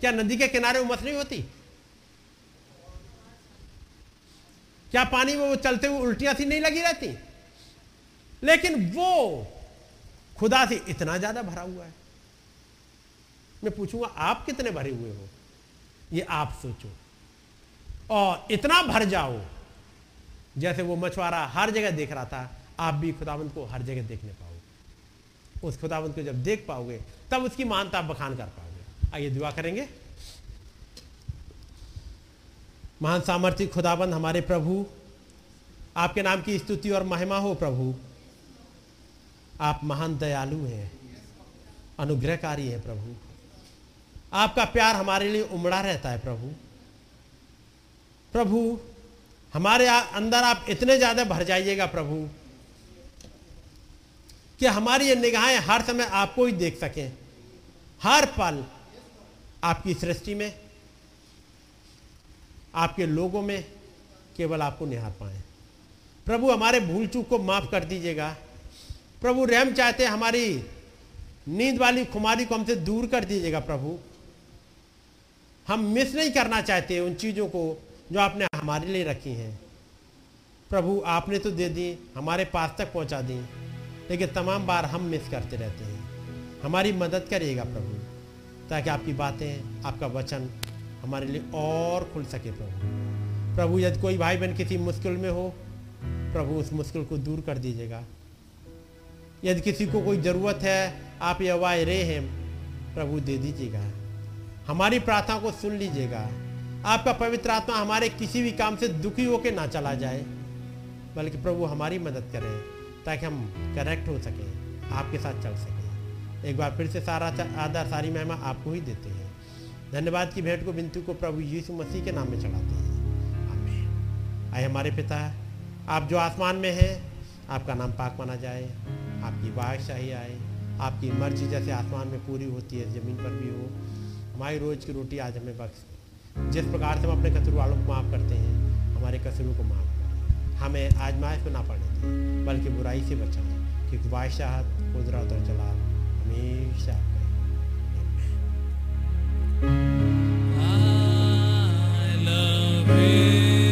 क्या नदी के किनारे उमस नहीं होती? क्या पानी में वो चलते हुए उल्टियाँ सी नहीं लगी रहती? लेकिन वो खुदा से इतना ज़्यादा भरा हुआ है। मैं पूछूँगा, आप कितने भरे हुए हो? ये आप सोचो। और इतना भर जाओ, जैसे वो मछुआरा हर जगह देख रहा था, आप भी खुदावंत को हर जगह देखने पाओगे। उस खुदावंत को जब देख पाओगे, तब उसकी मानता बखान कर पाओगे। आइए दुआ करेंगे। महान सामर्थ्य खुदाबंद हमारे प्रभु, आपके नाम की स्तुति और महिमा हो प्रभु। आप महान दयालु हैं, अनुग्रहकारी हैं प्रभु। आपका प्यार हमारे लिए उमड़ा रहता है प्रभु। प्रभु, हमारे अंदर आप इतने ज़्यादा भर जाइएगा प्रभु, कि हमारी ये निगाहें हर समय आपको ही देख सकें। हर पल आपकी सृष्टि में आपके लोगों में केवल आपको निहार पाए। प्रभु, हमारे भूल चूक को माफ़ कर दीजिएगा। प्रभु, रहम चाहते हमारी नींद वाली खुमारी को हमसे दूर कर दीजिएगा, प्रभु। हम मिस नहीं करना चाहते उन चीज़ों को जो आपने हमारे लिए रखी हैं। प्रभु, आपने तो दे दी, हमारे पास तक पहुँचा दी, लेकिन तमाम बार हम मिस करते रहते हैं। हमारी मदद करिएगा, प्रभु, ताकि आपकी बातें, आपका वचन हमारे लिए और खुल सके प्रभु। प्रभु, यदि कोई भाई बहन किसी मुश्किल में हो, प्रभु उस मुश्किल को दूर कर दीजिएगा। यदि किसी को कोई ज़रूरत है, आप ये वाय रे हैं प्रभु दे दीजिएगा। हमारी प्रार्थना को सुन लीजिएगा। आपका पवित्र आत्मा हमारे किसी भी काम से दुखी होकर ना चला जाए, बल्कि प्रभु हमारी मदद करें, ताकि हम करेक्ट हो सकें, आपके साथ चल सकें। एक बार फिर से सारा आदर सारी महिमा आपको ही देते हैं। धन्यवाद की भेंट को बिंतु को प्रभु यीशु मसीह के नाम में चढ़ाते हैं। आए हमारे पिता, आप जो आसमान में हैं, आपका नाम पाक माना जाए, आपकी बादशाही आए, आपकी मर्ज़ी जैसे आसमान में पूरी होती है, ज़मीन पर भी हो, हमारी रोज़ की रोटी आज हमें बख्श जिस प्रकार से हम अपने कसूर वालों को माफ़ करते हैं, हमारे कसूरों को माफ़ करें। हमें आजमाइश में ना पड़ने दें बल्कि बुराई से बचाएँ, क्योंकि बादशाह कुदरत और जलाल हमेशा। I love it.